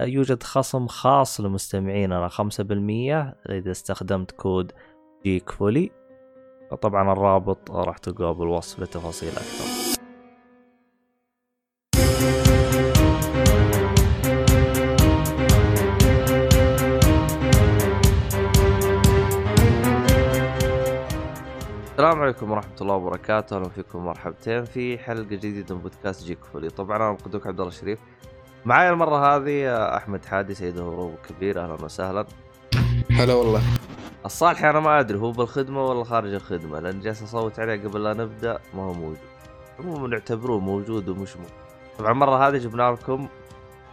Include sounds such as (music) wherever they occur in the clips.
يوجد خصم خاص لمستمعيننا 5% إذا استخدمت code Geekfully طبعا الرابط راح تلقاه بالوصف لتفاصيل أكثر. السلام عليكم ورحمة الله وبركاته، أهلا فيكم مرحبتين في حلقة جديدة من بودكاست Geekfully، طبعا أنا مقدمك عبد الله الشريف. معايا المرة هذه أحمد حادي سيد هروب كبير أهلا وسهلا. هلا والله. الصالحي أنا ما أدري هو بالخدمة ولا خارج الخدمة لأن جالس أصوت عليه قبل لا نبدأ ما هو موجود. عموما نعتبروه موجود ومش موجود. طبعا المرة هذه جبنا لكم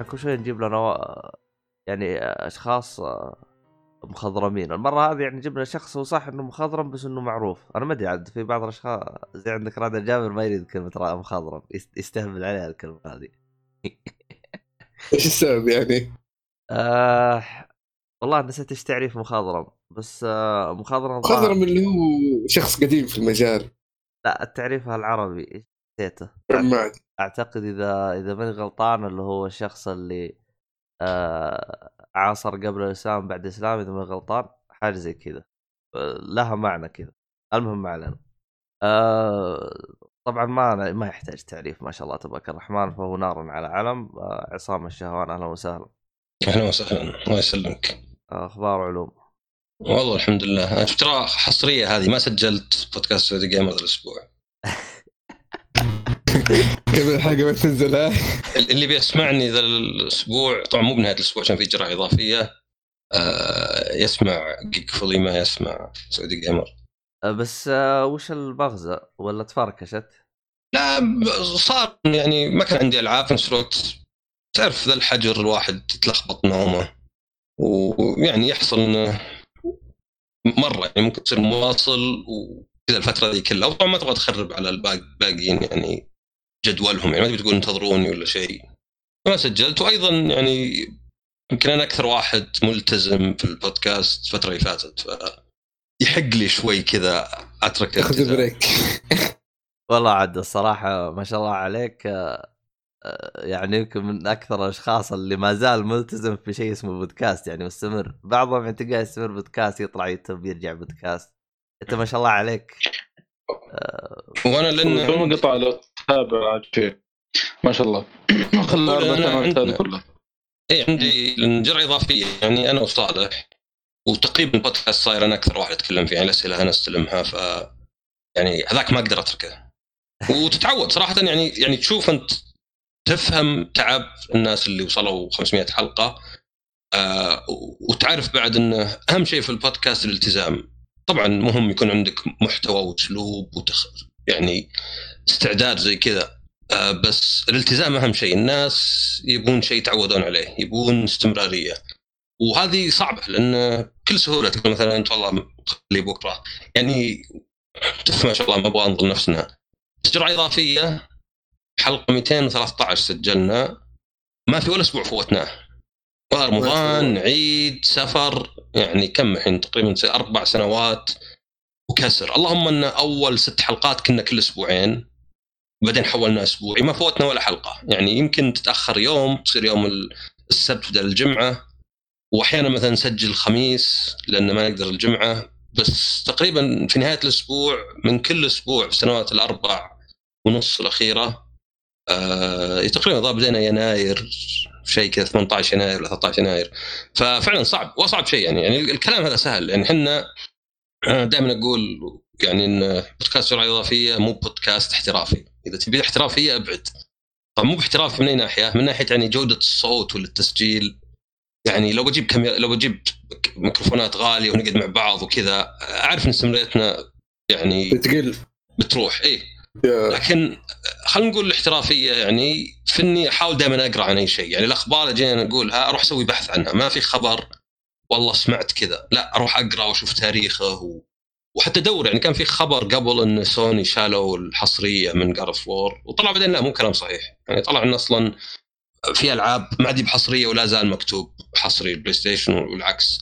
كل شوي نجيب لنا و... يعني أشخاص مخضرمين المرة هذه يعني جبنا شخص هو صح إنه مخضرم بس إنه معروف أنا ما أدري عاد في بعض الأشخاص زي عندك راد الجابر ما يريد كلمة مخضرم يستهبل عليها الكلمة هذه (laughs) إيش السبب يعني؟ آه والله نسيت إيش تعريف مخضرم بس آه مخضرم مخضرم اللي هو شخص قديم في المجال. لا التعريف العربي نسيته؟ أعتقد إذا إذا ماني غلطان اللي هو الشخص اللي آه عاصر قبل الإسلام بعد الإسلام إذا ما غلطان حاجة زي كذا. لها معنى كذا. المهم ما علينا. آه طبعا ما ما يحتاج تعريف ما شاء الله تبارك الرحمن فهو نار على علم. آه عصام الشهوان أهلا وسهلا. أهلا وسهلا. الله يسلمك. أخبار علوم؟ والله الحمد لله. ترى حصرية هذه ما سجلت بودكاست سعودي جيمر الأسبوع. (laughs) قبل الحلقة ما تنزل اللي بيسمعني ذا الأسبوع طبعا مو بنهاية الأسبوع عشان في جرعه إضافية. آه يسمع Geekfully ما يسمع Saudi Gamer. بس آه وش البغزة؟ ولا تفركشت؟ لا صار يعني ما كان عندي ألعاب في نفس تعرف ذا الحجر الواحد تتلخبط نومه ويعني يحصل إنه مرة يعني ممكن تصير مواصل وكذا الفترة ذي كلها. وطبعا ما تبغى تخرب على الباقيين يعني جدولهم يعني. ما تبي تقول انتظروني ولا شيء. ما سجلت. وأيضا يعني يمكن أنا أكثر واحد ملتزم في البودكاست الفترة اللي فاتت. ف يحق لي شوي كذا أترك خذ break (laughs) والله عاد الصراحة ما شاء الله عليك آه، يعني يمكن من أكثر الأشخاص اللي ما زال ملتزم في شيء اسمه بودكاست يعني مستمر. بعضهم يعني تلقاه يستمر بودكاست يطلع يوتيوب يرجع بودكاست. أنت ما شاء الله عليك. وأنا لأن كل مقطع لو تتابع شيء ما شاء الله. خلى أربع كلها اي عندي جرعه إضافية يعني أنا وصالح. وتقريبا البودكاست صاير أنا أكثر واحد أتكلم فيه يعني الاسئله أنا أستلمها ف يعني هذاك ما أقدر أتركه. وتتعود صراحة يعني يعني تشوف أنت تفهم تعب الناس اللي وصلوا 500 حلقة آه وتعرف بعد إنه أهم شيء في البودكاست الالتزام. طبعا مهم يكون عندك محتوى وأسلوب وتخ... يعني استعداد زي كذا آه بس الالتزام أهم شيء. الناس يبون شيء يتعودون عليه يبون استمرارية. وهذه صعبة لأن بكل سهولة تقول مثلا انت والله لي بكرة. يعني ما شاء الله ما أبغى أنظر نفسنا. جرعه إضافية حلقة 213 سجلنا. ما في ولا أسبوع فوتناه. رمضان عيد سفر يعني كم الحين؟ تقريبا أربع سنوات وكسر. اللهم إن أول ست حلقات كنا كل أسبوعين. بعدين حولنا اسبوعي ما فوتنا ولا حلقة. يعني يمكن تتأخر يوم تصير يوم السبت بدل الجمعة. واحيانا مثلا نسجل الخميس لأن ما نقدر الجمعة بس تقريبا في نهاية الأسبوع من كل أسبوع في السنوات الأربع ونص الأخيرة آه تقريبا بدينا يناير شيء كذا 18 يناير ولا 13 يناير. ففعلا صعب واصعب شيء يعني يعني الكلام هذا سهل يعني إحنا آه، دائما أقول يعني إن بودكاست جرعه إضافية مو بودكاست احترافي. إذا تبي احترافية أبعد. طبعا مو باحتراف من أي ناحية؟ من ناحية يعني جودة الصوت والتسجيل. يعني لو بجيب كاميرا لو بجيب ميكروفونات غالية ونقعد مع بعض وكذا أعرف إن استمراريتنا يعني بتقل. بتروح إيه. لكن خلينا نقول الاحترافية يعني في إني أحاول دائما أقرأ عن أي شيء. يعني الأخبار اللي جينا نقولها أروح أسوي بحث عنها. ما في خبر والله سمعت كذا. لا أروح أقرأ وأشوف تاريخه و... وحتى أدور. يعني كان في خبر قبل إن سوني شالوا الحصرية من God of War وطلع بعدين لا مو كلام صحيح. يعني طلع انه أصلا في ألعاب ما عاد بحصرية ولا زال مكتوب حصري ال PlayStation والعكس.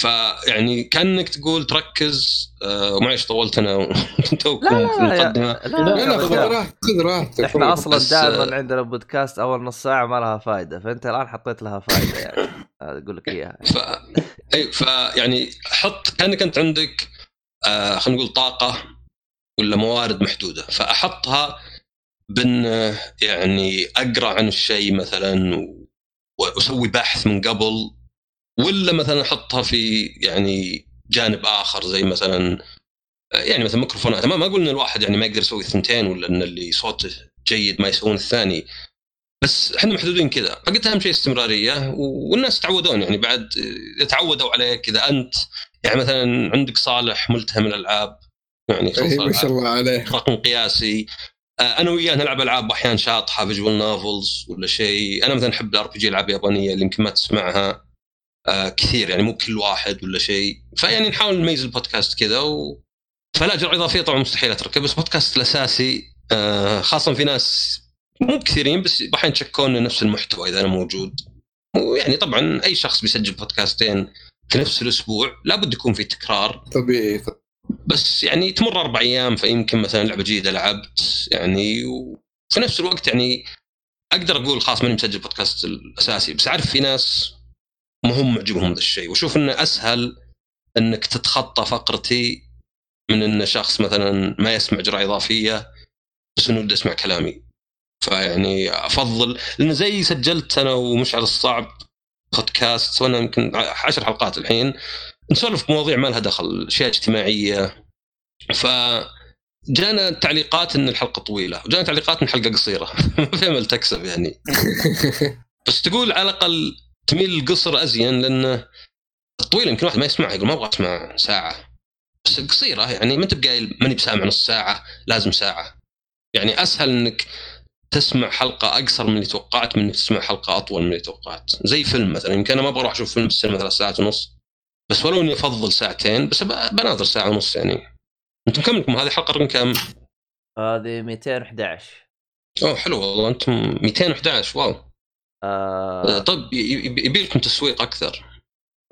فيعني كأنك تقول تركز آه معليش طولت أنا (laughs) لا، في المقدمه لا لا خذ راحتك خذ راحتك. إحنا أصلا دائما عندنا بودكاست أول نص ساعة ما لها فائده فأنت الآن حطيت لها فائده يعني. (laughs) أقول لك إياها. ف أي فيعني حط كأنك أنت عندك آه خلينا نقول طاقة ولا موارد محدودة فأحطها بأن آه، يعني أقرأ عن الشيء مثلا وأسوي بحث من قبل ولا مثلا أحطها في يعني جانب آخر زي مثلا يعني مثلا ميكروفونات. ما أقول إن الواحد يعني ما يقدر يسوي الثنتين ولا إن اللي صوته جيد ما يسوون الثاني. بس إحنا محدودين كذا. فقلت أهم شيء استمرارية والناس يتعودون يعني بعد يتعودوا عليك اذا أنت يعني مثلا عندك صالح ملتهم الألعاب يعني إيه، ما شاء الله عليه. رقم قياسي. أنا وياه نلعب ألعاب أحيانا شاطحة visual novels ولا شيء. أنا مثلا أحب ال RPG العاب يابانيه اللي يمكن ما تسمعها آه، كثير يعني مو كل واحد ولا شيء. فيعني نحاول نميز البودكاست كذا و... فلا جرعة إضافية طبعا مستحيل اتركه بس بودكاست الأساسي آه، خاصه في ناس مو كثيرين بس أحيانا يشكون نفس المحتوى إذا أنا موجود. ويعني طبعا أي شخص بيسجل بودكاستين في نفس الأسبوع لابد يكون في تكرار. طبيعي. بس يعني تمر أربع أيام فيمكن مثلا لعبة جديدة لعبت يعني وفي نفس الوقت يعني أقدر أقول خلاص ماني مسجل بودكاست الأساسي بس أعرف في ناس ما هم معجبهم ذا الشيء وأشوف إنه أسهل إنك تتخطى فقرتي من إن شخص مثلا ما يسمع جرعه إضافية بس إنه يسمع كلامي. فيعني أفضل لأن زي سجلت أنا ومشعل الصعب بودكاست سوينا يمكن عشر حلقات الحين. نسولف بمواضيع ما لها دخل أشياء اجتماعية. ف جانا تعليقات إن الحلقة طويلة وجانا تعليقات إن الحلقة قصيرة. (laughs) ما في أمل تكسب يعني. (laughs) بس تقول على الأقل تميل للقصر أزين لأنه الطويله يمكن واحد ما يسمعها يقول ما أبغى أسمع ساعة. بس القصيره يعني ما انت بقايل ماني بسامع نص ساعة لازم ساعة. يعني أسهل إنك تسمع حلقة أقصر من اللي توقعت من إنك تسمع حلقة أطول من اللي توقعت. زي فيلم مثلا يمكن أنا ما أبغى أروح أشوف فيلم في السينما ثلاث ساعات ونص. بس ولو إني أفضل ساعتين بس بناظر ساعة ونص يعني. أنتم كم لكم؟ هذه الحلقة رقم كم؟ هذه 211 أوه حلو والله. أنتم 211 واو. آه. طيب ي- ي- يبي لكم تسويق أكثر.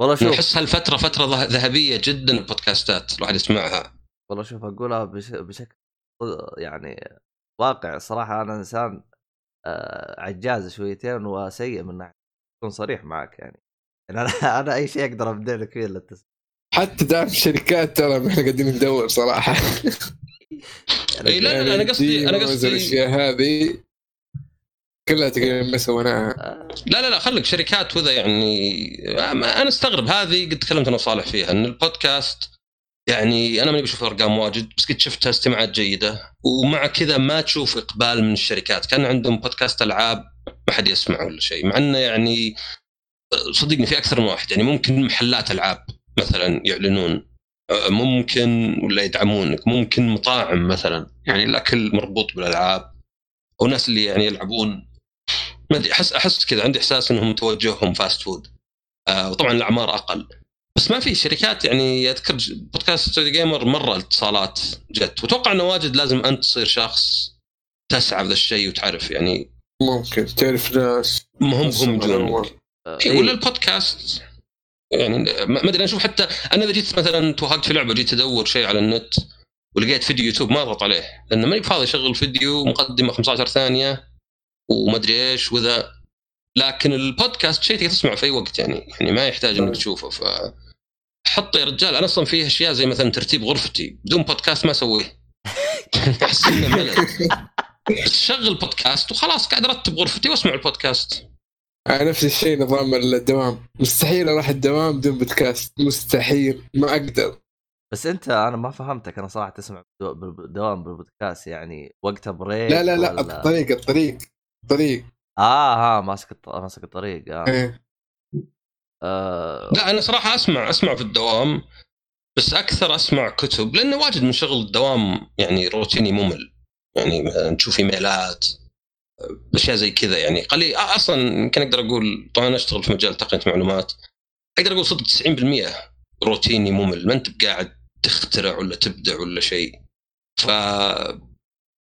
والله شوف. أحس هالفترة فترة ذه- ذهبية جدا البودكاستات الواحد يسمعها. والله شوف أقولها بش... بشكل يعني واقع. صراحة أنا إنسان آه عجاز شويتين وسيء من ناحية أكون صريح معك يعني. أنا (laughs) أنا أي شيء أقدر أبدأ لك فيه الا حتى دعم الشركات ترى إحنا قاعدين ندور صراحة. اي لا لا أنا قصدي أنا قصدي الأشياء هذه كلها تقريبا ما سويناها. آه. لا لا لا خليك شركات وذا يعني أنا أستغرب. هذه قد تكلمت أنا وصالح فيها إن البودكاست يعني أنا ماني بشوف ارقام واجد بس قد شفتها استماعات جيدة ومع كذا ما تشوف إقبال من الشركات. كان عندهم بودكاست ألعاب ما حد يسمع ولا شيء مع إنه يعني صدقني في أكثر من واحد. يعني ممكن محلات ألعاب مثلا يعلنون ممكن ولا يدعمونك ممكن مطاعم مثلا. يعني الأكل مربوط بالألعاب أو ناس اللي يعني يلعبون. ما أدري أحس أحس كذا عندي إحساس إنهم توجههم fast food آه وطبعا الأعمار أقل. بس ما في شركات يعني أذكر بودكاست steady gamer مرة الاتصالات جت. وأتوقع إنه واجد لازم أنت تصير شخص تسعى في ذا الشيء وتعرف يعني ممكن. تعرف ناس ما هم هم. آه، إيه. ولا البودكاست يعني ما أدري أنا أشوف حتى أنا إذا جيت مثلا توهقت في لعبة جيت أدور شيء على النت ولقيت فيديو يوتيوب ما اضغط عليه لأنه ماني بفاضي أشغل فيديو مقدمة 15 ثانية وما أدري إيش وذا. لكن البودكاست شيء تقدر تسمعه في أي وقت يعني يعني ما يحتاج إنك تشوفه. ف حط يا رجال أنا أصلا فيه أشياء زي مثلا ترتيب غرفتي بدون بودكاست ما أسويه. (laughs) أحس إنه ملل. شغل بودكاست وخلاص قاعد أرتب غرفتي وأسمع البودكاست آه، نفس الشيء نظام الدوام. مستحيل أروح الدوام بدون بودكاست. مستحيل. ما أقدر. بس أنت أنا ما فهمتك. أنا صراحة تسمع بالدوام بالبودكاست يعني وقتها بريك لا لا لا ولا- الطريق الطريق الطريق آه ها ماسك الط... ماسك الطريق آه, إيه. آه. لا أنا صراحة أسمع أسمع في الدوام بس أكثر أسمع كتب لأنه واجد من شغل الدوام يعني روتيني ممل. يعني مثلا تشوف إيميلات. أشياء زي كذا يعني قليل. أصلا يمكن أقدر أقول طبعا أنا أشتغل في مجال تقنية معلومات أقدر أقول صدق 90% روتيني ممل. ما أنت بقاعد تخترع ولا تبدع ولا شيء. ف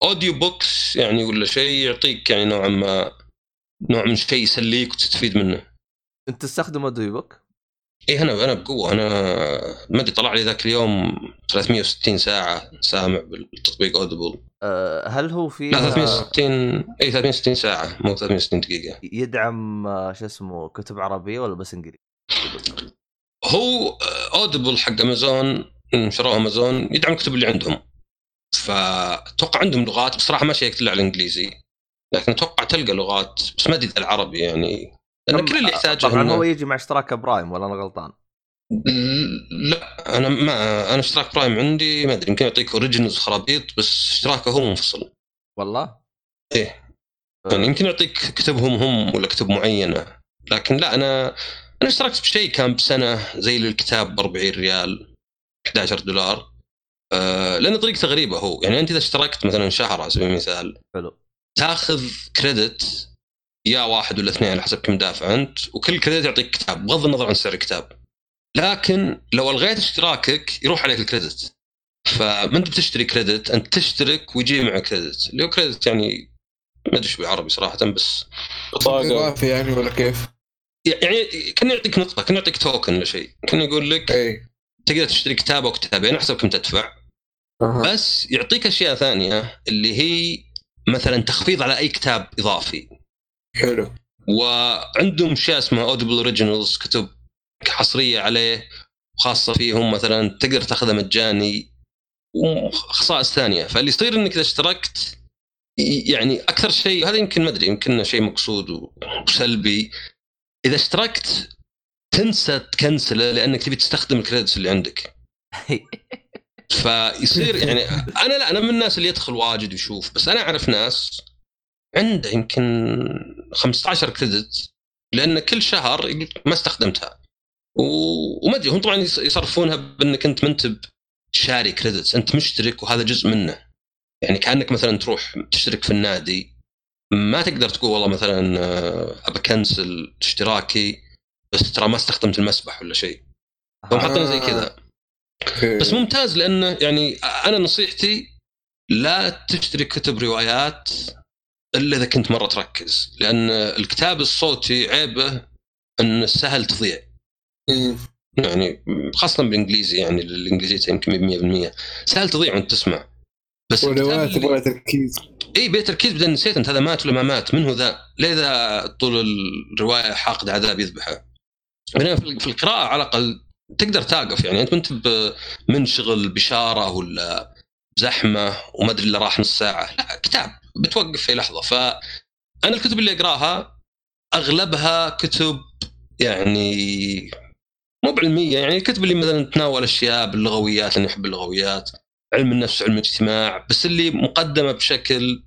audiobooks يعني ولا شيء يعطيك يعني نوعا ما نوع من شيء يسليك وتستفيد منه. أنت تستخدم audiobook؟ إيه أنا أنا بقوة. أنا ما أدري طلع لي ذاك اليوم 360 ساعة سامع بالتطبيق Audible أه هل هو في لا 360 اي 360 ساعة مو 360 دقيقة. يدعم آه، شو اسمه كتب عربية ولا بس إنجليزي؟ هو Audible حق امازون شروه امازون يدعم الكتب اللي عندهم. فأتوقع عندهم لغات بصراحة ما شيكت إلا على الإنجليزي. لكن أتوقع تلقى لغات بس ما أدري العربي يعني. لأن كل اللي يحتاجه طبعا إنه- هو يجي مع اشتراك Prime ولا أنا غلطان؟ لا أنا ما أنا اشتراك Prime عندي ما أدري يمكن يعطيك originals خرابيط بس اشتراكه هو منفصل. والله؟ إيه. يعني يمكن يعطيك كتبهم هم ولا كتب معينة. لكن لا أنا أنا اشتركت بشيء كان بسنة زي الكتاب ب 40 ريال 11 دولار. آه لأن طريقته غريبه هو. يعني أنت إذا اشتركت مثلا شهر على سبيل المثال حلو. تاخذ كريدت يا واحد ولا اثنين على حسب كم دافع انت وكل كريدت يعطيك كتاب بغض النظر عن سعر الكتاب. لكن لو الغيت اشتراكك يروح عليك الكريدت. فما انت بتشتري كريدت انت تشترك ويجي مع كريدت. اللي هو كريدت يعني ما ادري إيش بالعربي صراحة بس بطاقه إضافي يعني ولا كيف؟ يعني كان يعطيك نقطة كان يعطيك توكن ولا شيء. كان يقول لك أي. تقدر تشتري كتاب أو كتابين حسب كم تدفع. أها. بس يعطيك أشياء ثانية اللي هي مثلا تخفيض على أي كتاب إضافي. حلو. وعندهم اشياء اسمها Audible Originals كتب حصرية عليه وخاصه فيهم مثلا تقدر تاخذها مجاني وخصائص ثانية. فاللي يصير إنك إذا اشتركت يعني أكثر شيء هذا يمكن ما أدري يمكن شيء مقصود وسلبي. إذا اشتركت تنسى تكنسله لأنك تبي تستخدم ال credits اللي عندك. (laughs) فيصير يعني أنا لا أنا من الناس اللي يدخل واجد ويشوف بس أنا أعرف ناس عنده يمكن 15 كريدت لأن كل شهر ما استخدمتها. وما أدري هم طبعا يص- يصرفونها بأنك أنت ما أنت شاري كريدتس أنت مشترك وهذا جزء منه. يعني كأنك مثلا تروح تشترك في النادي ما تقدر تقول والله مثلا آه، أبى كنسل اشتراكي بس ترى ما استخدمت المسبح ولا شيء. هم حاطين زي كذا. بس ممتاز لأنه يعني أنا نصيحتي لا تشتري كتب روايات إلا إذا كنت مرة تركز. لأن الكتاب الصوتي عيبه انه سهل تضيع. يعني خاصة بالإنجليزي يعني الإنجليزية يمكن 100% سهل تضيع وأنت تسمع. بس اللي- تبغى تركيز. اي بيت تركيز بعدين نسيت أنت هذا مات ولا ما مات؟ من هو ذا؟ ليه ذا طول الرواية حاقد عذاب يذبحه؟ بعدين في في القراءة على الأقل تقدر تقف. يعني أنت ما أنت منشغل بشارة ولا زحمة وما أدري إلا راح نص ساعة. لا كتاب بتوقف في لحظة. فأنا الكتب اللي أقرأها أغلبها كتب يعني مو بعلمية يعني الكتب اللي مثلا تناول أشياء باللغويات لاني احب اللغويات علم النفس علم الاجتماع بس اللي مقدمة بشكل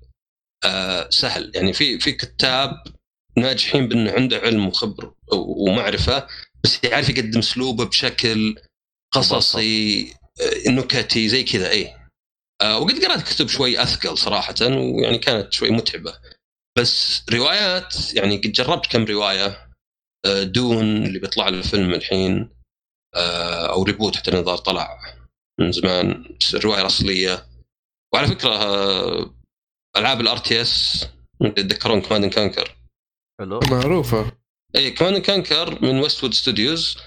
آه سهل. يعني في في كتاب ناجحين بأنه عنده علم وخبر ومعرفه بس يعرف يقدم أسلوبه بشكل قصصي آه، نكتي زي كذا اي وقد قرأت كتب شوي أثقل صراحة ويعني كانت شوي متعبة. بس روايات يعني قد جربت كم رواية آه دون اللي بيطلع له فيلم الحين آه أو ريبوت حتى النظار طلع من زمان بس الروايه الاصليه وعلى فكرة آه، ألعاب ال RTS يتذكرون Command & Conquer حلو. معروفة. إي Command & Conquer من Westwood Studios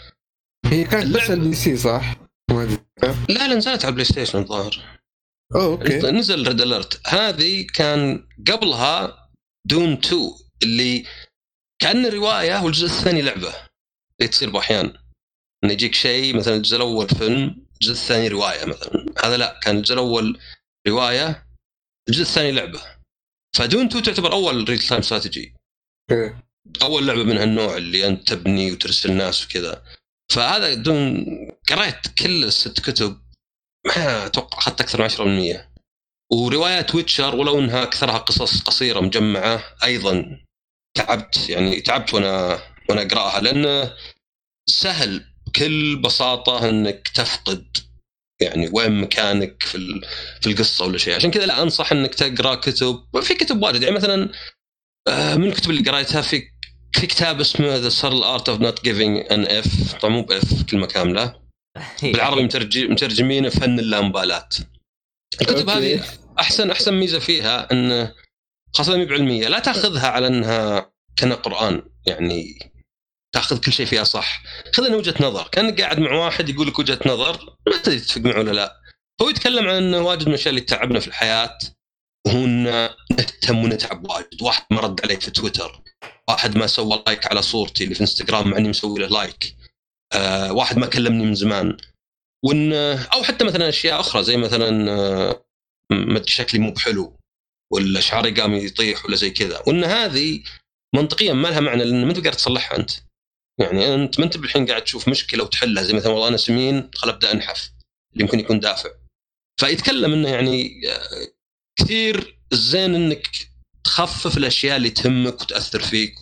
هي كانت بس ال PC صح؟ ما لا لا نزلت على البلاي ستيشن الظاهر. أوكي. نزل Red Alert هذه كان قبلها Dune 2 اللي كأن رواية والجزء الثاني لعبة. اللي تصير بأحيان. انه يجيك شيء مثلا الجزء الأول فيلم الجزء الثاني رواية مثلا. هذا لا كان الجزء الأول رواية الجزء الثاني لعبة. ف Dune 2 تعتبر أول real-time strategy أول لعبة من هالنوع اللي أنت تبني وترسل ناس وكذا. فهذا Dune قريت كل الست كتب (clears throat) أتوقع أخذت أكثر من 10% وروايات Witcher ولو إنها أكثرها قصص قصيرة مجمعة أيضا تعبت يعني تعبت وأنا وأنا أقرأها لأنه سهل بكل بساطة إنك تفقد يعني وين مكانك في في القصة ولا شيء. عشان كذا لا أنصح إنك تقرأ كتب. في كتب واجد يعني مثلا آه، من الكتب اللي قريتها في في كتاب اسمه The Subtle Art of Not Giving an F طبعا مو بأف كلمه كامله (laughs) بالعربي مترجم مترجمينه فن اللامبالاه الكتب. هذه أحسن أحسن ميزة فيها انه خاصة مي بعلمية لا تأخذها على إنها كأنها قرآن يعني تأخذ كل شيء فيها صح. خذها من وجهة نظر كانك قاعد مع واحد يقول لك وجهة نظر ما تدري تتفق معه ولا لا. هو يتكلم عن إنه واجد من الأشياء اللي تعبنا في الحياة وهو نهتم ونتعب واجد. واحد ما رد عليك في تويتر واحد ما سوى like على صورتي اللي في إنستغرام مع إني مسوي له like آه واحد ما كلمني من زمان. وإن أو حتى مثلا أشياء أخرى زي مثلا آه، شكلي مو بحلو ولا شعري قام يطيح ولا زي كذا. وإن هذه منطقيا ما لها معنى لأن ما انت قاعد تصلحها أنت. يعني أنت ما أنت بالحين قاعد تشوف مشكلة وتحلها زي مثلا والله أنا سمين خل أبدأ أنحف اللي يمكن يكون دافع. فيتكلم إنه يعني آه، كثير زين إنك تخفف الأشياء اللي تهمك وتأثر فيك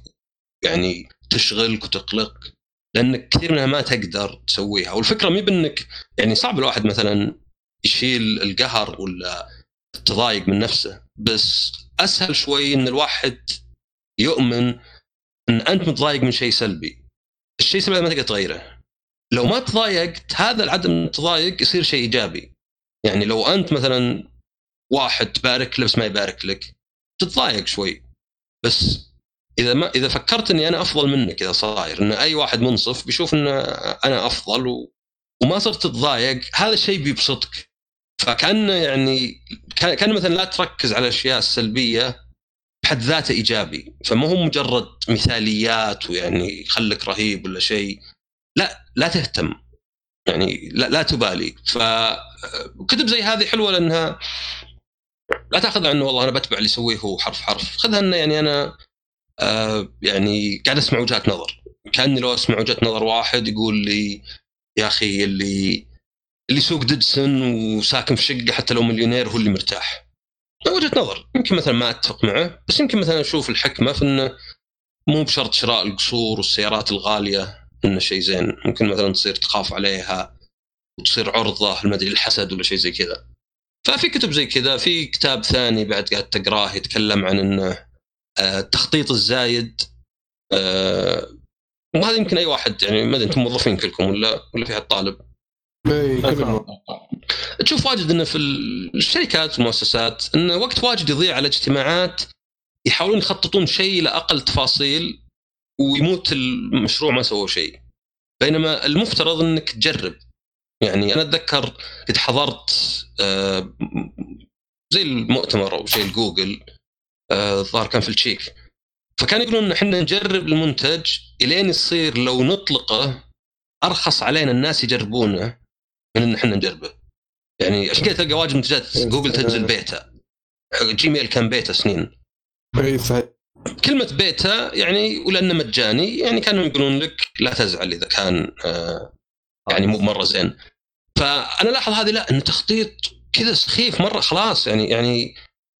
يعني تشغلك وتقلق لانك كثير منها ما تقدر تسويها. والفكرة مي بأنك يعني صعب الواحد مثلا يشيل القهر ولا التضايق من نفسه بس أسهل شوي إن الواحد يؤمن إن أنت متضايق من شيء سلبي. الشيء السلبي ما تقدر تغيره. لو ما تضايقت هذا العدم التضايق يصير شيء إيجابي. يعني لو أنت مثلا واحد تبارك له بس ما يبارك لك تتضايق شوي. بس إذا ما إذا فكرت إني أنا أفضل منك إذا صاير إن أي واحد منصف بيشوف إن أنا أفضل و... وما صرت تتضايق هذا الشيء بيبسطك. فكانه يعني كأن مثلا لا تركز على الأشياء السلبية بحد ذاته إيجابي. فما هو مجرد مثاليات ويعني خلك رهيب ولا شيء. لا لا تهتم. يعني لا, لا تبالي. فكتب زي هذه حلوة لأنها لا تاخذها انه والله أنا بتبع اللي يسويه هو حرف حرف. خذها إنه يعني أنا آه يعني قاعد أسمع وجهات نظر. كأني لو أسمع وجهة نظر واحد يقول لي يا أخي اللي اللي يسوق ديدسون وساكن في شقة حتى لو مليونير هو اللي مرتاح. وجهة نظر. يمكن مثلا ما أتفق معه بس يمكن مثلا أشوف الحكمة في إنه مو بشرط شراء القصور والسيارات الغالية إنه شيء زين. ممكن مثلا تصير تخاف عليها وتصير عرضة المدري الحسد ولا شيء زي كذا. ففي كتب زي كذا في كتاب ثاني بعد قاعد تقراه يتكلم عن إنه التخطيط الزايد آه، وهذا يمكن أي واحد يعني ما أدري أنتم موظفين كلكم ولا ولا في حد طالب كلهم. تشوف واجد إنه في الشركات والمؤسسات انه وقت واجد يضيع على اجتماعات يحاولون يخططون شيء لاقل تفاصيل ويموت المشروع ما سووا شيء. بينما المفترض إنك تجرب. يعني أنا أتذكر قد حضرت آه، زي المؤتمر أو شيء الجوجل آه، الظاهر كان في التشيك فكان يقولون ان إحنا نجرب المنتج إلين يصير لو نطلقه أرخص علينا الناس يجربونه من إن إحنا نجربه. يعني عشان كذا تلقى واجد منتجات جوجل تنزل بيتا. جيميل كان بيتا سنين. كلمة بيتا يعني ولأنه مجاني يعني كانوا يقولون لك لا تزعل إذا كان آه يعني مو مرة زين. فأنا لاحظ هذه لا إنه تخطيط كذا سخيف مرة خلاص. يعني يعني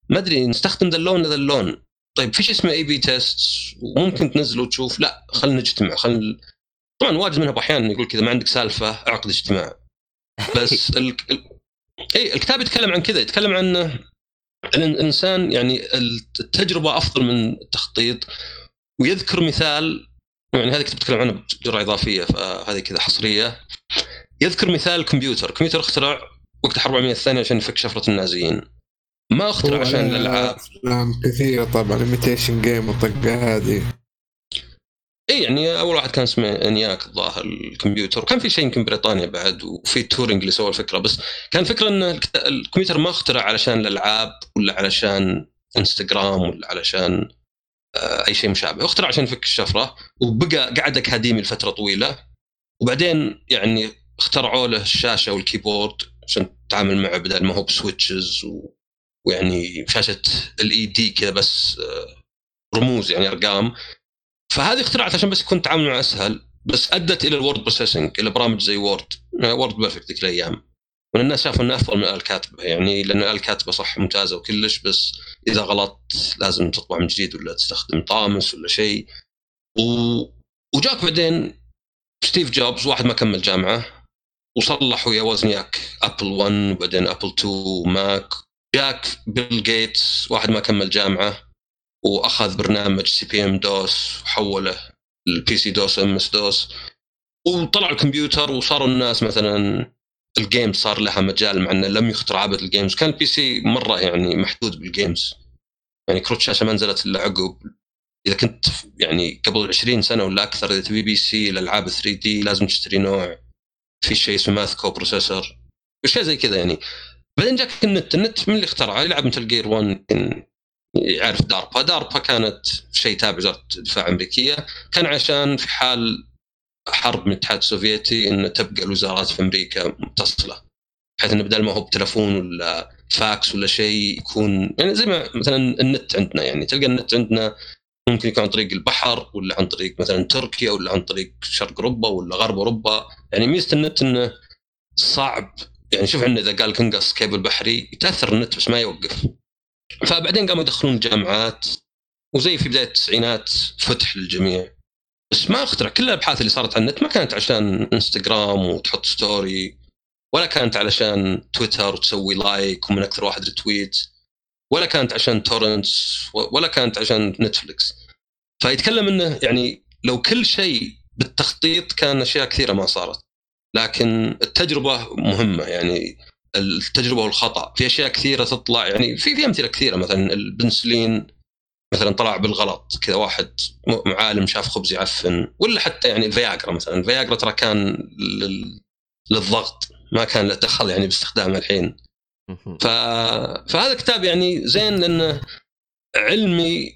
ما أدري نستخدم ذا اللون ذا اللون طيب في شيء اسمه A/B test وممكن تنزل وتشوف لا خلينا نجتمع خلينا طبعا واجد منها أحيانا يقول كذا ما عندك سالفة أعقد اجتماع. (laughs) بس ال... ال... اي الكتاب يتكلم عن كذا يتكلم عن الإنسان يعني التجربة أفضل من التخطيط. ويذكر مثال يعني هذا كنت بتكلم عنه بجرعة إضافية فهذه كذا حصرية. يذكر مثال الكمبيوتر الكمبيوتر اخترع وقت الحرب العالمية الثانية عشان يفك شفرة النازيين. ما أخترع عشان الألعاب. افلام كثيره طبعا Imitation Game والطقه هذه. إي يعني أول واحد كان اسمه ENIAC الظاهر الكمبيوتر. وكان في شيء يمكن بريطانيا بعد وفي تورينج اللي سوى الفكرة بس كان فكرة إن الكمبيوتر ما اخترع علشان الألعاب ولا علشان إنستغرام ولا علشان آه، أي شيء مشابه. اخترع عشان يفك الشفرة وبقى قعد اكاديمي لفترة طويلة. وبعدين يعني اخترعوا له الشاشة وال keyboard عشان تتعامل معه بدل ما هو ب switches و... ويعني شاشه ال LED كذا بس آه، رموز يعني أرقام. فهذه اخترعت عشان بس يكون التعامل معه أسهل بس أدت إلى ال word processing إلى برامج زي Word WordPerfect ذيك الأيام. وإن الناس شافوا انه أفضل من الكاتبه يعني لأن الكاتبه صح ممتازة وكلش بس إذا غلطت لازم تطبع من جديد ولا تستخدم طامس ولا شيء. و... وجاك بعدين ستيف جوبز واحد ما كمل جامعة وصلح ويا وزنياك Apple 1 وبعدين Apple 2 و Mac جاك بيل جيتس واحد ما كمل جامعة وأخذ برنامج CP/M DOS وحوله ال PC DOS MS-DOS وطلع الكمبيوتر وصاروا الناس مثلا ال games صار لها مجال مع إنه لم يخطر عبث ال games كان ال PC مرة يعني محدود بال games يعني كروت شاشة ما نزلت إلا عقب. إذا كنت يعني قبل 20 سنة ولا أكثر إذا تبي PC الالعاب 3D لازم تشتري نوع. في شيء اسمه math co-processor اشياء زي كذا يعني. بعدين جاك النت النت من اللي اخترعه يلعب Metal Gear 1 يعرف DARPA DARPA كانت شيء تابع وزاره الدفاع الأمريكية. كان عشان في حال حرب من الاتحاد السوفيتي إن تبقى الوزارات في أمريكا متصلة بحيث انه بدل ما هو بتلفون ولا فاكس ولا شيء يكون يعني زي ما مثلا النت عندنا يعني تلقى النت عندنا ممكن يكون عن طريق البحر ولا عن طريق مثلا تركيا ولا عن طريق شرق أوروبا ولا غرب أوروبا. يعني ميزة النت إنه صعب يعني شوف عندنا إذا قال كنقص كيبل بحري يتأثر النت بس ما يوقف. فبعدين قاموا يدخلون الجامعات وزي في بداية التسعينات فتح للجميع. بس ما اخترع كل الأبحاث اللي صارت على النت ما كانت عشان إنستغرام وتحط story ولا كانت علشان تويتر وتسوي like ومن أكثر واحد retweet ولا كانت عشان torrents ولا كانت عشان نتفلكس فيتكلم إنه يعني لو كل شيء بالتخطيط كان أشياء كثيرة ما صارت. لكن التجربة مهمة يعني التجربة والخطأ. في أشياء كثيرة تطلع يعني في في أمثلة كثيرة مثلا البنسلين مثلا طلع بالغلط كذا واحد معالم شاف خبز يعفن ولا حتى يعني الفياجرا مثلا. الفياجرا ترى كان للضغط ما كان له دخل يعني باستخدامه الحين. ف... فهذا كتاب يعني زين لأنه علمي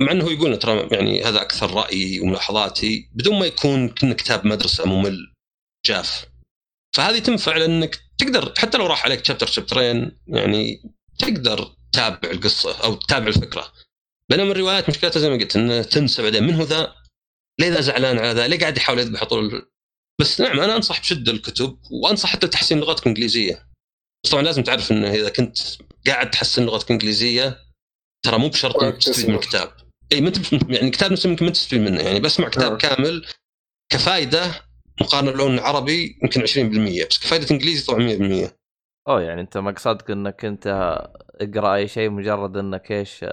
مع إنه يقول ترى يعني هذا أكثر رايي وملاحظاتي بدون ما يكون كتاب مدرسة ممل. جاف. فهذه تنفع لأنك تقدر حتى لو راح عليك chapter شابترين يعني تقدر تتابع القصة أو تتابع الفكرة. بينما الروايات مشكلتها زي ما قلت انه تنسى بعدين. من هو ذا؟ ليه ذا زعلان على ذا؟ ليه قاعد يحاول يذبح طول بس نعم أنا أنصح بشدة الكتب وأنصح حتى تحسين لغتك الانجليزيه بس طبعا لازم تعرف انه إذا كنت قاعد تحسن لغتك الانجليزيه ترى مو بشرط إنك تستفيد من الكتاب. إي ما يعني كتاب نفسه ممكن ما تستفيد منه. يعني بسمع كتاب. كامل كفائده مقارنة باللون العربي يمكن 20% بس كفائده إنجليزي طبعا 100% أوه يعني أنت مقصدك إنك أنت اقرأ أي شيء مجرد إنك إيش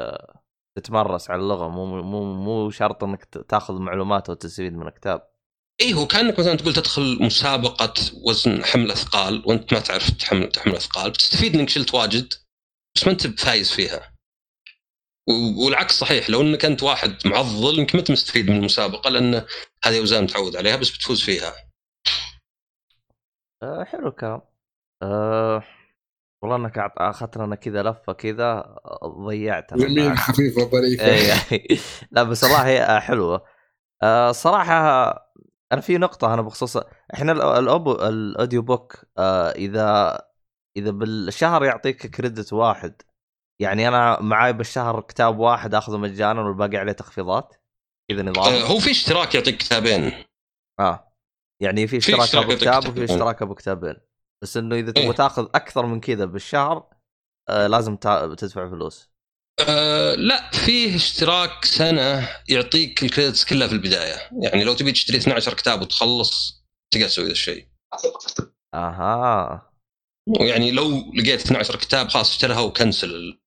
تتمرس على اللغة مو مو مو شرط إنك تأخذ معلومات أو تستفيد من الكتاب. إي هو كأنك مثلا تقول تدخل مسابقة وزن حمل أثقال وأنت ما تعرف تحمل تحمل أثقال بتستفيد إنك شلت واجد بس ما أنت فايز فيها. والعكس صحيح لو إنك أنت واحد معضل يمكن ما مستفيد من المسابقة لأن هذه أوزان متعود عليها بس بتفوز فيها. أه حلو الكلام. أه والله إنك أخذت لنا كذا لفة كذا ضيعتنا جميل خفيفه ظريفه لا بس والله هي حلوة أه صراحة أنا في نقطة أنا بخصوص إحنا الأوديو بوك أه اذا إذا بالشهر يعطيك كريدت واحد يعني أنا معاي بالشهر كتاب واحد آخذه مجانا والباقي عليه تخفيضات كذا نظام. أه هو في اشتراك يعطيك كتابين. آه يعني في اشتراك, اشتراك ابو كتاب وفي اشتراك ابو كتابين بس إنه إذا تبغى إيه؟ تاخذ أكثر من كذا بالشهر آه لازم تدفع فلوس. أه لا فيه اشتراك سنة يعطيك ال credits كلها في البداية. يعني لو تبي تشتري 12 كتاب وتخلص تقدر تسوي ذا الشيء. أها. يعني لو لقيت 12 كتاب خلاص اشتريها وكنسل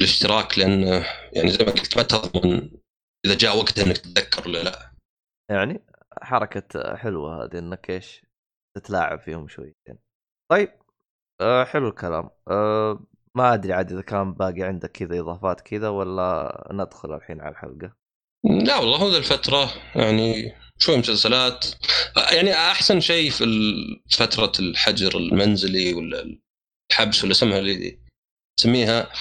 الاشتراك لأن يعني زي ما قلت ما تضمن إذا جاء وقت إنك تتذكر ولا لا. يعني حركة حلوة هذه إنك إيش تتلاعب فيهم شويتين. طيب أه حلو الكلام. أه ما أدري عاد إذا كان باقي عندك كذا إضافات كذا ولا ندخل الحين على الحلقة؟ لا والله هو الفترة يعني شوي مسلسلات. يعني أحسن شيء في فترة الحجر المنزلي ولا الحبس ولا سمها اللي تسميها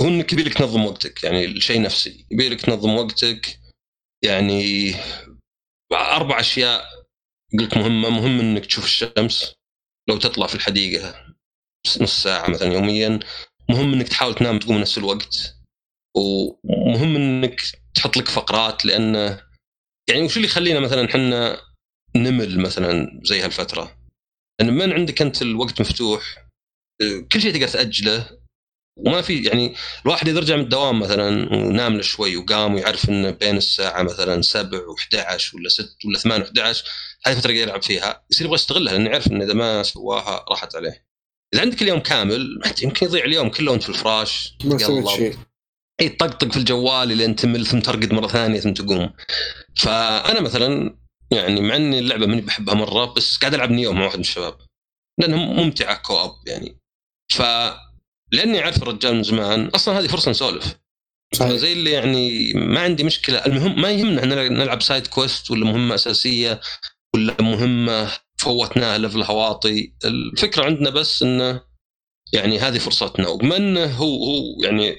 هو إنك يبي لك تنظم وقتك يعني الشيء نفسي يبي لك تنظم وقتك يعني أربع أشياء قلت مهمة مهم إنك تشوف الشمس لو تطلع في الحديقة نص ساعة مثلا يوميا مهم إنك تحاول تنام تقوم نفس الوقت ومهم إنك تحط لك فقرات لأن يعني وش اللي يخلينا مثلا إحنا نمل مثلا زي هالفترة؟ لأن من عندك أنت الوقت مفتوح كل شيء تقدر تأجله وما في يعني الواحد اذا رجع من الدوام مثلا ونام له شوي وقام ويعرف انه بين الساعة مثلا 7 و11 ولا 6 ولا 8 و11 هذه الفترة يقدر يلعب فيها يصير يبغى يستغلها لأنه يعرف انه إذا ما سواها راحت عليه. إذا عندك اليوم كامل يمكن يضيع اليوم كله وأنت في الفراش. ما سويت شيء. إي طقطق في الجوال لين تمل ثم ترقد مرة ثانية ثم تقوم. فأنا مثلا يعني مع إني اللعبة ماني بحبها مرة بس قاعد ألعب Nioh مع واحد من الشباب لانها ممتعة co-op يعني. ف لأني عارف الرجال من زمان. أصلا هذه فرصة نسولف. صحيح. زي اللي يعني ما عندي مشكلة. المهم ما يهمنا إحنا نلعب side quest ولا مهمة أساسية ولا مهمة فوتناها level ه واطي. الفكرة عندنا بس انه يعني هذه فرصتنا. وبما انه هو هو يعني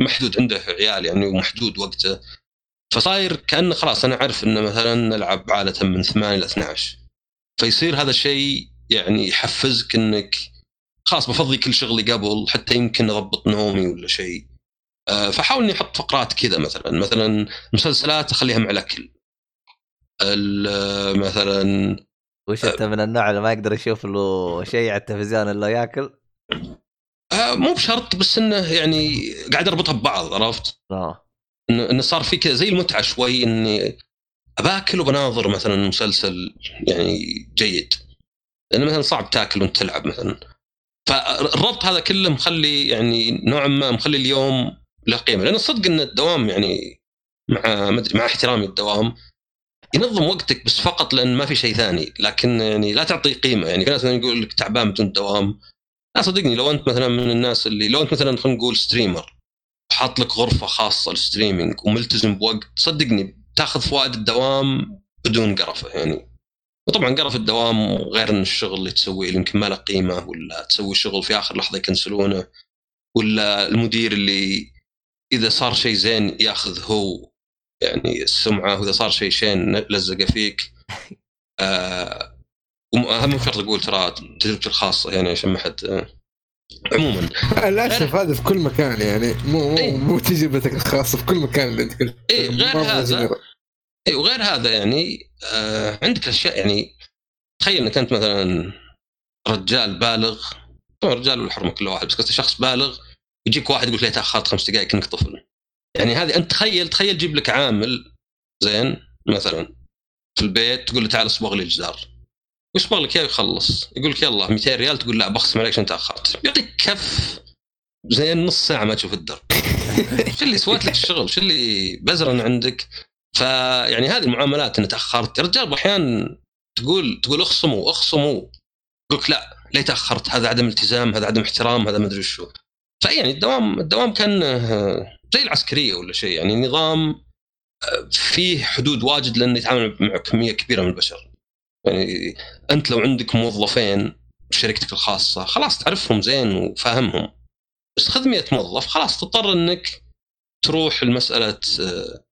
محدود عنده عيال يعني ومحدود وقته. فصاير كأنه خلاص أنا أعرف إنه مثلا نلعب عاده من 8 إلى 12 فيصير هذا الشيء يعني يحفزك إنك خلاص بفضي كل شغلي قبل حتى يمكن اضبط نومي ولا شيء. آه، فحاول إني أحط فقرات كذا مثلا مثلا مسلسلات أخليها مع الأكل. ال- مثلا وش أنت من النوع اللي ما يقدر يشوف له شيء على التلفزيون إلا يأكل؟ آه، مو بشرط بس إنه يعني قاعد أربطها ببعض عرفت؟ آه. انه صار في كذا زي المتعة شوي إني باكل وبناظر مثلا مسلسل يعني جيد. لأنه مثلا صعب تأكل وأنت تلعب مثلا. فالربط هذا كله مخلي يعني نوعا ما مخلي اليوم له قيمة. لأن الصدق إن الدوام يعني مع مع احترامي الدوام ينظم وقتك بس فقط لأن ما في شيء ثاني. لكن يعني لا تعطي قيمة. يعني في ناس يقول لك تعبان بدون دوام. لا صدقني لو أنت مثلا من الناس اللي لو أنت مثلا خلينا نقول streamer حاط لك غرفة خاصة لل streaming وملتزم بوقت صدقني تاخذ فوائد الدوام بدون قرفة. يعني وطبعا قرف الدوام غير إن الشغل اللي تسويه اللي يمكن ما له قيمة ولا تسوي شغل في آخر لحظة يكنسلونه ولا المدير اللي إذا صار شيء زين يأخذ هو يعني السمعة وإذا صار شيء شين لزقه فيك (laughs) آه مو شرط أقول ترى تجربتي الخاصة يعني عشان ما حد آه. عموما (laughs) للاسف هذا في كل مكان يعني مو إيه. مو, مو تجربتك الخاصة في كل مكان اللي أنت قلت اي غير هذا. اي وغير هذا يعني آه عندك أشياء يعني تخيل إنك أنت مثلا رجال بالغ طبعا رجال والحرمه كل واحد بس قصدي شخص بالغ يجيك واحد يقول لك تاخرت خمس دقائق كأنك طفل. يعني هذه أنت تخيل تخيل جيب لك عامل زين مثلا في البيت تقول له تعال اصبغ لي الجدار ويصبغ لك إياه ويخلص. يقول لك يلا 200 ريال تقول لا بخصم عليك عشان تأخرت. يعطيك كف زين نص ساعة ما تشوف الدرب. (laughs) شو اللي سويت لك الشغل؟ شو اللي بزرن عندك؟ فيعني هذه المعاملات إن تأخرت يا رجال أحيانا تقول تقول اخصموا اخصموا. يقول لا ليه تأخرت؟ هذا عدم التزام هذا عدم احترام هذا ما أدري شو. فيعني الدوام الدوام كان آه، زي العسكرية ولا شيء. يعني نظام آه، فيه حدود واجد لأنه يتعامل مع كمية كبيرة من البشر. يعني أنت لو عندك موظفين في شركتك الخاصة خلاص تعرفهم زين وفاهمهم. بس خذ 100 موظف خلاص تضطر إنك تروح لمسألة آه،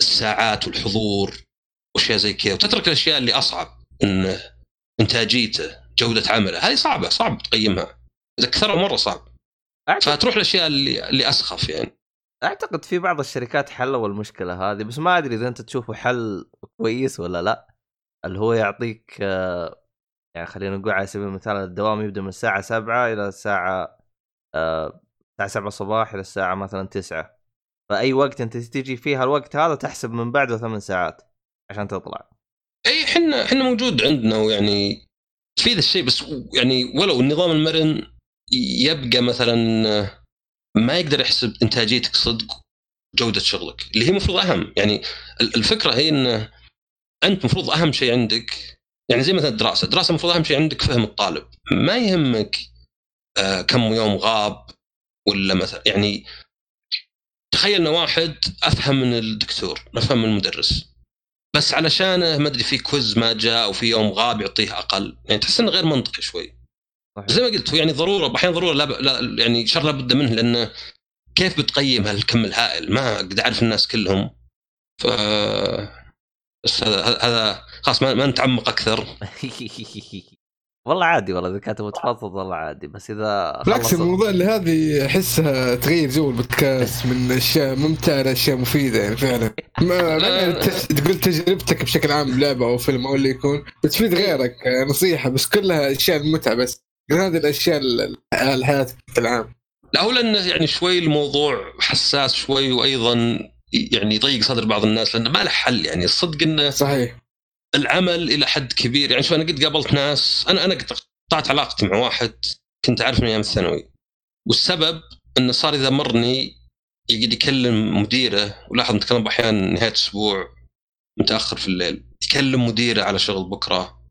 الساعات والحضور وأشياء زي كذا. وتترك الأشياء اللي أصعب إن إنتاجيته جودة عمله هذه صعبة صعب تقيمها. إذا كثرها مرة صعب. أعتقد, فتروح الأشياء اللي اللي أسخف يعني. أعتقد في بعض الشركات حلوا المشكلة هذه بس ما أدري إذا أنت تشوفه حل كويس ولا لا. اللي هو يعطيك آه، يعني خلينا نقول على سبيل المثال الدوام يبدأ من الساعة 7 إلى الساعة آه، الساعة 7 الصباح إلى الساعة مثلا 9 فأي وقت أنت تجي فيها الوقت هذا تحسب من بعده ثمان ساعات عشان تطلع. أي إحنا إحنا موجود عندنا ويعني في ذا الشيء بس يعني ولو النظام المرن يبقى مثلا ما يقدر يحسب إنتاجيتك صدق جودة شغلك اللي هي المفروض أهم. يعني ال- الفكرة هي إن أنت المفروض أهم شيء عندك يعني زي مثلا الدراسة، الدراسة المفروض أهم شيء عندك فهم الطالب، ما يهمك آه كم يوم غاب ولا مثلا يعني تخيل ان واحد أفهم من الدكتور، افهم من المدرس بس علشانه ما أدري في كوز ما جاء أو في يوم غاب يعطيه أقل، يعني تحس إنه غير منطقي شوي. صحيح. زي ما قلت هو يعني ضرورة أحيانا ضرورة لا, ب... لا يعني شر لابد منه لأنه كيف بتقيم هالكم الهائل؟ ما قد أعرف الناس كلهم. ف بس هذا هذا خلاص ما, ما نتعمق أكثر (laughs) والله عادي والله إذا كانت متفضل والله عادي بس إذا بالعكس الموضوع اللي هذه أحسها تغير جو البودكاست من أشياء ممتعة لاشياء مفيدة يعني فعلا. ما ما (laughs) ت- تقول تجربتك بشكل عام بلعبة أو فيلم أو اللي يكون بتفيد غيرك آه، نصيحة بس كلها أشياء المتعة بس. هذه الأشياء ال- الحياة بشكل عام. لا هو لأنه يعني شوي الموضوع حساس شوي وأيضا يعني يضيق صدر بعض الناس لأنه ما له حل يعني. الصدق إنه صحيح. العمل إلى حد كبير. يعني شوف أنا قد قابلت ناس أنا أنا قطعت علاقتي مع واحد كنت اعرف من أيام الثانوي. والسبب إنه صار يذمرني يقعد يكلم مديره ولاحظ نتكلم أحيانا نهاية أسبوع متأخر في الليل يكلم مديره على شغل بكرة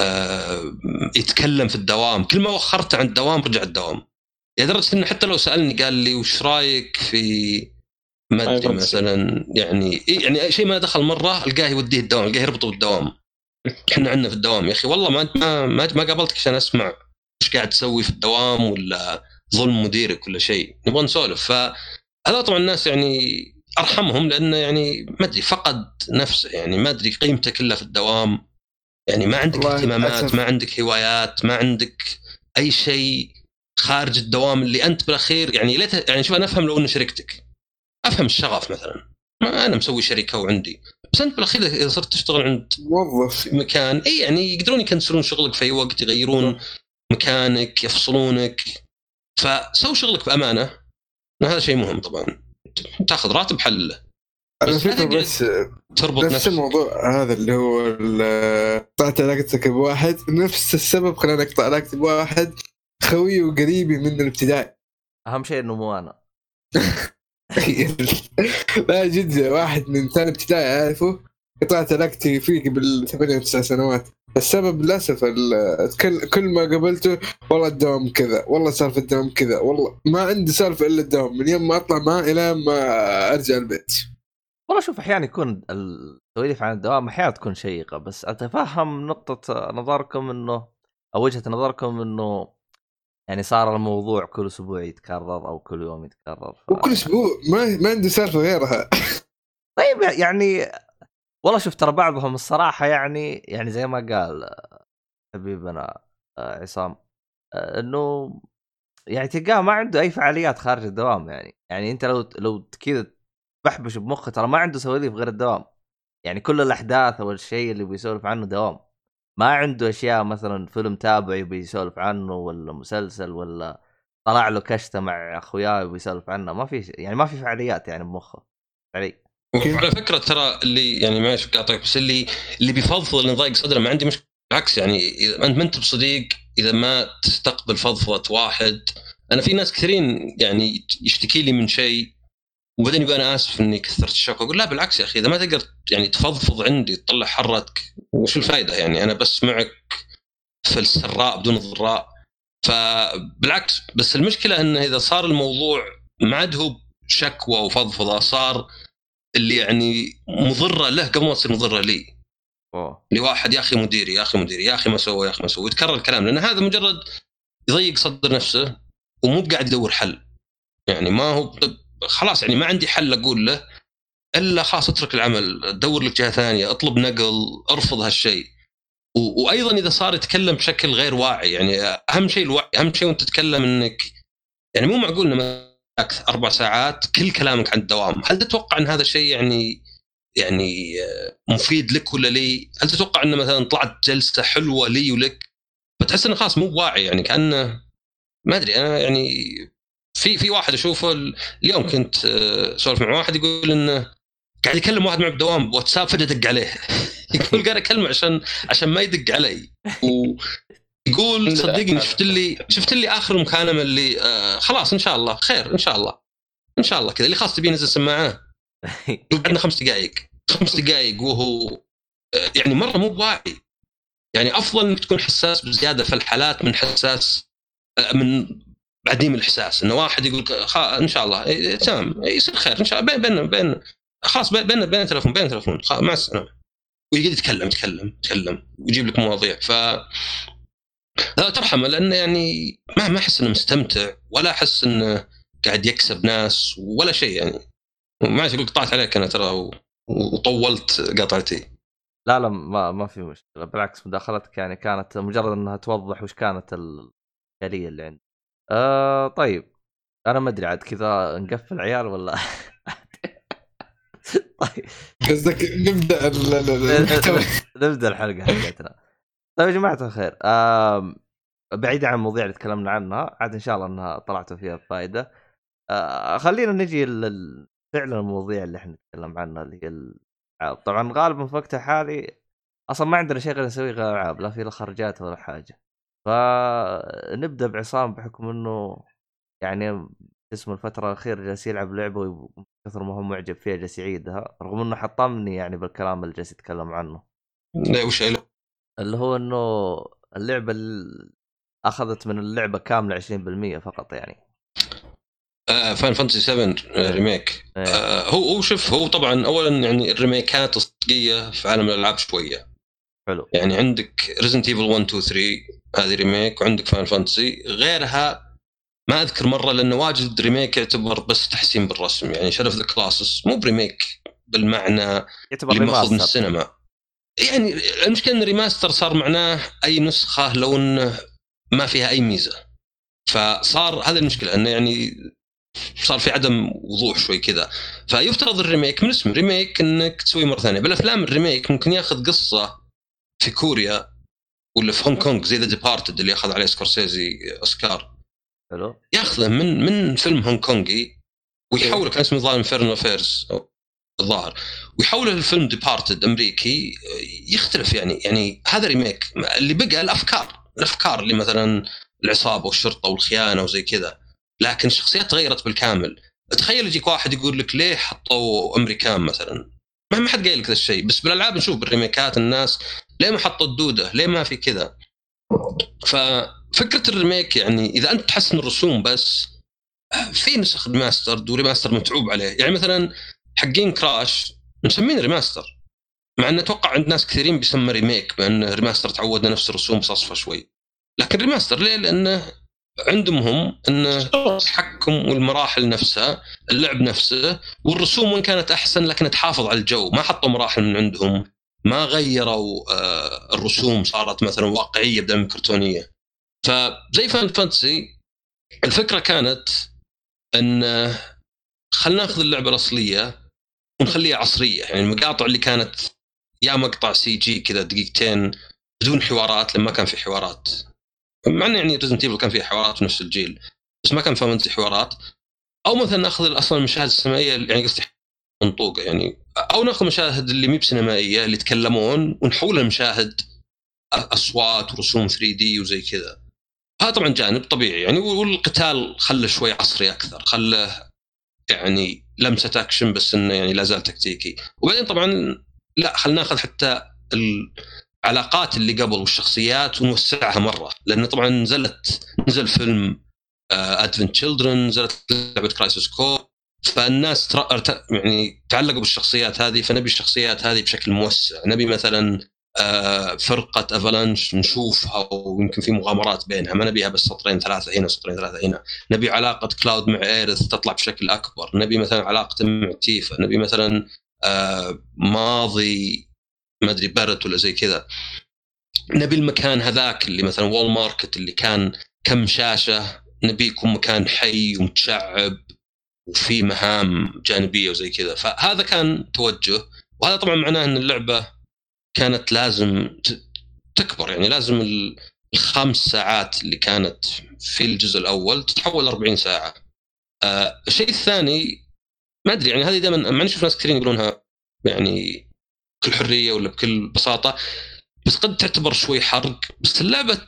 آه يتكلم في الدوام. كل ما وخرت عن الدوام رجع الدوام. لدرجة إنه حتى لو سألني قال لي وش رأيك في ما أدري. مثلا يعني يعني شيء ما دخل مرة القاه يوديه الدوام القاه يربطه بالدوام. إحنا عندنا في الدوام. يا أخي والله ما ما ما, قابلتك عشان أسمع إيش قاعد تسوي في الدوام ولا ظلم مديرك ولا شيء. نبغى نسولف. فهذا طبعا الناس يعني أرحمهم لأنه يعني ما أدري فقد نفسه يعني. ما أدري قيمته كلها في الدوام. يعني ما عندك اهتمامات للأسف. ما عندك هوايات ما عندك أي شيء خارج الدوام اللي أنت بالأخير يعني ليت يعني شوف أنا أفهم لو إنه شركتك. أفهم الشغف مثلا. ما أنا مسوي شركة وعندي. بس أنت بالأخير إذا صرت تشتغل عند موظف. مكان إي يعني يقدرون يكنسلون شغلك في أي وقت يغيرون مكانك يفصلونك. فسوي شغلك بأمانة. هذا شيء مهم طبعا. تأخذ راتب حل. فكره هذا بس تربط نفس الموضوع هذا اللي هو ال- قطعت علاقتك بواحد. نفس السبب خلاني أقطع علاقتي بواحد. خوي وقريبي من الابتدائي. أهم شيء إنه مو أنا. (laughs) لا جد واحد من ثاني ابتدائي أعرفه قطعت علاقتي فيه قبل ثمانية تسع سنوات. السبب للأسف كل ما قابلته والله الدوام كذا والله سالفة الدوام كذا والله ما عندي سالفة إلا الدوام من يوم ما أطلع معاه إلى ما أرجع البيت. والله شوف أحيانا يكون السواليف عن الدوام أحيانا تكون شيقة بس أتفهم نقطة نظركم انه أو وجهة نظركم إنه يعني صار الموضوع كل أسبوع يتكرر أو كل يوم يتكرر ف... وكل أسبوع ما ما عندي سالفة غيرها. (laughs) طيب يعني والله شوف ترى بعضهم الصراحة يعني يعني زي ما قال حبيبنا آه، عصام آه، إنه يعني تلقاه ما عنده أي فعاليات خارج الدوام يعني. يعني أنت لو لو كذا بحبش بمخه ترى ما عنده سواليف غير الدوام. يعني كل الأحداث أو الشيء اللي بيسولف عنه دوام. ما عنده أشياء مثلا فيلم تابع يبي يسولف عنه ولا مسلسل ولا طلع له كشته مع أخوياه يبي يسولف عنه ما في يعني ما في فعاليات يعني بمخه. علي وعلى فكرة ترى اللي يعني معلش قاطعك بس اللي اللي بيفضفض اللي ضايق صدره ما عندي مشكله بالعكس يعني إذا أنت ما أنت بصديق إذا ما تستقبل فضفضة واحد. أنا في ناس كثيرين يعني يشتكي لي من شيء وبعدين يقول أنا آسف إني كثرت الشكوى أقول لا بالعكس يا أخي إذا ما تقدر يعني تفضفض عندي تطلع حرتك وش الفائده يعني؟ أنا بس معك في السراء بدون الضراء فبالعكس بس المشكلة انه إذا صار الموضوع ما عاد هو شكوى وفضفضة صار اللي يعني مضرة له قبل ما تصير مضرة لي. لواحد يا أخي مديري يا أخي مديري يا أخي ما سوى يا أخي ما سوى. ويتكرر الكلام لأن هذا مجرد يضيق صدر نفسه ومو قاعد يدور حل. يعني ما هو خلاص يعني ما عندي حل أقول له إلا خلاص اترك العمل دور لك جهة ثانية اطلب نقل ارفض هالشيء وأيضا إذا صار يتكلم بشكل غير واعي يعني أهم شيء الوعي أهم شيء وأنت تتكلم إنك يعني مو معقول إنه أربع ساعات كل كلامك عن الدوام هل تتوقع إن هذا شيء يعني يعني آه، مفيد لك ولا لي؟ هل تتوقع إنه مثلا طلعت جلسة حلوة لي ولك؟ فتحس إنه خلاص مو بواعي يعني كأنه ما أدري أنا يعني في في واحد أشوفه ال- اليوم كنت آه، اسولف مع واحد يقول إنه قاعد يكلم واحد معه بالدوام بواتساب فجأة دق عليه. (laughs) يقول قاعد أكلمه عشان عشان ما يدق علي. ويقول (laughs) صدقني شفت لي شفت لي آخر مكالمة اللي آه خلاص إن شاء الله خير إن شاء الله. إن شاء الله كذا اللي خلاص تبي نزل سماعة. (laughs) عندنا خمس دقائق خمس دقائق وهو آه، يعني مرة مو بواعي. يعني أفضل إنك تكون حساس بزيادة في الحالات من حساس آه، من عديم الإحساس. إنه واحد يقول إن شاء الله إيه، تمام يصير خير إن شاء الله. بين بين بين خلاص بين بين تلفون بين تلفون. مع السلامة. ويقعد يتكلم يتكلم يتكلم ويجيب لك مواضيع. ف لا ترحمه لأنه يعني ما ما أحس إنه مستمتع ولا أحس إنه قاعد يكسب ناس ولا شيء يعني. معلش أقول قطعت عليك أنا ترى وطولت قطعتي. لا لا ما ما في مشكلة. بالعكس مداخلتك يعني كانت مجرد إنها توضح وش كانت الاشكاليه اللي عندي. آه طيب. أنا ما أدري عاد كذا نقفل عيال ولا (laughs) (laughs) طيب قصدك نبدأ (laughs) (laughs) نبدأ الحلقة حقتنا. طيب يا جماعة الخير آم، بعيدا عن المواضيع اللي تكلمنا عنها عاد إن شاء الله إنها طلعتوا فيها بفائده. آه خلينا نجي فعلا المواضيع اللي إحنا نتكلم عنها اللي هي الألعاب. طبعا غالبا في وقتها الحالي أصلا ما عندنا شيء غير نسويه غير ألعاب لا في لا خرجات ولا حاجة. فنبدأ بعصام بحكم إنه يعني اسمه الفترة الأخيرة جالس يلعب لعبة كثر ما هو معجب فيها جالس يعيدها رغم إنه حطمني يعني بالكلام اللي جالس يتكلم عنه. لا وش؟ اللي هو إنه اللعبة اللي أخذت من اللعبة كاملة 20% فقط يعني. آه Final Fantasy 7 Remake. إيه. آه هو هو شوف هو طبعا اولا يعني الريميكات الصدقية في عالم الألعاب شوية. حلو. يعني عندك Resident Evil 1 2 3 هذه remake وعندك Final Fantasy غيرها ما أذكر مرة لأنه واجد remake يعتبر بس تحسين بالرسم. يعني Shadow of the Colossus مو ب remake بالمعنى يعتبر اللي ماخذ من السينما. يعني المشكلة إن remaster صار معناه أي نسخة لو انه ما فيها أي ميزة. فصار هذا المشكلة إنه يعني صار في عدم وضوح شوي كذا. فيفترض ال remake من اسم remake إنك تسوي مرة ثانية. بالأفلام ال remake ممكن ياخذ قصة في كوريا ولا في هونغ كونغ زي The Departed اللي أخذ عليه سكورسيزي أوسكار. حلو؟ ياخذه من من فيلم هونغ كونغي ويحوله كان اسمه ظاهر Infernal Affairs الظاهر. ويحوله لفيلم Departed أمريكي يختلف يعني يعني هذا remake اللي بقى الأفكار الأفكار اللي مثلا العصابة والشرطة والخيانة وزي كذا. لكن الشخصيات تغيرت بالكامل. تخيل يجيك واحد يقول لك ليه حطوا أمريكان مثلا؟ ما ما حد قايل لك ذا الشيء. بس بالألعاب نشوف بالريميكات الناس ليه ما حطوا الدودة؟ ليه ما في كذا؟ ففكره ال remake يعني إذا أنت تحسن الرسوم بس في نسخ remaster و remaster متعوب عليه. يعني مثلا حقين كراش مسمين remaster مع ان أتوقع عند ناس كثيرين بيسمى remake بان remaster تعودنا نفس الرسوم مصففة شوي. لكن remaster ليه؟ لأنه عندهم هم إن التحكم والمراحل نفسها اللعب نفسه والرسوم وإن كانت أحسن لكن تحافظ على الجو. ما حطوا مراحل من عندهم ما غيروا آه، الرسوم صارت مثلا واقعية بدل من كرتونية. فزي Final Fantasy الفكرة كانت إن آه، خلينا ناخذ اللعبة الأصلية ونخليها عصرية يعني المقاطع اللي كانت يا مقطع CG كذا دقيقتين بدون حوارات لما كان في حوارات. مع انه يعني Resident كان فيها حوارات في نفس الجيل بس ما كان Fantasy حوارات. أو مثلا ناخذ أصلا المشاهد السينمائية يعني قصدي منطوقة يعني أو ناخذ مشاهد اللي مي بسينمائية اللي يتكلمون ونحولها لمشاهد أصوات ورسوم 3D وزي كذا. هذا طبعا جانب طبيعي. يعني والقتال خله شوي عصري أكثر خله يعني لمسة أكشن بس إنه يعني لا زال تكتيكي. وبعدين طبعا لا خلينا ناخذ حتى العلاقات اللي قبل والشخصيات ونوسعها مرة. لأن طبعا نزلت نزل فيلم Advent Children نزلت لعبة Crisis Core فالناس يعني تعلقوا بالشخصيات هذه فنبي الشخصيات هذه بشكل موسع. نبي مثلا آه، فرقة Avalanche نشوفها ويمكن في مغامرات بينها. ما نبيها بس سطرين ثلاثة هنا سطرين ثلاثة هنا. نبي علاقة كلاود مع إيرث تطلع بشكل أكبر. نبي مثلا علاقته مع تيفا. نبي مثلا آه، ماضي ما أدري باريت ولا زي كذا. نبي المكان هذاك اللي مثلا وول ماركت اللي كان كم شاشة. نبي يكون مكان حي ومتشعب وفي مهام جانبية وزي كذا. فهذا كان توجه. وهذا طبعا معناه إن اللعبة كانت لازم تكبر. يعني لازم ال- الخمس ساعات اللي كانت في الجزء الأول تتحول 40 ساعة. آه الشيء الثاني ما أدري يعني هذه دائما مع اني أشوف ناس كثيرين يقولونها يعني بكل حرية ولا بكل بساطة بس قد تعتبر شوي حرق. بس اللعبة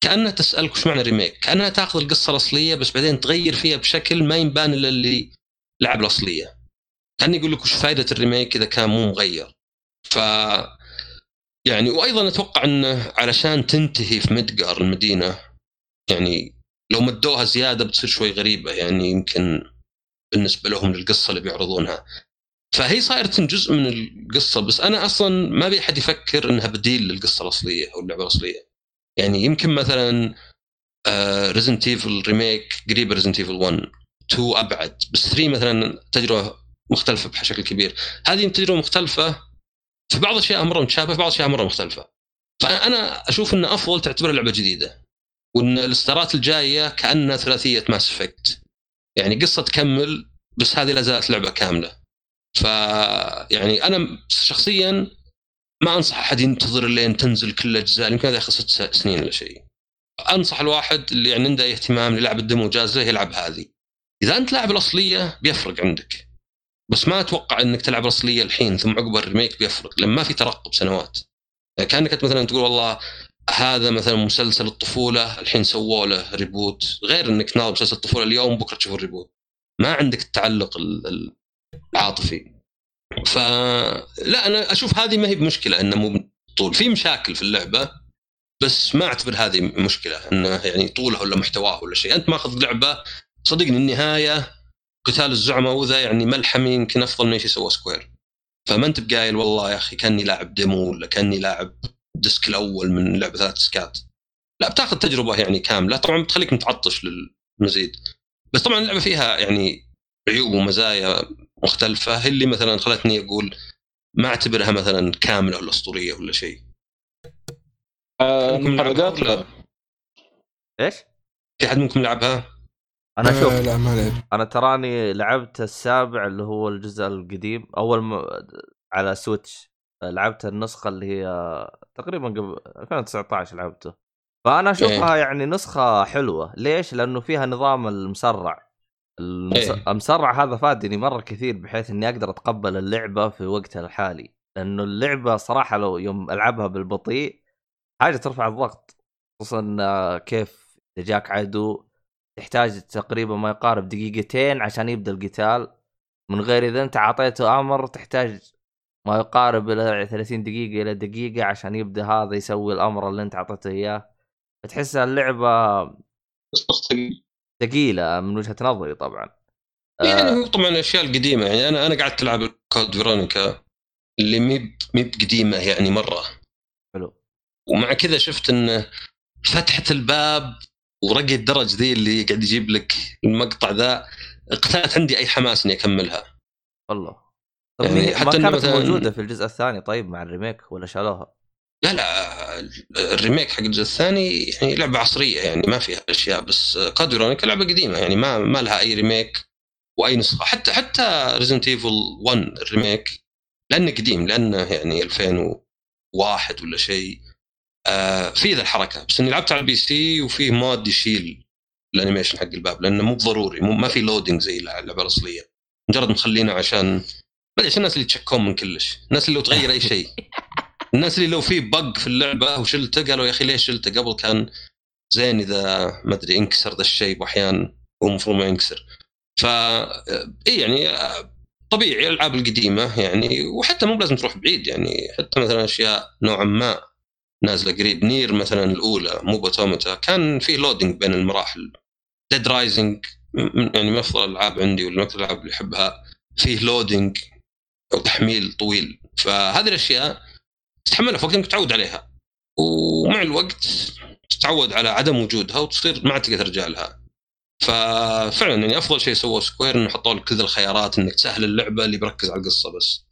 كأنها تسألك وش معنى ريميك كأنها تأخذ القصة الأصلية بس بعدين تغير فيها بشكل ما يبان إلا اللي لعب الأصلية. كان يقول لك وش فائده الريميك إذا كان مو مغير. ف يعني وأيضا أتوقع إنه علشان تنتهي في مدقر المدينة يعني لو مدوها زيادة بتصير شوي غريبة يعني يمكن بالنسبة لهم للقصة اللي بيعرضونها. فهي صايرة جزء من القصة بس أنا أصلا ما ابي أحد يفكر إنها بديل للقصة الأصلية أو اللعبة الأصلية. يعني يمكن مثلا Resident Evil remake قريب Resident Evil 1 2 أبعد. بس 3 مثلا تجربة مختلفة بشكل كبير. هذه تجربة مختلفة في بعض الاشياء مره متشابهه في بعض الاشياء مره مختلفة. فأنا أشوف إن أفضل تعتبرها لعبة جديدة وإن الاصدارات الجاية كأنها ثلاثية Mass Effect يعني قصة تكمل بس هذه لا زالت لعبة كاملة. ف يعني أنا شخصيا ما أنصح أحد ينتظر لين تنزل كل الأجزاء يمكن هذا ياخذ ست سنين ولا شيء. أنصح الواحد اللي يعني عنده اهتمام لعب ال demo وجازه يلعب هذه. إذا أنت لاعب الأصلية بيفرق عندك. بس ما أتوقع إنك تلعب الاصليه الحين ثم عقب ال remake بيفرق لأن ما في ترقب سنوات. كأنك مثلا تقول والله هذا مثلا مسلسل الطفولة الحين سووا له reboot غير إنك تناظر مسلسل الطفولة اليوم بكرة تشوف ال reboot ما عندك التعلق ال- ال- العاطفي. فلا أنا أشوف هذه ما هي بمشكلة إنه مو طول. في مشاكل في اللعبة بس ما أعتبر هذه مشكلة إنه يعني طولها ولا محتواها ولا شيء. أنت ماخذ لعبة صدقني النهاية قتال الزعماء وذا يعني ملحمي يمكن أفضل من إيش يسوي Square. فما أنت بقايل والله يا أخي كأني لاعب demo ولا كأني لاعب ال disc الأول من لعبة ثلاث ديسكات. لا بتأخذ تجربة يعني كاملة. طبعا بتخليك متعطش للمزيد. بس طبعا اللعبة فيها يعني عيوب ومزايا مختلفة. هي اللي مثلا خلتني أقول ما أعتبرها مثلا كاملة ولا أسطورية ولا شيء. محرقات؟ لا إيش؟ في أحد منكم لعبها؟ أنا آه، شوف لا ما لعب أنا تراني لعبت السابع اللي هو الجزء القديم أول ما على سويتش. لعبت النسخة اللي هي تقريبا قبل 2019 لعبته. فأنا أشوفها يعني نسخة حلوة. ليش؟ لأنه فيها نظام المسرع. المس... إيه. المسرع هذا فادني مرة كثير بحيث إني أقدر أتقبل اللعبة في وقتها الحالي. لأنه اللعبة صراحة لو يوم ألعبها بالبطيء حاجة ترفع الضغط. خصوصا كيف إذا جاك عدو تحتاج تقريبا ما يقارب دقيقتين عشان يبدأ القتال. من غير إذا أنت أعطيته آمر تحتاج ما يقارب إلى 30 دقيقة إلى دقيقة عشان يبدأ هذا يسوي الأمر اللي أنت أعطيته إياه. فتحسها اللعبة. ثقيلة من وجهة نظري طبعا. يعني آه. هو طبعا الاشياء القديمة. يعني أنا أنا قعدت ألعب Code Veronica اللي مي مي بقديمه يعني مرة. حلو. ومع كذا شفت إن فتحة الباب ورقي الدرج ذي اللي قاعد يجيب لك المقطع ذا قتلت عندي أي حماس إني أكملها. والله. طب يعني حتى ما كانت مثلاً- موجودة في الجزء الثاني طيب مع ال remake ولا شالوها؟ لا لا ال remake حق الجزء الثاني يعني لعبة عصرية يعني ما فيها أشياء بس Code Veronica لعبه قديمة يعني ما ما لها أي remake وأي نسخة. حتى حتى Resident Evil 1 ال remake لأنه قديم لأنه يعني 2001 ولا شيء. آه في ذا الحركة. بس إني لعبت على ال PC وفيه mod يشيل ال animation حق الباب لأنه مو ضروري مو ما في loading زي اللعبة الأصلية. مجرد مخلينه عشان إيش الناس اللي يتشكون من كل شيء. الناس اللي لو تغير أي شيء. (laughs) الناس اللي لو في bug في اللعبة وشلته قالوا يا أخي ليش شلته؟ قبل كان زين إذا ما أدري انكسر ذا الشيء واحيانا هو المفروض ما ينكسر. ف اي يعني طبيعي الألعاب القديمة يعني وحتى مو لازم تروح بعيد يعني حتى مثلا أشياء نوعا ما. نازلة قريب. NieR مثلا الأولى مو Automata كان في loading بين المراحل. Dead Rising يعني من افضل الألعاب عندي ولا من أكثر الألعاب اللي أحبها. فيه loading أو تحميل طويل. فهذه الأشياء تتحملها في إنك تعود عليها. ومع الوقت تتعود على عدم وجودها وتصير ما عاد تقدر ترجع لها. ففعلا يعني أفضل شيء سووه سكوير إنه حطوا لك كذا الخيارات إنك تسهل اللعبة اللي بركز على القصة بس.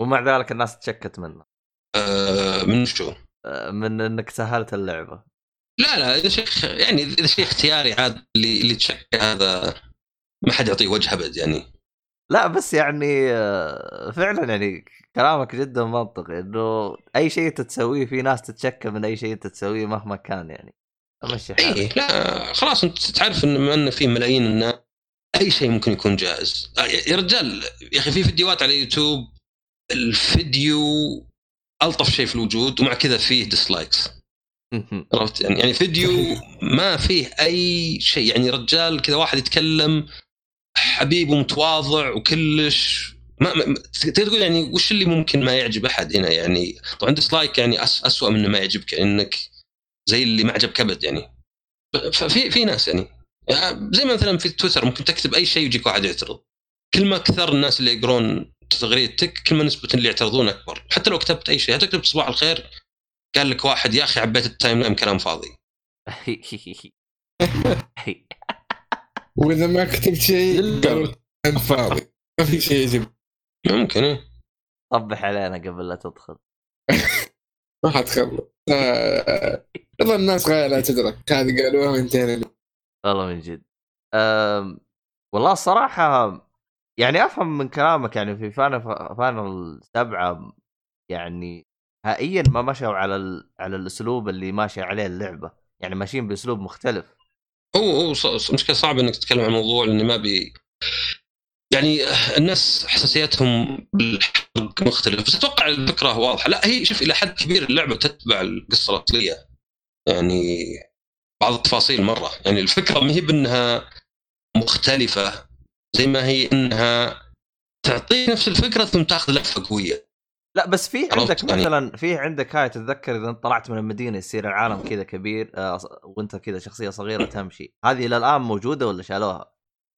ومع ذلك الناس تشكت منه. آه من شو؟ آه، من إنك سهلت اللعبة. لا لا إذا شيء يعني إذا شيء اختياري عاد اللي اللي تشك هذا ما حد يعطيه وجه أبد يعني. لا بس يعني آه، فعلا يعني كلامك جدا منطقي إنه أي شيء أنت تسويه في ناس تتشكى من أي شيء أنت تسويه مهما كان يعني. امشي اي حالك. لا خلاص أنت تعرف إن بما انه في ملايين الناس أي شيء ممكن يكون جائز. آه، يا رجال يا أخي في فيديوهات على يوتيوب الفيديو ألطف شيء في الوجود ومع كذا فيه dislikes عرفت؟ يعني يعني فيديو ما فيه أي شيء. يعني رجال كذا واحد يتكلم حبيب ومتواضع وكلش. ما, تقول يعني وش اللي ممكن ما يعجب أحد هنا؟ يعني طبعا dislike يعني أس اسوء من ما يعجبك يعني إنك زي اللي ما عجبك أبد يعني. ففي في ناس يعني. يعني زي مثلا في تويتر ممكن تكتب أي شيء ويجيك واحد يعترض. كل ما كثر الناس اللي يقرون تغريدتك كل ما نسبة اللي يعترضون أكبر. حتى لو كتبت أي شيء هتكتب صباح الخير قال لك واحد يا أخي عبيت ال timeline كلام فاضي. (laughs) وإذا ما كتبت شيء (laughs) قالوا انت فاضي. ما في شيء يجب ممكن إيه. صبح علينا قبل لا تدخل. ما حتخلص. آه، رضا الناس غاية لا تدرك. هذه قالوها وانتهينا والله من جد. والله الصراحة يعني أفهم من كلامك يعني في Final Final سبعة يعني نهائيا ما مشوا على ال... على الأسلوب اللي ماشي عليه اللعبة يعني ماشيين بأسلوب مختلف. هو هو مشكلة صعب إنك تتكلم عن الموضوع لاني ما بي يعني الناس حساسيتهم بالحق مختلف بس أتوقع الفكرة واضحة. لا هي شوف إلى حد كبير اللعبة تتبع القصة الأصلية يعني بعض التفاصيل مرة. يعني الفكرة ما هي بأنها مختلفة زي ما هي إنها تعطيك نفس الفكرة ثم تاخذ لفة قوية. لا بس في عندك يعني. مثلا في عندك هاي تتذكر إذا طلعت من المدينة يصير العالم كذا كبير آه، وأنت كذا شخصية صغيرة تمشي. هذه إلى الآن موجودة ولا شالوها؟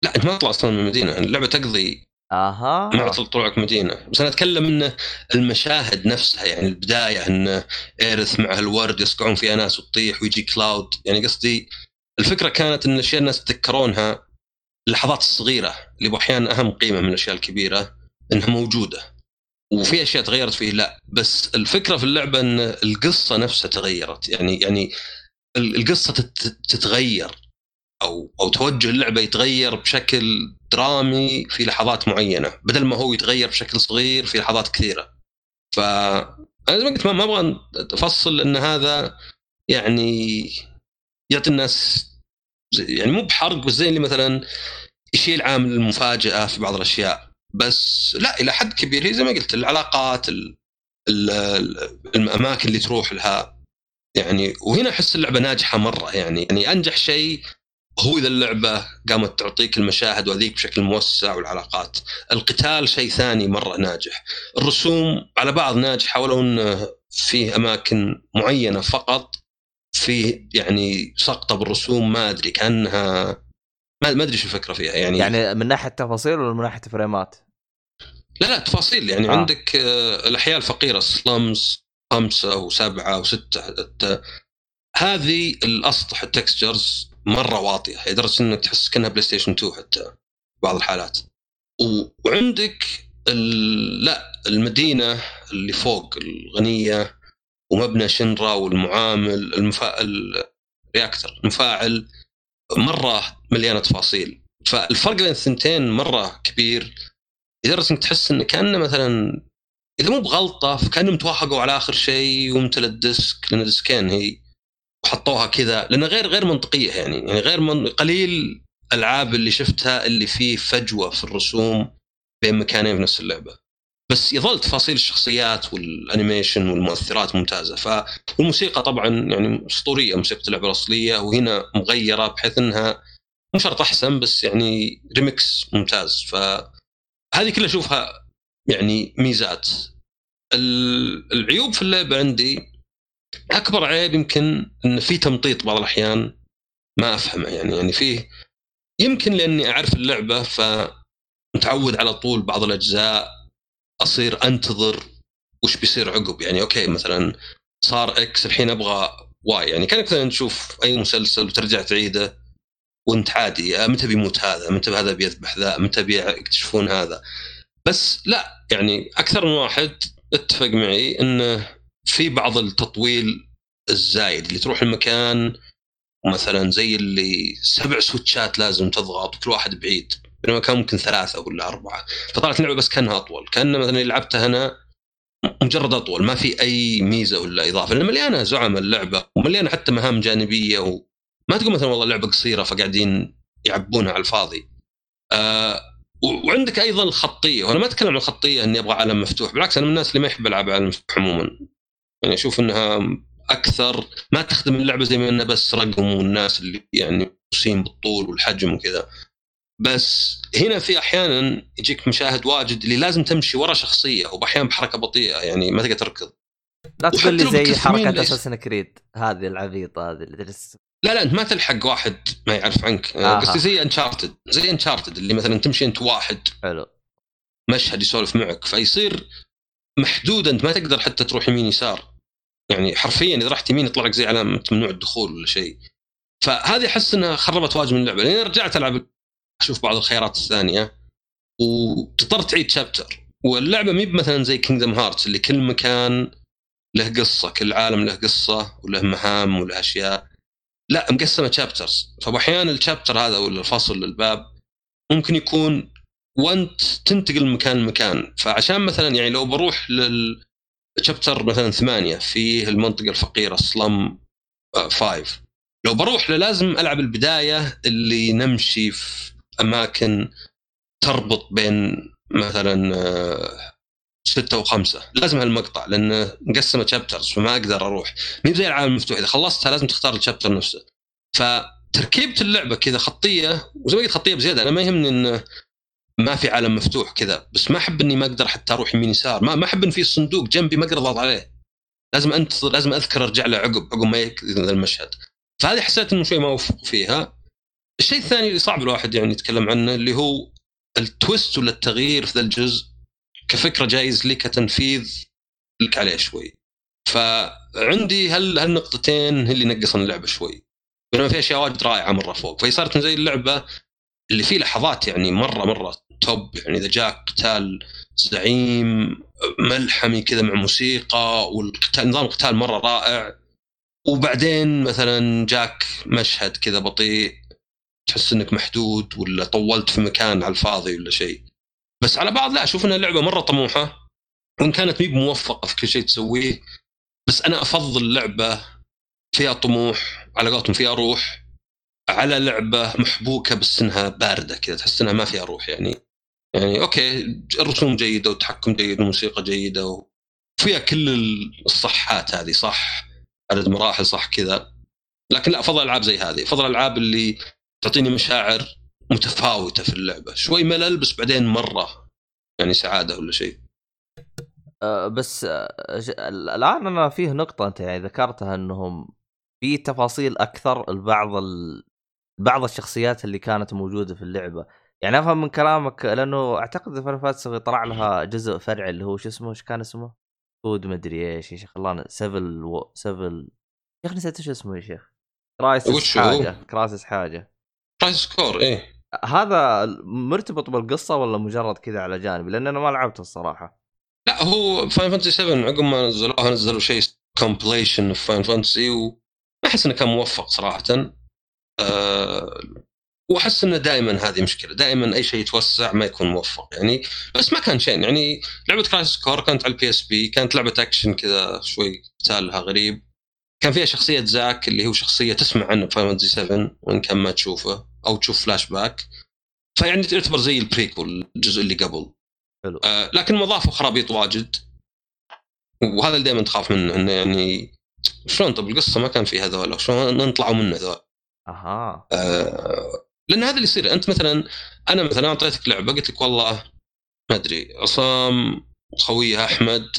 لا انت ما تطلع أصلا من المدينة. اللعبة تقضي أها. مع طلوعك مدينة. بس أنا أتكلم انه المشاهد نفسها يعني البداية إن ايرث مع الورد يصقعون فيها ناس وتطيح ويجي كلاود يعني قصدي الفكرة كانت إن الاشياء الناس تتذكرونها اللحظات الصغيرة اللي أحيانا أهم قيمة من الأشياء الكبيرة إنها موجودة. وفي أشياء تغيرت فيه لا. بس الفكرة في اللعبة إن القصة نفسها تغيرت. يعني يعني ال- القصة تت- تتغير أو أو توجه اللعبة يتغير بشكل درامي في لحظات معينة بدل ما هو يتغير بشكل صغير في لحظات كثيرة. ف أنا زي ما قلت ما أبغى أفصل إن هذا يعني يعطي الناس يعني مو بحرق بس زي اللي مثلا يشيل عامل المفاجأة في بعض الأشياء. بس لا إلى حد كبير. هي زي ما قلت العلاقات ال ال الأماكن اللي تروح لها. يعني وهنا أحس اللعبة ناجحة مرة. يعني يعني أنجح شيء هو إذا اللعبة قامت تعطيك المشاهد وذيك بشكل موسع والعلاقات. القتال شيء ثاني مرة ناجح. الرسوم على بعض ناجحة ولو إنه فيه أماكن معينة فقط. فيه يعني سقطة بالرسوم ما أدري كأنها ما أدري شو الفكرة فيها يعني, يعني من ناحية تفاصيل ولا من ناحية فريمات؟ لا لا تفاصيل يعني آه. آه. عندك آه، الأحياء الفقيرة slums خمسة وسبعه وسته الت- هذه الأسطح ال textures مرة واطية لدرجة إنك تحس كأنها بلاي ستيشن 2 حتى بعض الحالات و- وعندك ال... لا المدينة اللي فوق الغنية ومبنى Shinra والمعامل المفا... ال reactor المفاعل مرة مليانة تفاصيل. فالفرق بين الثنتين مرة كبير. لدرجه انك تحس إنه كأنه مثلا إذا مو بغلطة فكأنهم توافقوا على آخر شيء ومثل ال disc لأن disc ين هي وحطوها كذا. لانها غير غير منطقية يعني يعني غير من قليل الألعاب اللي شفتها اللي فيه فجوة في الرسوم بين مكانين في نفس اللعبة. بس يظل تفاصيل الشخصيات وال animation والمؤثرات ممتازة. فالموسيقى طبعا يعني أسطورية موسيقى اللعبة الأصلية وهنا مغيرة بحيث إنها مو شرط أحسن بس يعني ريمكس ممتاز. فهذه كلها أشوفها يعني ميزات. ال- العيوب في اللعبة عندي أكبر عيب يمكن إن في تمطيط بعض الأحيان ما أفهمه. يعني يعني فيه يمكن لأني أعرف اللعبة فمتعود على طول بعض الأجزاء أصير أنتظر وش بيصير عقب. يعني okay مثلا صار X الحين أبغى Y يعني كانك مثلا تشوف أي مسلسل وترجع تعيده وأنت عادي. آه، متى بيموت هذا؟ متى هذا بيذبح ذا؟ متى بيكتشفون هذا؟ بس لا يعني أكثر من واحد اتفق معي إنه في بعض التطويل الزايد. اللي تروح المكان مثلا زي اللي سبع سويتشات لازم تضغط كل واحد بعيد. بينما كان ممكن ثلاثة ولا أربعة. فطلعت اللعبة بس كأنها أطول. كأن مثلا لعبتها أنا مجرد أطول ما في أي ميزة ولا إضافة لأن مليانة زعم اللعبة ومليانة حتى مهام جانبية وما تقول مثلا والله اللعبة قصيرة فقاعدين يعبونها على الفاضي. آه وعندك أيضا الخطية وأنا ما أتكلم عن الخطية إني أبغى عالم مفتوح بالعكس أنا من الناس اللي ما يحب العاب عالم مفتوح عموما. يعني أشوف إنها أكثر ما تخدم اللعبة زي ما إنها بس رقم والناس اللي يعني مقصين بالطول والحجم وكذا. بس هنا في أحيانا يجيك مشاهد واجد اللي لازم تمشي ورا شخصية وباحيانا بحركة بطيئة يعني ما تقدر تركض. لا تقول لي زي حركة؟ اساسن كريد هذه العبيطة هذه اللي تجلس لا لا أنت ما تلحق واحد ما يعرف عنك. قصدي زي انشارتد زي انشارتد اللي مثلا تمشي أنت واحد. حلو. مشهد يسولف معك فيصير محدود أنت ما تقدر حتى تروح يمين يسار. يعني حرفيا إذا رحت يمين يطلع لك زي علامة ممنوع الدخول ولا شيء. فهذه أحس إنها خربت واجد من اللعبة. لاني رجعت ألعب أشوف بعض الخيارات الثانية. وتضطر تعيد chapter واللعبة مي مثلا زي Kingdom Hearts اللي كل مكان له قصة كل عالم له قصة وله مهام وله أشياء. لا مقسمة chapters فاحيانا ال chapter هذا ولا الفصل الباب ممكن يكون وأنت تنتقل من مكان لمكان. فعشان مثلا يعني لو بروح لل chapter مثلا ثمانية فيه المنطقة الفقيرة slum five لو بروح له لازم ألعب البداية اللي نمشي في أماكن تربط بين مثلا آه، ستة وخمسة. لازم هالمقطع لأنه مقسمة chapters فما أقدر أروح. مي زي العالم المفتوح إذا خلصتها لازم تختار ال chapter نفسه. فتركيبة اللعبة كذا خطية وزي ما قلت خطية بزيادة أنا ما يهمني إنه ما في عالم مفتوح كذا بس ما أحب إني ما أقدر حتى أروح يمين يسار. ما ما أحب إن في صندوق جنبي ما أقدر أضغط عليه. لازم انت لازم أذكر أرجع له عقب عقب ما يكذا المشهد. فهذه حسيت إنه شوي ما وفق فيها. الشيء الثاني اللي صعب الواحد يعني يتكلم عنه اللي هو ال twist ولا التغيير في ذا الجزء كفكرة جايز لي كتنفيذ لك عليه شوي. فعندي هل هالنقطتين هي اللي نقصن اللعبة شوي. بينما في أشياء واجد رائعة مرة فوق. فهي صارت زي اللعبة اللي فيه لحظات يعني مرة مرة توب. يعني إذا جاك قتال زعيم ملحمي كذا مع موسيقى والقتال نظام القتال مرة رائع. وبعدين مثلا جاك مشهد كذا بطيء. تحس إنك محدود ولا طولت في مكان على الفاضي ولا شيء. بس على بعض لا أشوف إنها لعبة مرة طموحة وإن كانت مي موفقه في كل شيء تسويه بس أنا أفضل لعبة فيها طموح على قولتهم فيها روح على لعبة محبوكة بس إنها باردة كذا تحس إنها ما فيها روح يعني. يعني okay الرسوم جيدة والتحكم جيد والموسيقى جيدة وفيها كل الصحات هذه صح؟ عدد مراحل صح كذا. لكن لا أفضل ألعاب زي هذه أفضل الالعاب اللي تعطيني مشاعر متفاوتة في اللعبة. شوي ملل بس بعدين مرة يعني سعادة ولا شيء. أه بس أه الآن أنا فيه نقطة أنت يعني ذكرتها إنهم في تفاصيل أكثر لبعض ال... بعض الشخصيات اللي كانت موجودة في اللعبة. يعني أفهم من كلامك لأنه أعتقد Final Fantasy طلع لها جزء فرعي اللي هو شو اسمه؟ إيش كان اسمه؟ كود مدري إيش يا شيخ الله سيفل و... سيفل يا أخي نسيت إيش اسمه يا شيخ. Crisis حاجة Crisis حاجة. Crisis Core إيه. هذا مرتبط بالقصة ولا مجرد كذا على جانب لأن أنا ما لعبته الصراحة. لا هو Final Fantasy 7 عقب ما نزلوها نزلوا شيء Compilation of Final Fantasy وما أحس إنه كان موفق صراحة. أه وأحس إنه دائما هذه مشكلة. دائما أي شيء يتوسع ما يكون موفق يعني. بس ما كان شيء يعني لعبة Crisis Core كانت على ال PSP كانت لعبة اكشن كذا شوي قتالها غريب. كان فيها شخصية زاك اللي هو شخصية تسمع عنه في Final 7 وإن كان ما تشوفه. أو تشوف فلاش باك فيعني تعتبر زي ال prequel الجزء اللي قبل. حلو. آه لكن مضاف خرابيط واجد. وهذا اللي دائما تخاف منه إنه يعني شلون؟ طب القصة ما كان فيها هذول شلون نطلعوا منه هذول؟ أها. آه لأن هذا اللي يصير. أنت مثلا أنا مثلا أعطيتك لعبة قلت لك والله ما أدري عصام خويه أحمد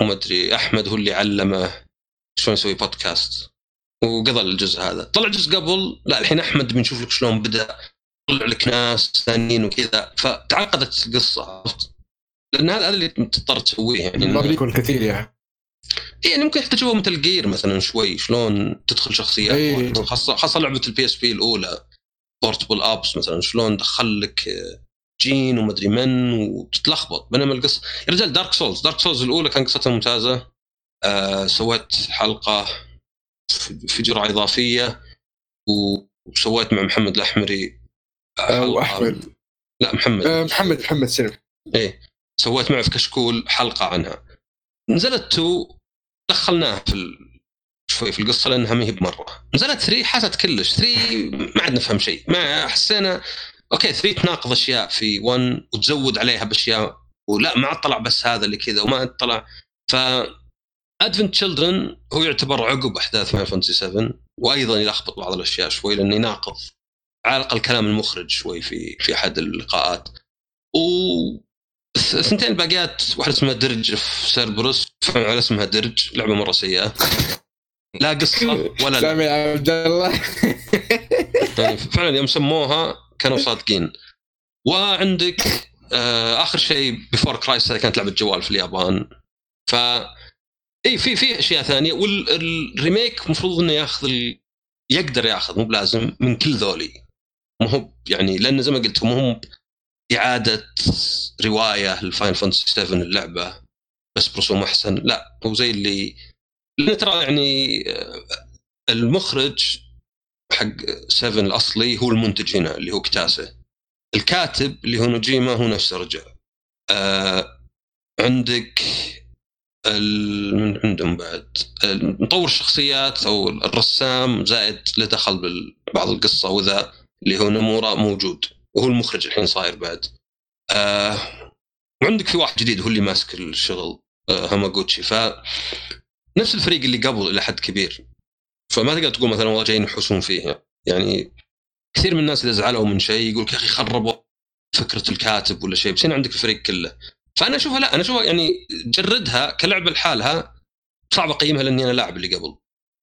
وما أدري أحمد هو اللي علمه شلون يسوي بودكاست وقضى الجزء هذا. طلع جزء قبل لا الحين أحمد بنشوف لك شلون بدأ طلع لك ناس ثانيين وكذا فتعقدت القصة؟ لأن هذا اللي تضطر تسويه يعني. ما بيكون كثير يعني. يعني ممكن يحتاجوا مثل جير مثلا شوي شلون تدخل شخصيات أي. خاصة خاصة لعبة ال PSP الأولى Portable Ops مثلا شلون دخل لك جين ومدري من وتتلخبط. بينما القصة يا رجال Dark Souls Dark Souls الأولى كان قصتها ممتازة. آه سويت حلقة في جرعه إضافية وسويت مع محمد الأحمري. واحمد لا محمد. آه، محمد محمد سلم. إيه. سويت معه في كشكول حلقة عنها. نزلت 2 دخلناها في. شوي في القصة لأنها ما هي بمرة. نزلت 3 حست كلش. 3 ما عاد نفهم شيء. ما حسينا okay 3 تناقض أشياء في 1 وتزود عليها بأشياء ولا ما عاد طلع بس هذا اللي كذا وما عاد طلع. ف Advent Children هو يعتبر عقب أحداث Final Fantasy 7 وأيضا يلخبط بعض الأشياء شوي لأنه يناقض على الأقل كلام المخرج شوي في في أحد اللقاءات. و الثنتين الباقيات واحدة اسمها Dirge of Cerberus على اسمها Dirge لعبة مرة سيئة. لا قصة ولا لا سامي عبد الله. يعني فعلا يوم سموها كانوا صادقين. وعندك آه آخر شيء Before Crisis هذه كانت لعبة جوال في اليابان. ف إي في في أشياء ثانية. وال remake المفروض إنه ياخذ ال... يقدر ياخذ مو بلازم من كل ذولي. مو هو يعني لأن زي ما قلت مو هم إعادة رواية ل Final Fantasy 7 اللعبة بس برسوم أحسن. لا هو زي اللي لأن ترى يعني آه، المخرج حق 7 الأصلي هو المنتج هنا اللي هو كتاسه. الكاتب اللي هو نوجيما هو نفسه رجع. آه عندك من عندهم بعد. مطور الشخصيات أو الرسام زائد له دخل ببعض القصة وذا اللي هو نمورا موجود وهو المخرج الحين صاير بعد. آه وعندك في واحد جديد هو اللي ماسك الشغل آه هاماغوتشي. ف نفس الفريق اللي قبل إلى حد كبير. فما تقدر تقول مثلا والله جايين يحوسون فيه. يعني كثير من الناس إذا زعلوا من شيء يقول يا أخي خربوا فكرة الكاتب ولا شيء. بس هنا عندك الفريق كله. فأنا أشوفها لا أنا أشوفها يعني جردها كلعبه لحالها صعب اقيمها لأني أنا لاعب اللي قبل.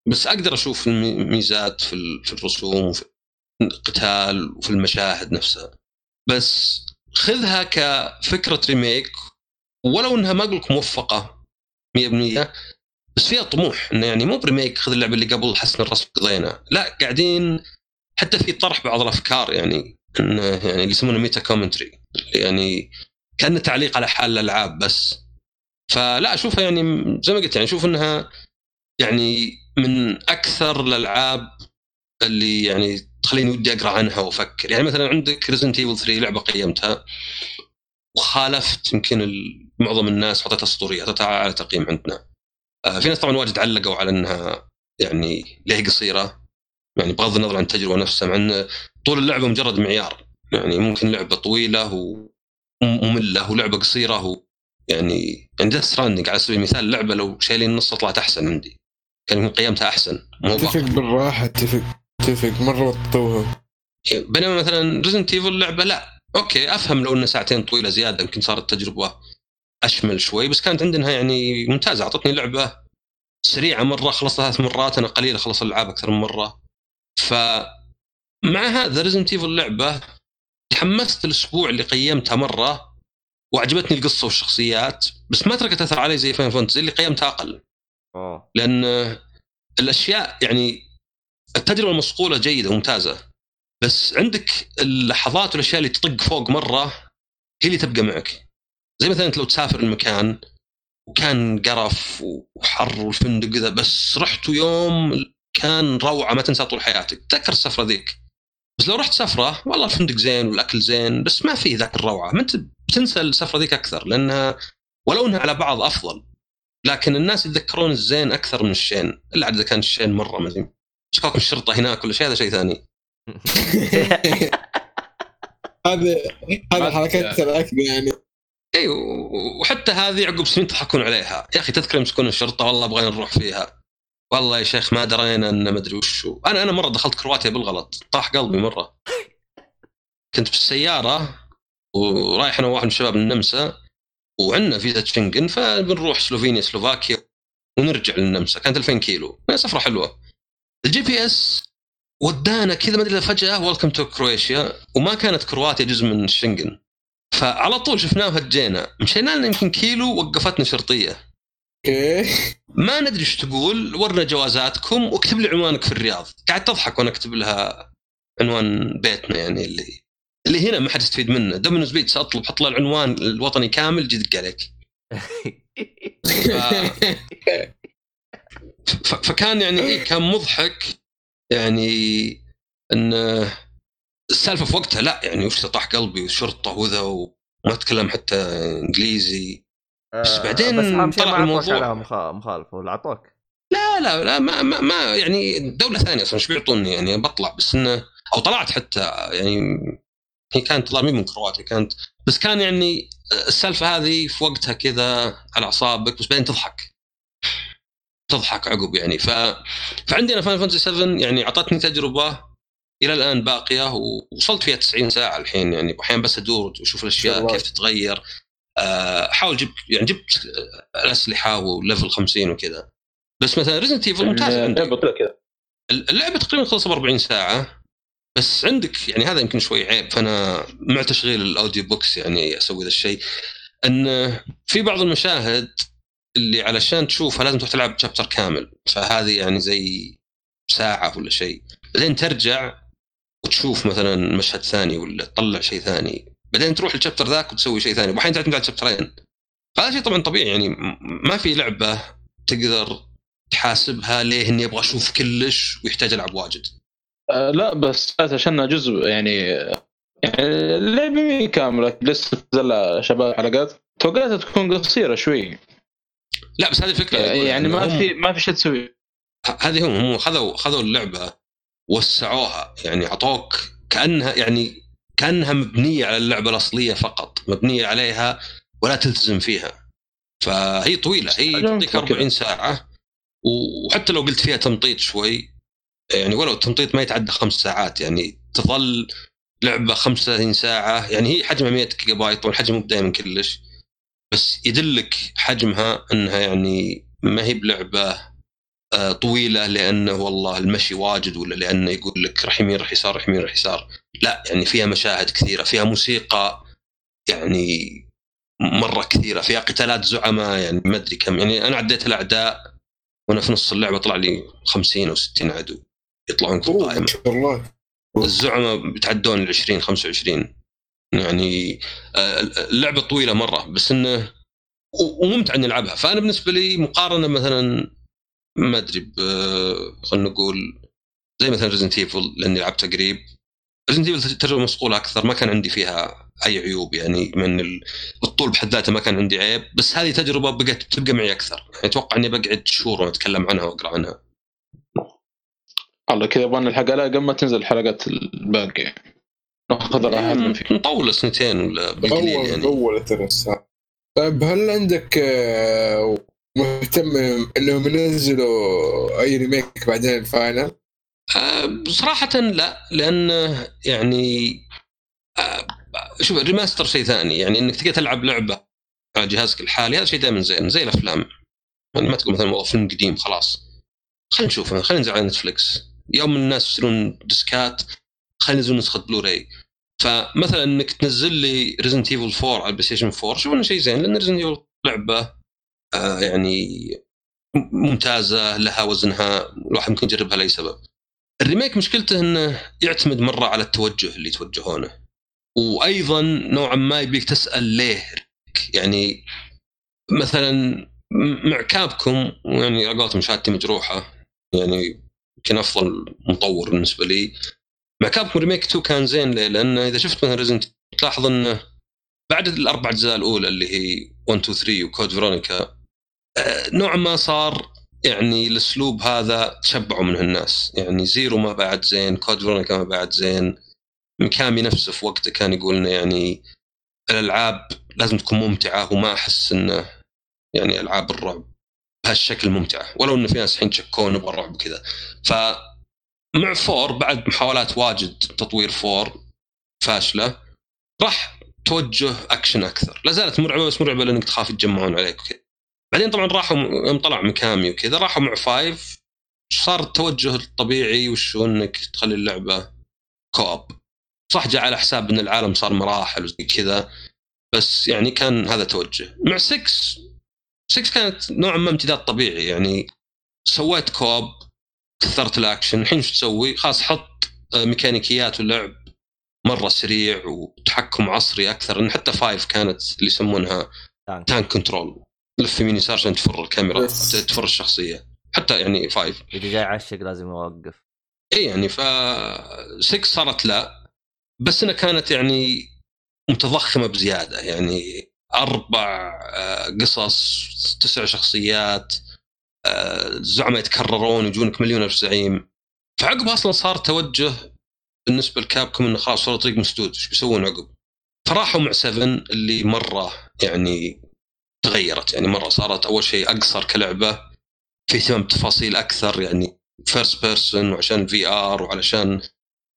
بس أقدر أشوف الميزات في في الرسوم وفي القتال وفي المشاهد نفسها. بس خذها كفكرة remake ولو إنها ما أقول لك موفقة 100% بس فيها طموح. إنه يعني مو ب remake خذ اللعبة اللي قبل حسن الرسم قضينا. لا قاعدين حتى في طرح بعض الأفكار يعني انه يعني اللي يسمونه meta commentary يعني كأنه تعليق على حال الألعاب بس. فلا أشوفها يعني زي ما قلت يعني أشوف إنها يعني من أكثر الألعاب اللي يعني تخليني ودي أقرأ عنها وأفكر. يعني مثلا عندك Resident Evil 3 لعبة قيمتها. وخالفت يمكن معظم الناس حطيتها اسطوريه حطيتها على تقييم عندنا. آه، في ناس طبعا واجد علقوا على إنها يعني ليه قصيرة. يعني بغض النظر عن التجربة نفسها مع إن طول اللعبة مجرد معيار. يعني ممكن لعبة طويلة وممله ولعبة قصيرة و يعني Death Stranding على سبيل المثال لعبه لو شايلين النص طلعت أحسن عندي. كان يمكن قيمتها أحسن مو اتفق. بالراحة اتفق اتفق. مرة وطوها. بينما مثلا Resident Evil لعبة لا. okay أفهم لو انها ساعتين طويلة زيادة يمكن صارت تجربة أشمل شوي بس كانت عندنا يعني ممتازة. أعطتني لعبة سريعة مرة خلصتها ثلاث مرات أنا قليل أخلص الالعاب أكثر من مرة. ف مع هذا Resident Evil لعبة تحمست الأسبوع اللي قيمتها مرة وعجبتني القصة والشخصيات بس ما تركت أثر علي زي Final Fantasy اللي قيمتها أقل. اوه لأن الأشياء يعني التجربة المصقولة جيدة وممتازة بس عندك اللحظات والأشياء اللي تطق فوق مرة هي اللي تبقى معك. زي مثلا أنت لو تسافر المكان وكان قرف وحر والفندق ذا بس رحت يوم كان روعة ما تنسى طول حياتك. تذكر السفرة ذيك. بس لو رحت سفرة والله الفندق زين والأكل زين بس ما فيه ذاك الروعة. ما انت بتنسى السفرة ذيك أكثر لانها ولو إنها على بعض أفضل. لكن الناس يتذكرون الزين أكثر من الشين إلا عاد إذا كان الشين مرة مثلا اشكاكم الشرطة هناك ولا شيء؟ هذا شيء ثاني. (laughs) هذه هذه حركات الأكل يعني. اي وحتى هذه عقب سنين تضحكون عليها. يا أخي تذكر يمسكون الشرطة والله بغينا نروح فيها. والله يا شيخ ما درينا إن مدري وشو. أنا أنا مرة دخلت كرواتيا بالغلط. طاح قلبي مرة. كنت بالسياره ورايح أنا وواحد من شباب النمسا وعندنا فيزا شنغن فبنروح سلوفينيا سلوفاكيا ونرجع للنمسا. كانت 2000 كيلو. سفرة حلوة. ال GPS ودانا كذا ما أدري فجأة welcome to كرواتيا وما كانت كرواتيا جزء من الشنغن فعلى طول شفناه وهجينا مشينا لنا يمكن كيلو وقفتنا شرطية. ما ندري إيش تقول. ورنا جوازاتكم واكتب لي عنوانك في الرياض. قاعد تضحك وأنا أكتب لها عنوان بيتنا يعني اللي اللي هنا ما حد يستفيد منه. دومينوز بيتزا أطلب حط له العنوان الوطني كامل جي دق عليك. ف... فكان يعني إيه كان مضحك يعني إن السالفة في وقتها لا يعني وش طاح قلبي والشرطه وذا وما أتكلم حتى إنجليزي. بس بعدين بس طلع الموضوع. عليها مخ- مخالفه ولا اعطوك لا لا لا ما ما, ما يعني دولة ثانية أصلا إيش بيعطوني يعني بطلع بس انه أو طلعت حتى يعني هي كانت طلع من كرواتيا كانت بس كان يعني السالفة هذه في وقتها كذا على أعصابك بس بعدين تضحك تضحك عقب يعني ف فعندي أنا Final Fantasy 7 يعني أعطتني تجربة إلى الآن باقية ووصلت فيها 90 ساعة الحين يعني أحيانا بس أدور وأشوف الأشياء. كيف تتغير آه، احاول جبت يعني جبت الأسلحة و level 50 وكذا. بس مثلا Resident Evil ممتازه كذا. اللعبة تقريبا خلصت ب 40 ساعة. بس عندك يعني هذا يمكن شوي عيب فأنا مع تشغيل ال audio books يعني أسوي ذا الشيء. إن في بعض المشاهد اللي علشان تشوفها لازم تروح تلعب chapter كامل. فهذه يعني زي ساعة ولا شيء. بعدين ترجع وتشوف مثلا مشهد ثاني ولا تطلع شيء ثاني. بعدين تروح ال chapter ذاك وتسوي شيء ثاني. واحيانا تعتمد على الشابترين هذا شيء طبعا طبيعي يعني ما في لعبة تقدر تحاسبها ليه إني أبغى أشوف كلش ويحتاج ألعب واجد. آه لا بس عشان جزء يعني يعني اللعبه مي كاملة لسه تنزل شباب حلقات. توقعتها تكون قصيرة شوي. لا بس هذه الفكرة. يعني ما في ما في شيء تسوي. هذه هم هم خذوا خذوا اللعبة وسعوها. يعني أعطوك كأنها يعني كانها مبنية على اللعبة الأصلية فقط مبنية عليها ولا تلتزم فيها. فهي طويلة هي تعطيك كذا. 40 ساعة. وحتى لو قلت فيها تمطيط شوي يعني ولو التمطيط ما يتعدى خمس ساعات يعني تظل لعبة 35 ساعة. يعني هي حجمها 100 جيجا بايت طبعا الحجم مو دائما كلش بس يدلك حجمها إنها يعني ما هي بلعبة طويلة لأنه والله المشي واجد ولا لأنه يقول لك راح يمين راح يسار راح يمين راح يسار. لا يعني فيها مشاهد كثيرة فيها موسيقى يعني مرة كثيرة فيها قتالات زعماء يعني ما أدري كم. يعني أنا عديت الأعداء وأنا في نص اللعبة طلع لي 50 أو 60 عدو يطلعون في القائمه ما شاء الله. الزعماء بيتعدون ال 20 25 يعني آه، اللعبة طويلة مرة بس إنه وممتع إني ألعبها. فأنا بالنسبة لي مقارنة مثلا ما أدري ب- خلينا نقول زي مثلا Resident Evil لأني لعبتها قريب. Resident Evil تجربة مصقولة أكثر ما كان عندي فيها أي عيوب يعني من ال- الطول بحد ذاته ما كان عندي عيب بس هذه تجربة بقت تبقى معي أكثر. يعني أتوقع إني بقعد شهور وأنا أتكلم عنها وأقرأ عنها. الله كذا يبغى نلحق عليها قبل ما تنزل الحلقات الباقيه نأخذ راحتنا نطول سنتين ولا بالقليل يعني. اول ترى. طيب هل عندك آه، مهتم إنهم ينزلوا أي remake بعدين ال Final؟ آه، صراحة لا لأن يعني آه، شوف ال remaster شيء ثاني. يعني إنك تقدر تلعب لعبة على جهازك الحالي هذا شيء دائما زين. زي الأفلام. يعني ما تقول مثلا والله فيلم قديم خلاص. خلينا نشوفه. خلينا ننزل على نتفلكس يوم الناس يشترون ديسكات خلينا ينزلون نسخة بلوراي فمثلا إنك تنزل لي Resident Evil 4 على البلاي ستيشن 4 شوف إنه شيء زين لأن Resident Evil لعبة يعني ممتازة لها وزنها الواحد ممكن يجربها لأي سبب. ال remake مشكلته إنه يعتمد مرة على التوجه اللي يتوجهونه. وأيضا نوعا ما يبيك تسأل ليه. يعني مثلا مع كابكم يعني على قولتهم شهادتي مجروحه يعني يمكن أفضل مطور بالنسبة لي. مع كابكم remake 2 كان زين ليه؟ لأنه إذا شفت مثلا Resident تلاحظ إنه بعد الأربع أجزاء الأولى اللي هي 1 2 3 و Code Veronica نوعا ما صار يعني الأسلوب هذا تشبعوا منه الناس. يعني Zero ما بعد زين Code Veronica ما بعد زين. ميكامي نفسه في وقته كان يقول إنه يعني الألعاب لازم تكون ممتعة وما أحس إنه يعني ألعاب الرعب بهالشكل ممتعة. ولو إنه في ناس الحين تشكون نبغى الرعب وكذا. ف مع four بعد محاولات واجد تطوير four فاشلة راح توجه أكشن أكثر. لا زالت مرعبة بس مرعبة لأنك تخاف يتجمعون عليك وكذا. بعدين طبعا راحوا يوم طلع ميكامي وكذا راحوا مع five. صار التوجه الطبيعي وش هو إنك تخلي اللعبة co-op صح جاء على حساب إن العالم صار مراحل وزي كذا بس يعني كان هذا توجه. مع 6 6 كانت نوعا ما امتداد طبيعي. يعني سويت co-op كثرت الأكشن. الحين إيش تسوي؟ خلاص حط آه، ميكانيكيات اللعب مرة سريع وتحكم عصري أكثر. حتى five كانت اللي يسمونها. tank control لف يمين يسار عشان تفر الكاميرا بس. تفر الشخصية. حتى يعني five إذا جاي عشق لازم اوقف اي يعني ف 6 صارت لا بس إنها كانت يعني متضخمة بزيادة. يعني أربع آه، قصص تسع شخصيات آه، الزعماء يتكررون يجونك مليون ألف زعيم. فعقب أصلا صار توجه بالنسبة لكابكم إنه خلاص صار طريق مسدود. إيش بيسوون عقب؟ فراحوا مع 7 اللي مرة يعني تغيرت. يعني مرة صارت أول شيء أقصر كلعبة في اهتمام بتفاصيل أكثر يعني first person وعشان VR وعلشان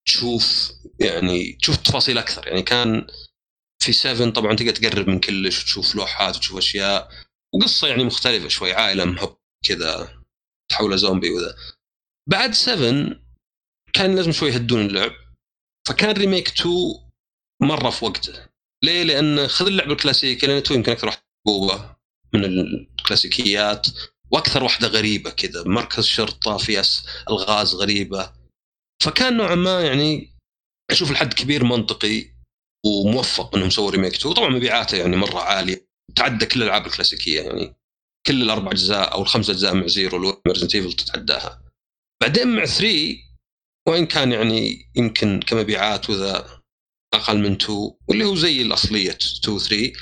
تشوف يعني تشوف تفاصيل أكثر. يعني كان في 7 طبعا تقدر تقرب من كلش وتشوف لوحات وتشوف أشياء وقصة يعني مختلفة شوي عائلة مهب كذا تحول زومبي وذا. بعد 7 كان لازم شوي يهدون اللعب فكان ريميك 2 مرة في وقته. ليه؟ لأن خذ اللعبة الكلاسيكية لأن 2 يمكن أكثر واحدة محبوبه من الكلاسيكيات وأكثر واحدة غريبة كذا مركز شرطة في الغاز غريبة. فكان نوعا ما يعني أشوف لحد كبير منطقي وموفق إنهم سووا remake 2 طبعا مبيعاته يعني مرة عالية. تعدى كل الألعاب الكلاسيكية يعني. كل الأربع أجزاء أو الخمس أجزاء مع Zero Resident Evil تتعداها بعدين مع 3 وإن كان يعني يمكن كمبيعات وذا أقل من 2 واللي هو زي الأصلية 2 3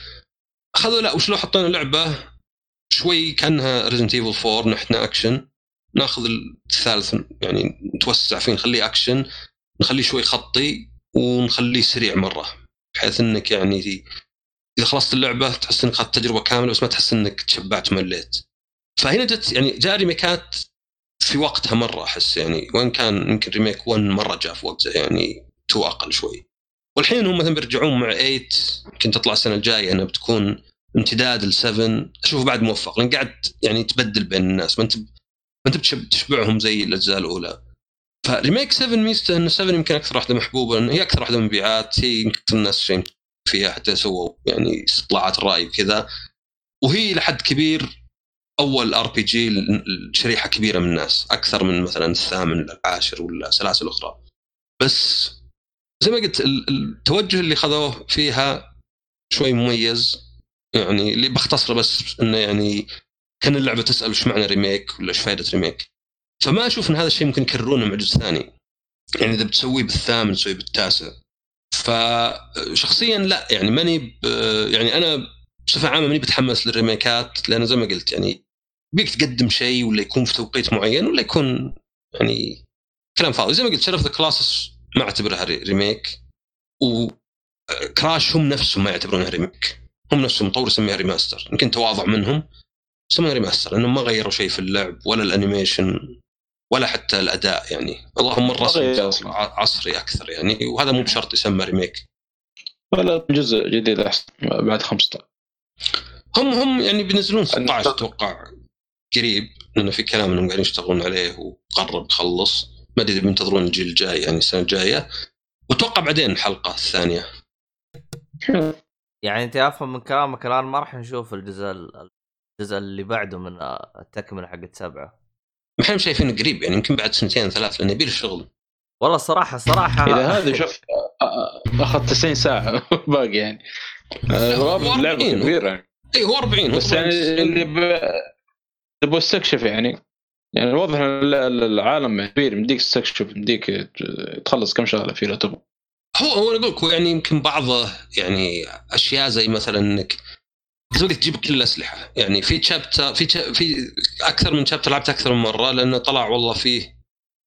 اخذوا لا وش لو حطينا لعبة؟ شوي كأنها Resident Evil 4 نحن اكشن ناخذ الثالث يعني نتوسع فيه نخليه اكشن نخليه شوي خطي ونخليه سريع مرة. بحيث إنك يعني إذا خلصت اللعبة تحس إنك اخذت تجربة كاملة بس ما تحس إنك تشبعت مليت. فهنا جت يعني جاء ريميكات في وقتها مرة أحس يعني. وإن كان يمكن ريميك 1 مرة جاء في وقته يعني 2 أقل شوي. والحين هم مثلا بيرجعون مع 8 يمكن تطلع السنة الجاية إنها بتكون امتداد ل 7 أشوفه بعد موفق لأن قاعد يعني تبدل بين الناس. ما أنت ما أنت بتشب- تشبعهم زي الأجزاء الأولى. ف remake 7 ميزته انه 7 يمكن أكثر واحدة محبوبة هي أكثر واحدة مبيعات. هي يمكن الناس شيء فيها حتى سووا يعني استطلاعات الرأي وكذا. وهي لحد كبير أول RPG لشريحة كبيرة من الناس أكثر من مثلا الثامن العاشر ولا سلاسل أخرى. بس زي ما قلت ال- التوجه اللي خذوه فيها شوي مميز يعني اللي بختصره بس إنه يعني كأن اللعبة تسأل وش معنى remake ولا إيش فائده ريميك. فما أشوف إن هذا الشيء ممكن يكررونه مع جزء ثاني. يعني إذا بتسويه بالثامن تسويه بالتاسع. فشخصيا لا يعني ماني يعني أنا بصفة عامة ماني بتحمس للريميكات لأن زي ما قلت يعني بيك تقدم شيء ولا يكون في توقيت معين ولا يكون يعني كلام فاضي. زي ما قلت Shadow of the Colossus ما أعتبرها re- remake و Crash هم نفسهم ما يعتبرونها remake هم نفسهم مطور يسميها remaster يمكن تواضع منهم يسمونها remaster لأنهم ما غيروا شيء في اللعب ولا ال animation ولا حتى الأداء يعني. اللهم الرسم عصري أكثر يعني وهذا مو بشرط يسمى remake ولا جزء جديد أحسن بعد 15 هم هم يعني بينزلون 16 أنا- أتوقع قريب لأنه في كلام إنهم قاعدين يشتغلون عليه وقرب يخلص ما أدري إذا بينتظرون الجيل الجاي يعني السنة الجاية. وأتوقع بعدين الحلقة الثانية. يعني أنت أفهم من كلامك الآن ما راح نشوف الجزء ال- الجزء اللي بعده من التكملة حقت سبعه ما إحنا شايفين قريب يعني يمكن بعد سنتين ثلاث لأنه يبي له شغل والله الصراحه الصراحه إذا هذه شوف آه، آخذ 90 ساعة (laughs) باقي يعني. آه، لعبة 40. كبيرة. يعني. اي هو 40 هو بس يعني اللي ب... تبغى تستكشف يعني. يعني واضح العالم كبير مديك تستكشف مديك تخلص كم شغلة فيه لو تبغى. هو هو أنا أقول يعني يمكن بعضه يعني أشياء زي مثلا إنك قلت تجيب كل الأسلحة. يعني في تشابتر في تشا- في أكثر من تشابتر لعبت أكثر من مرة لأنه طلع والله فيه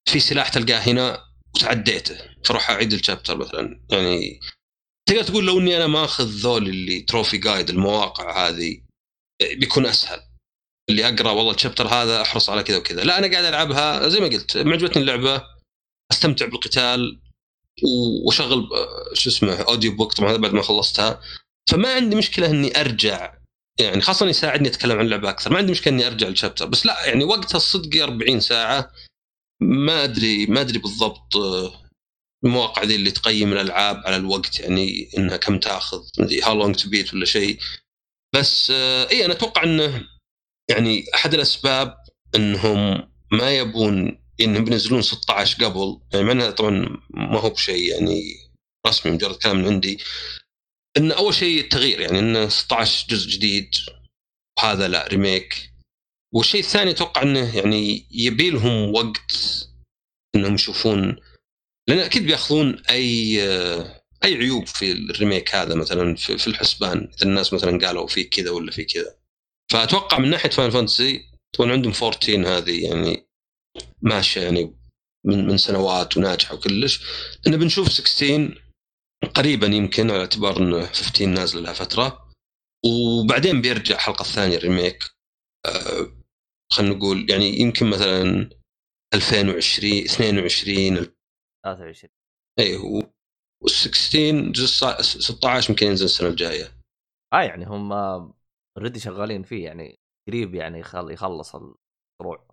في سلاح تلقاه هنا وتعديته فروح أعيد الشابتر مثلا. يعني تقدر تقول لو إني أنا ماخذ ذول اللي تروفي جايد المواقع هذه بيكون أسهل. اللي أقرأ والله ال chapter هذا أحرص على كذا وكذا. لا أنا قاعد ألعبها زي ما قلت معجبتني اللعبة أستمتع بالقتال وأشغل آه، شو اسمه audio book طبعا بعد ما خلصتها. فما عندي مشكلة إني أرجع يعني خاصة يساعدني أتكلم عن اللعبة أكثر ما عندي مشكلة إني أرجع لل chapter بس لا يعني وقتها الصدق 40 ساعة ما أدري ما أدري بالضبط آه، المواقع ذي اللي تقيم الألعاب على الوقت يعني إنها كم تأخذ How Long to Beat ولا شيء. بس آه، إي أنا أتوقع إنه يعني أحد الأسباب إنهم ما يبون انهم بينزلون 16 قبل يعني مع طبعا ما هو بشيء يعني رسمي مجرد كلام من عندي إن أول شيء التغيير يعني إن 16 جزء جديد وهذا لا remake والشيء الثاني أتوقع إنه يعني يبي لهم وقت إنهم يشوفون لأن أكيد بيأخذون أي أي عيوب في ال remake هذا مثلا في الحسبان إذا الناس مثلا قالوا في كذا ولا في كذا. فأتوقع من ناحية Final Fantasy طبعا عندهم 14 هذه يعني ماشية يعني من من سنوات وناجحة وكلش. انه بنشوف 16 قريبا يمكن على اعتبار انه 15 نازلة لها فترة. وبعدين بيرجع الحلقة الثانية remake آه خلينا نقول يعني يمكن مثلا 2020 22 23 اي وال 16 جزء 16 يمكن ينزل السنة الجاية. آه يعني هم already شغالين فيه يعني قريب يعني يخل يخلص المشروع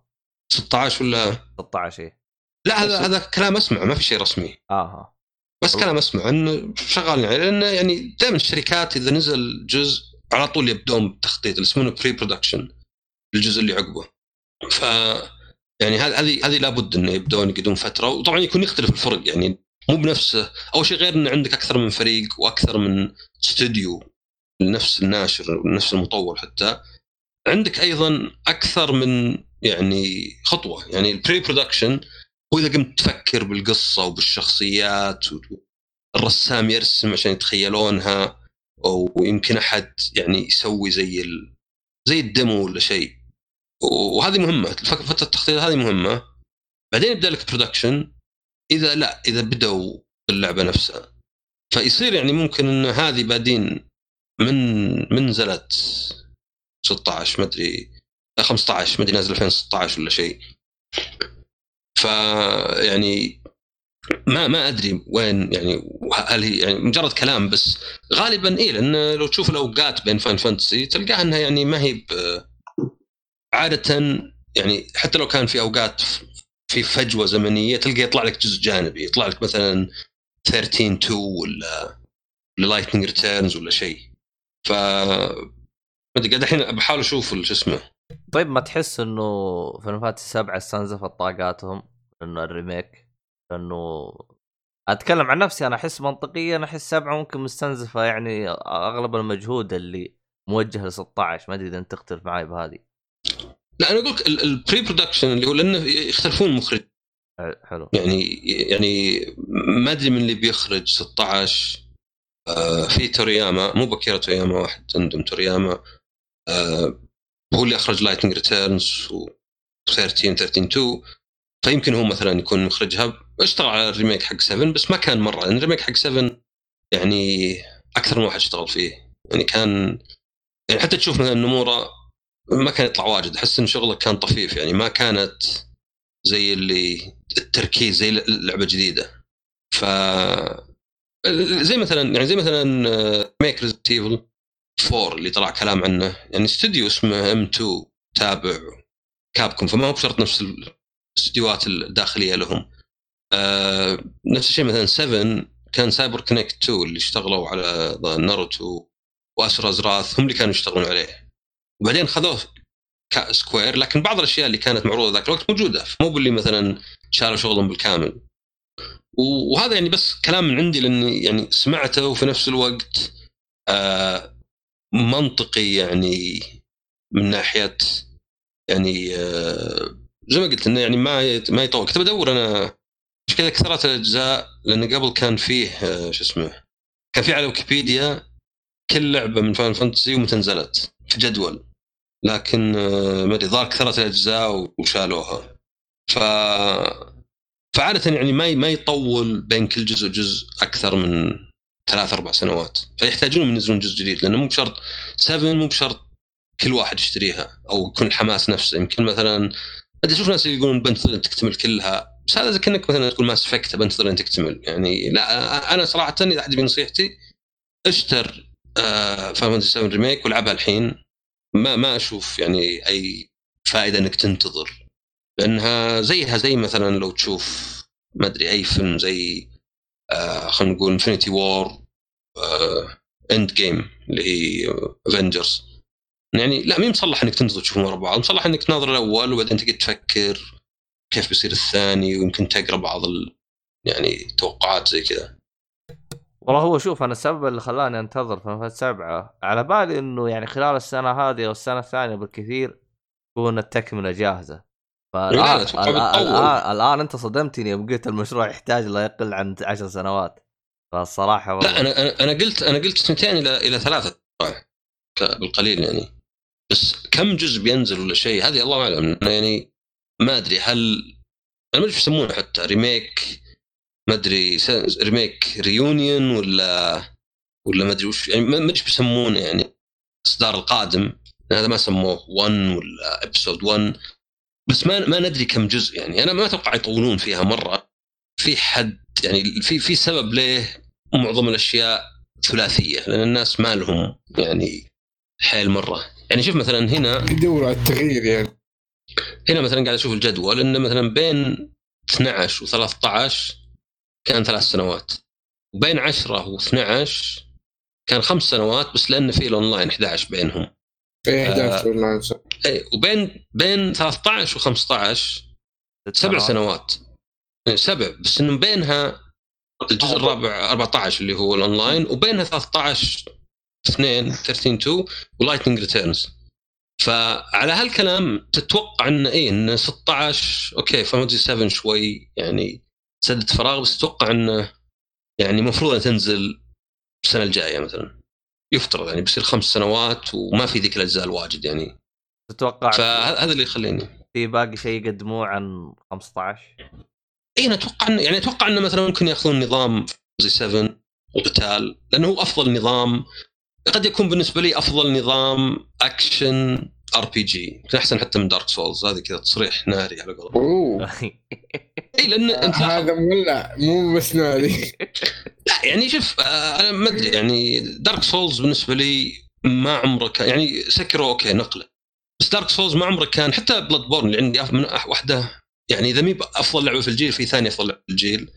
16 ولا؟ 16 إيه. لا هذا هذا كلام أسمع ما في شيء رسمي. آه بس كلام أسمع إنه شغالين عليه لأنه يعني دائما الشركات إذا نزل جزء على طول يبدون بالتخطيط اللي يسمونه pre-production الجزء اللي عقبه. ف يعني هذه هذه هذه لابد إنه يبدون يقعدون فترة وطبعا يكون يختلف الفرق يعني مو بنفسه. أول شيء غير إنه عندك أكثر من فريق وأكثر من استوديو لنفس الناشر ونفس المطور حتى. عندك أيضا أكثر من يعني خطوة يعني ال pre-production هو إذا قمت تفكر بالقصة وبالشخصيات الرسام يرسم عشان يتخيلونها أو يمكن أحد يعني يسوي زي ال... زي ال demo ولا شيء. وهذه مهمة فترة التخطيط هذه مهمة. بعدين يبدأ لك production إذا لا إذا بدأوا باللعبة نفسها. فيصير يعني ممكن إن هذه بعدين من من نزلت 16 ما أدري 15 ما أدري نازل 2016 ولا شيء. ف يعني ما ما أدري وين يعني هل هي يعني مجرد كلام بس. غالبا إيه لأن لو تشوف الأوقات بين Final Fantasy تلقاها إنها يعني ما هي عادة يعني حتى لو كان في أوقات في فجوة زمنية تلقى يطلع لك جزء جانبي يطلع لك مثلا 13 2 ولا ولا Lightning Returns ولا شيء. ف قاعد الحين بحاول أشوف شو اسمه. طيب ما تحس إنه Final Fantasy 7 استنزفت طاقاتهم إنه ال remake؟ لأنه أتكلم عن نفسي أنا أحس منطقيا أحس سبعة ممكن مستنزفة يعني أغلب المجهود اللي موجه ل 16 ما أدري إذا أنت تختلف معي بهذه. لا أنا أقول لك ال pre-production اللي هو لأنه يختلفون مخرج. حلو. يعني يعني ما أدري من اللي بيخرج 16 آه في تورياما مو بأكيرا تورياما واحد عندهم تورياما. آه هو اللي أخرج Lightning Returns و 13 13 2 فيمكن هو مثلا يكون مخرجها. اشتغل على ال remake حق 7 بس ما كان مرة. لأن ال remake حق 7 يعني أكثر من واحد اشتغل فيه. يعني كان يعني حتى تشوف مثلا نومورا ما كان يطلع واجد. أحس إن شغله كان طفيف. يعني ما كانت زي اللي التركيز زي لعبة جديدة. ف زي مثلا يعني زي مثلا remake Resident Evil 4 اللي طلع كلام عنه. يعني استوديو اسمه M 2 تابع Capcom فما هو بشرط نفس الاستديوهات الداخلية لهم. آه نفس الشيء مثلا 7 كان CyberConnect 2 اللي اشتغلوا على ناروتو و Asura's Wrath هم اللي كانوا يشتغلون عليه. وبعدين خذوه Square لكن بعض الأشياء اللي كانت معروضة ذاك الوقت موجودة مو باللي مثلا شالوا شغلهم بالكامل. وهذا يعني بس كلام من عندي لأني يعني سمعته وفي نفس الوقت آه منطقي يعني من ناحية يعني آه زي ما قلت إنه يعني ما ما يطول. كنت بدور أنا مش كذا كثرت الأجزاء لأن قبل كان فيه آه شو اسمه كان في على ويكيبيديا كل لعبة من فان فانتسي ومتى نزلت في جدول. لكن ما أدري ظهر كثرت الأجزاء وشالوها. ف فعادة يعني ما ما يطول بين كل جزء وجزء أكثر من ثلاث أربع سنوات. فيحتاجون ينزلون جزء جديد لأنه مو بشرط 7 مو بشرط كل واحد يشتريها أو يكون الحماس نفسه. يمكن مثلا انت تشوف ناس يقولون بنتظر تكتمل كلها بس هذا كأنك مثلا تقول Mass Effect بنتظر ان تكتمل. يعني لا أنا صراحة إذا احد بنصيحتي اشتر آه Final 7 Remake والعبها الحين. ما ما أشوف يعني أي فائدة إنك تنتظر. لأنها زيها زي مثلا لو تشوف ما أدري أي فيلم زي آه خلينا نقول Infinity War Endgame اللي هي Avengers يعني لا مين مصلح إنك تنتظر تشوفهم ورا بعض. مصلح إنك تناظر الأول وبعدين تقعد تفكر كيف بيصير الثاني ويمكن تقرأ بعض ال... يعني توقعات زي كذا. والله هو شوف أنا السبب اللي خلاني أنتظر في سبعة على بالي إنه يعني خلال السنة هذه أو السنة الثانية بالكثير تكون التكملة جاهزة. فالان الآن, الان أنت صدمتني يوم قلت المشروع يحتاج لا يقل عن عشر سنوات. فالصراحة والله. لا أنا أنا قلت أنا قلت سنتين إلى إلى ثلاثة بالقليل يعني. بس كم جزء بينزل ولا شيء؟ هذه الله أعلم. يعني ما أدري. هل أنا ما أدري يسمونه حتى. Remake ما أدري. Remake Reunion ولا ولا ما أدري وش يعني ما أدري إيش بيسمونه يعني. الاصدار القادم. هذا ما سموه. 1 ولا ابسود 1 بس ما ما ندري كم جزء يعني. أنا ما أتوقع يطولون فيها مرة. في حد يعني في في سبب ليه معظم الأشياء ثلاثية لأن الناس ما لهم يعني حيل مرة. يعني شوف مثلا هنا يدوروا على التغيير يعني. هنا مثلا قاعد أشوف الجدول إنه مثلا بين 12 و13 كان ثلاث سنوات. وبين 10 و12 كان خمس سنوات بس لأن في الأونلاين 11 بينهم. إيه 11 اونلاين اي وبين بين 13 و15 سبع سنوات. سبع. بس إنه بينها الجزء الرابع 14 اللي هو الأونلاين وبينها 13 2 13 2 و Lightning Returns. فعلى هالكلام تتوقع إنه إيه إنه 16 okay Fantasy 7 شوي يعني سدت فراغ بس تتوقع إنه يعني المفروض ان تنزل السنة الجاية مثلا. يفترض يعني بيصير خمس سنوات وما في ذيك الأجزاء الواجد يعني. تتوقع فهذا اللي يخليني. في باقي شيء يقدموه عن 15 إي أتوقع انه يعني أتوقع إنه مثلا ممكن يأخذون نظام زي 7 القتال لأنه هو أفضل نظام قد يكون بالنسبة لي أفضل نظام action RPG. أحسن حتى من Dark Souls هذه كذا تصريح ناري على قولهم أوه. إي لأن انت هذا مولع مو بس ناري (laughs) لا يعني شوف آه، أنا ما أدري يعني Dark Souls بالنسبة لي ما عمره كان يعني Sekiro okay نقلة. بس Dark Souls ما عمره كان حتى Bloodborne اللي عندي أف- من أح- واحدة يعني إذا مي أفضل لعبة في الجيل في ثاني أفضل لعبة في الجيل.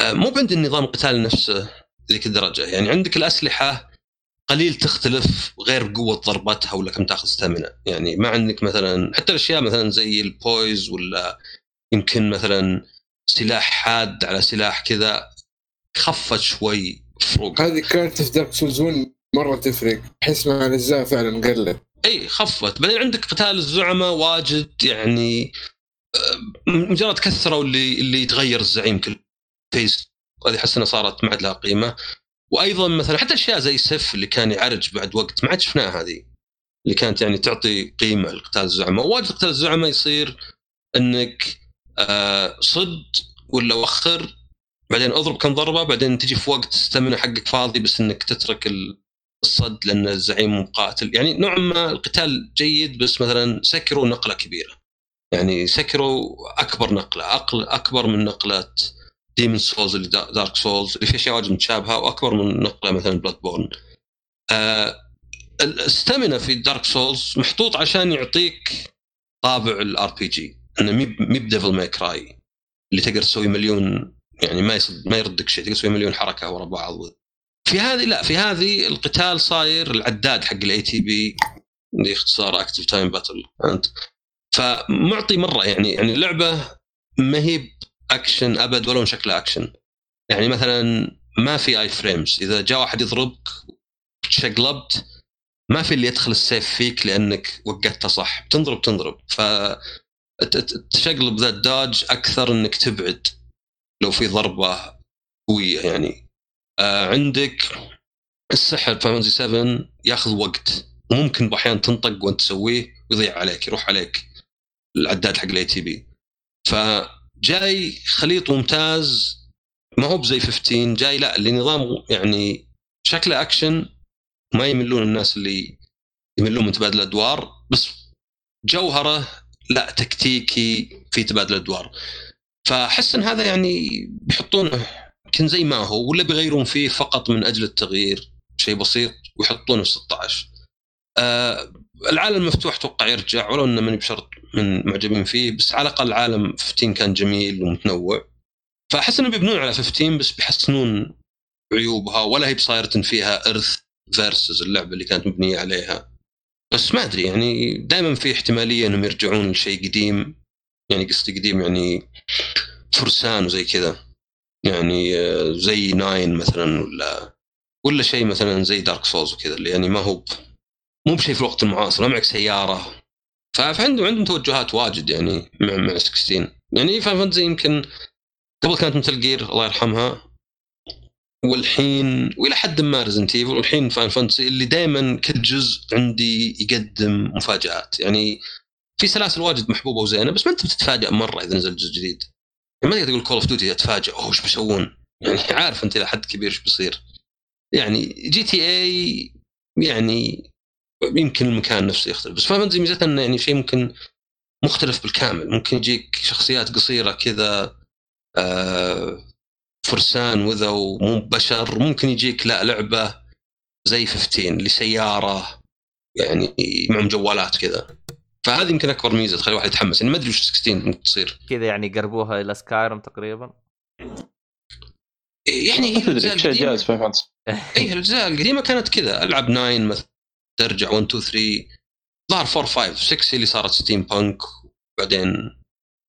آه، مو عندي النظام القتال نفسه ذيك الدرجة. يعني عندك الأسلحة قليل تختلف غير بقوة ضربتها ولا كم تاخذ stamina يعني ما عندك مثلا حتى الأشياء مثلا زي ال poise ولا يمكن مثلا سلاح حاد على سلاح كذا خفت شوي فروق هذه كانت في Dark Souls 1 مرة تفرق. أحس مع الأجزاء فعلا قلت. إي خفت. بعدين عندك قتال الزعماء واجد يعني آه، مجرد كثروا اللي اللي يتغير الزعيم كل phase هذه أحس إنها صارت ما عاد لها قيمة. وأيضا مثلا حتى أشياء زي Sif اللي كان يعرج بعد وقت ما عاد شفناها هذه اللي كانت يعني تعطي قيمة لقتال الزعماء. واجد قتال الزعماء يصير إنك آه صد ولا وخر بعدين أضرب كم ضربة بعدين تجي في وقت stamina حقك فاضي بس إنك تترك ال- الصد لأن الزعيم مقاتل. يعني نوعا ما القتال جيد بس مثلا Sekiro نقلة كبيرة. يعني Sekiro أكبر نقلة أقل أكبر من نقلة Demon's Souls اللي دا- Dark Souls اللي في اشياء واجد متشابهه واكبر من نقله مثلا Bloodborne ال stamina في Dark Souls محطوط عشان يعطيك طابع ال RPG إنه مي ب Devil May Cry اللي تقدر تسوي مليون يعني ما يصد ما يردك شيء تقدر تسوي مليون حركة ورا بعض. في هذه لا في هذه القتال صاير العداد حق ال ATB اللي اختصار active time battle فمعطي مرة يعني يعني اللعبة ما هي اكشن أبد ولو إن شكلها اكشن يعني مثلا ما في i-frames إذا جاء واحد يضربك شقلبت ما في اللي يدخل السيف فيك لأنك وقتها صح. تنضرب تنضرب ف تشقلب ذا ال dodge أكثر إنك تبعد لو في ضربة قوية يعني. آه عندك السحر Fantasy 7 ياخذ وقت. وممكن باحيان تنطق وأنت تسويه ويضيع عليك يروح عليك العداد حق ال ATB فجاي خليط ممتاز ما هو بزي 15 جاي لا اللي نظام يعني شكله اكشن ما يملون الناس اللي يملون من تبادل الادوار بس جوهرة لا تكتيكي في تبادل الادوار فأحس إن هذا يعني بيحطونه يمكن زي ما هو ولا بيغيرون فيه فقط من أجل التغيير شيء بسيط ويحطونه في 16 آه العالم المفتوح أتوقع يرجع ولو إنه ماني بشرط من معجبين فيه بس على الأقل العالم 15 كان جميل ومتنوع. فأحس إنهم بيبنون على 15 بس بيحسنون عيوبها ولا هي بصايرة فيها ارث Versus اللعبة اللي كانت مبنية عليها. بس ما أدري يعني دائما في احتمالية إنهم يرجعون لشيء قديم. يعني قصدي قديم يعني فرسان وزي كذا. يعني آه، زي nine مثلا ولا ولا شيء مثلا زي Dark Souls وكذا اللي يعني ما هو مو بشيء في الوقت المعاصر ما معك سيارة. ف- فعندهم عندهم توجهات واجد يعني مع مع 16 يعني Final Fantasy يمكن قبل كانت مثل Gear الله يرحمها والحين وإلى حد ما Resident Evil والحين Final Fantasy اللي دائما كل جزء عندي يقدم مفاجآت. يعني في سلاسل واجد محبوبة وزينة بس ما أنت بتتفاجئ مرة إذا نزل جزء جديد. يعني ما تقدر تقول Call of Duty اتفاجئ أوه إيش بيسوون؟ يعني عارف أنت إلى حد كبير إيش بيصير. يعني GTA يعني يمكن المكان نفسه يختلف. بس Final ميزتها انه يعني شيء ممكن مختلف بالكامل. ممكن يجيك شخصيات قصيرة كذا آه فرسان وذا ومو بشر. ممكن يجيك لا لعبة زي 15 لسيارة يعني معهم جوالات كذا. فهذه يمكن أكبر ميزة تخلي الواحد يتحمس. يعني ما أدري وش 16 ممكن تصير. كذا يعني قربوها إلى سكايرم تقريبا. يعني هي في فانتسي اي الأجزاء القديمة كانت كذا. ألعب 9 مثلا. ترجع 1 2 3 ظهر 4 5 6 هي اللي صارت steampunk وبعدين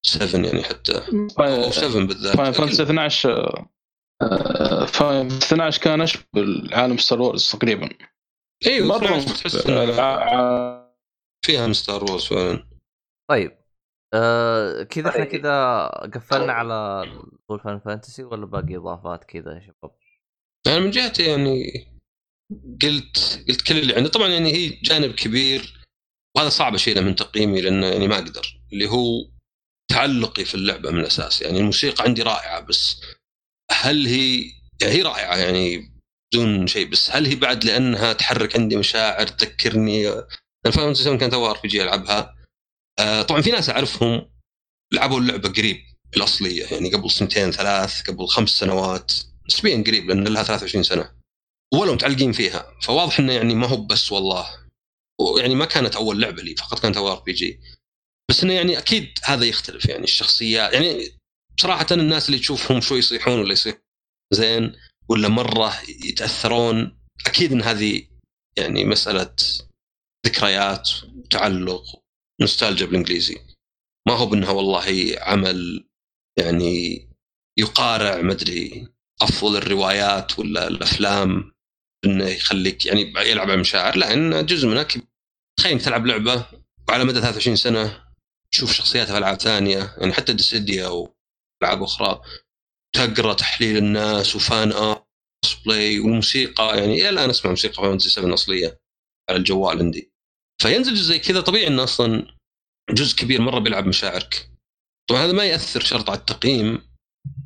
7 يعني حتى. أو 7 بالذات. Final Fantasy 12 آه، Final 12 كان أشبه بالعالم Star Wars تقريبا. أيوه مرة 12 تحس إنها آه، فيها Star Wars فعلا. طيب آه كذا إحنا كذا قفلنا على طول Final Fantasy ولا باقي إضافات كذا يا شباب؟ أنا من جهتي يعني قلت قلت كل اللي عندي طبعا يعني هي جانب كبير وهذا صعب اشيله من تقييمي لأنه يعني ما أقدر. اللي هو تعلقي في اللعبة من الأساس. يعني الموسيقى عندي رائعة بس هل هي يعني هي رائعة يعني بدون شيء بس هل هي بعد لأنها تحرك عندي مشاعر تذكرني؟ Final Fantasy 7 كانت اول RPG ألعبها. آه، طبعا في ناس أعرفهم لعبوا اللعبة قريب الأصلية يعني قبل سنتين ثلاث قبل خمس سنوات نسبيا قريب لأن لها 23 سنة. ولو متعلقين فيها. فواضح إنه يعني ما هو بس والله. يعني ما كانت أول لعبة لي فقط كانت RPG. بس إنه يعني أكيد هذا يختلف يعني الشخصيات. يعني بصراحه الناس اللي تشوفهم شوي يصيحون ولا يصيح زين ولا مرة يتأثرون أكيد إن هذه يعني مسألة ذكريات وتعلق نوستالجيا بالإنجليزي. ما هو بأنها والله عمل يعني يقارع مدري أفضل الروايات ولا الأفلام. إنه يخليك يعني يلعب على المشاعر لا ان جزء منها تخيل تلعب لعبة وعلى مدى 23 سنة تشوف شخصياتها في ألعاب ثانية يعني حتى Dissidia والعاب أخرى تقرأ تحليل الناس و fan art بلاي والموسيقى يعني إلى الآن أسمع موسيقى Fantasy 7 أصلية على الجوال عندي. فينزل جزء زي كذا طبيعي إنه أصلا جزء كبير مرة بيلعب مشاعرك. طبعا هذا ما يأثر شرط على التقييم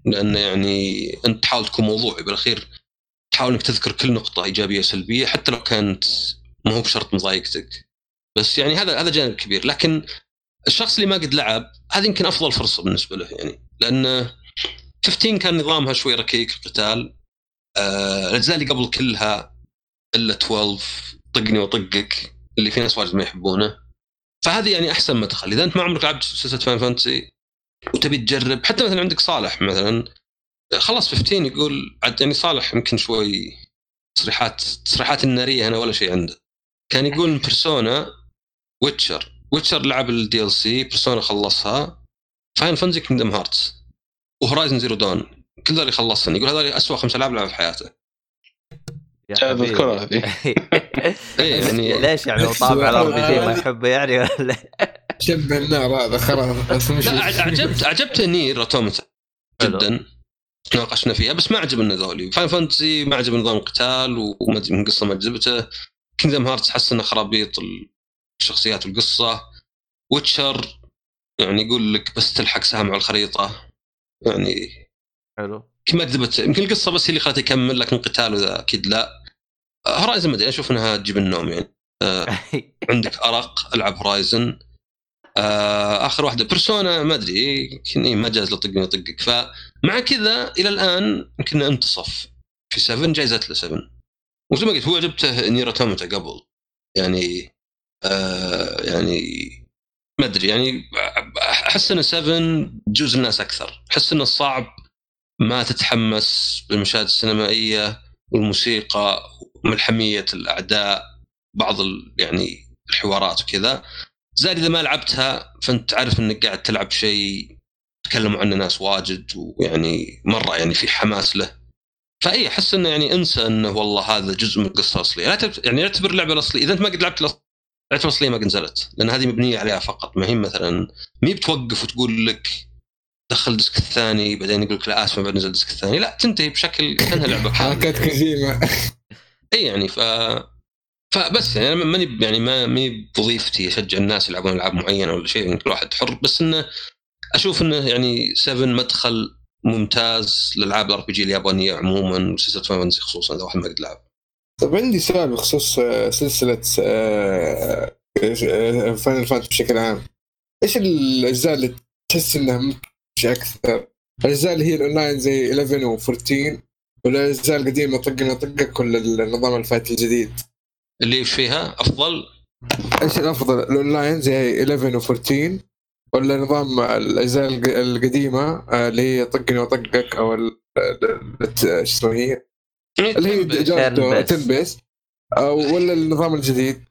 لأنه يعني أنت تحاول تكون موضوعي بالأخير تحاول إنك تذكر كل نقطة إيجابية سلبيه حتى لو كانت ما هو بشرط مضايقتك. بس يعني هذا هذا جانب كبير. لكن الشخص اللي ما قد لعب هذه يمكن أفضل فرصة بالنسبة له يعني. لأن 15 كان نظامها شوي ركيك القتال. آه الأجزاء اللي قبل كلها إلا 12 طقني وأطقك اللي في ناس واجد ما يحبونه. فهذه يعني أحسن مدخل. إذا أنت ما عمرك لعبت سلسلة Final Fantasy وتبي تجرب حتى مثلا عندك صالح مثلا خلاص 15 يقول عاد يعني صالح يمكن شوي تصريحات تصريحات النارية هنا ولا شيء عنده. كان يقول Persona Witcher Witcher لعب ال DLC Persona خلصها. Final Fantasy Kingdom Hearts و Horizon Zero Dawn كل ذول خلصهم يقول هذول اسوء خمس ألعاب لعبها في حياته. الكرة. هذه. (laughs) إيه يعني ليش يعني لو طابع ال RP G ما يحبه يعني ولا؟ شبه النار هذا خلاص بس مش لا أع- عجبت عجبت NieR Automata جدا. ناقشنا فيها بس ما عجبني ذولي. Final Fantasy ما عجبني نظام القتال وما أدري من القصة ما عجبته Kingdom Hearts حس إنه خرابيط الشخصيات والقصة. Witcher يعني يقول لك بس تلحق سهم على الخريطة. يعني حلو. ما كذبت يمكن القصة بس هي اللي خلته يكمل لكن قتال وذا أكيد لا. Horizon ما أدري أشوف إنها تجيب النوم يعني. (laughs) عندك أرق ألعب Horizon آه آخر واحدة. Persona ما أدري يمكن إيه ما جاز له طقني وأطقك فمع كذا إلى الآن يمكن انتصف. في 7 جايزه له 7 وزي ما قلت هو عجبته NieR Automata قبل. يعني آه يعني ما أدري يعني أحس إن 7 جزء الناس أكثر. أحس إنه صعب ما تتحمس بالمشاهد السينمائية والموسيقى وملحمية الأعداء بعض يعني الحوارات وكذا. زائد إذا ما لعبتها فأنت عارف إنك قاعد تلعب شيء تكلموا عنه ناس واجد ويعني مرة يعني في حماس له. فأي أحس إنه يعني أنسى إنه والله هذا جزء من القصة الاصليه لا تب... يعني اعتبر اللعبة الأصلية إذا أنت ما قد لعبت اللعبة الأصلية ما قد نزلت لأن هذه مبنية عليها فقط. ما هي مثلا مي بتوقف وتقول لك دخل ال disc الثاني بعدين يقول لك لا آسف بعد نزل ال disc الثاني. لا تنتهي بشكل كانها لعبة حركات كوجيما (laughs) إي يعني ف فبس يعني أنا ماني يعني ما ماني بوظيفتي أشجع الناس يلعبون ألعاب معينة ولا شيء يعني كل واحد حر. بس إنه أشوف إنه يعني 7 مدخل ممتاز للالعاب ال RPG اليابانية عموما وسلسله Fantasy خصوصا إذا واحد ما قد لعب. طيب عندي سؤال بخصوص آه، سلسلة Final Fantasy بشكل عام. إيش الأجزاء اللي تحس إنها مش أكثر؟ الأجزاء اللي هي الاونلاين زي 11 و14 ولا الأجزاء القديمة طقني وأطقك ولا النظام ال fight الجديد؟ اللي فيها أفضل. إيش الأفضل؟ الأونلاين زي 11 و14 ولا نظام الأجزاء الق- القديمة آه، اللي هي طقني وأطقك أو إيش اسمها هي؟ اللي هي جارتو turn based. turn based أو ولا النظام الجديد؟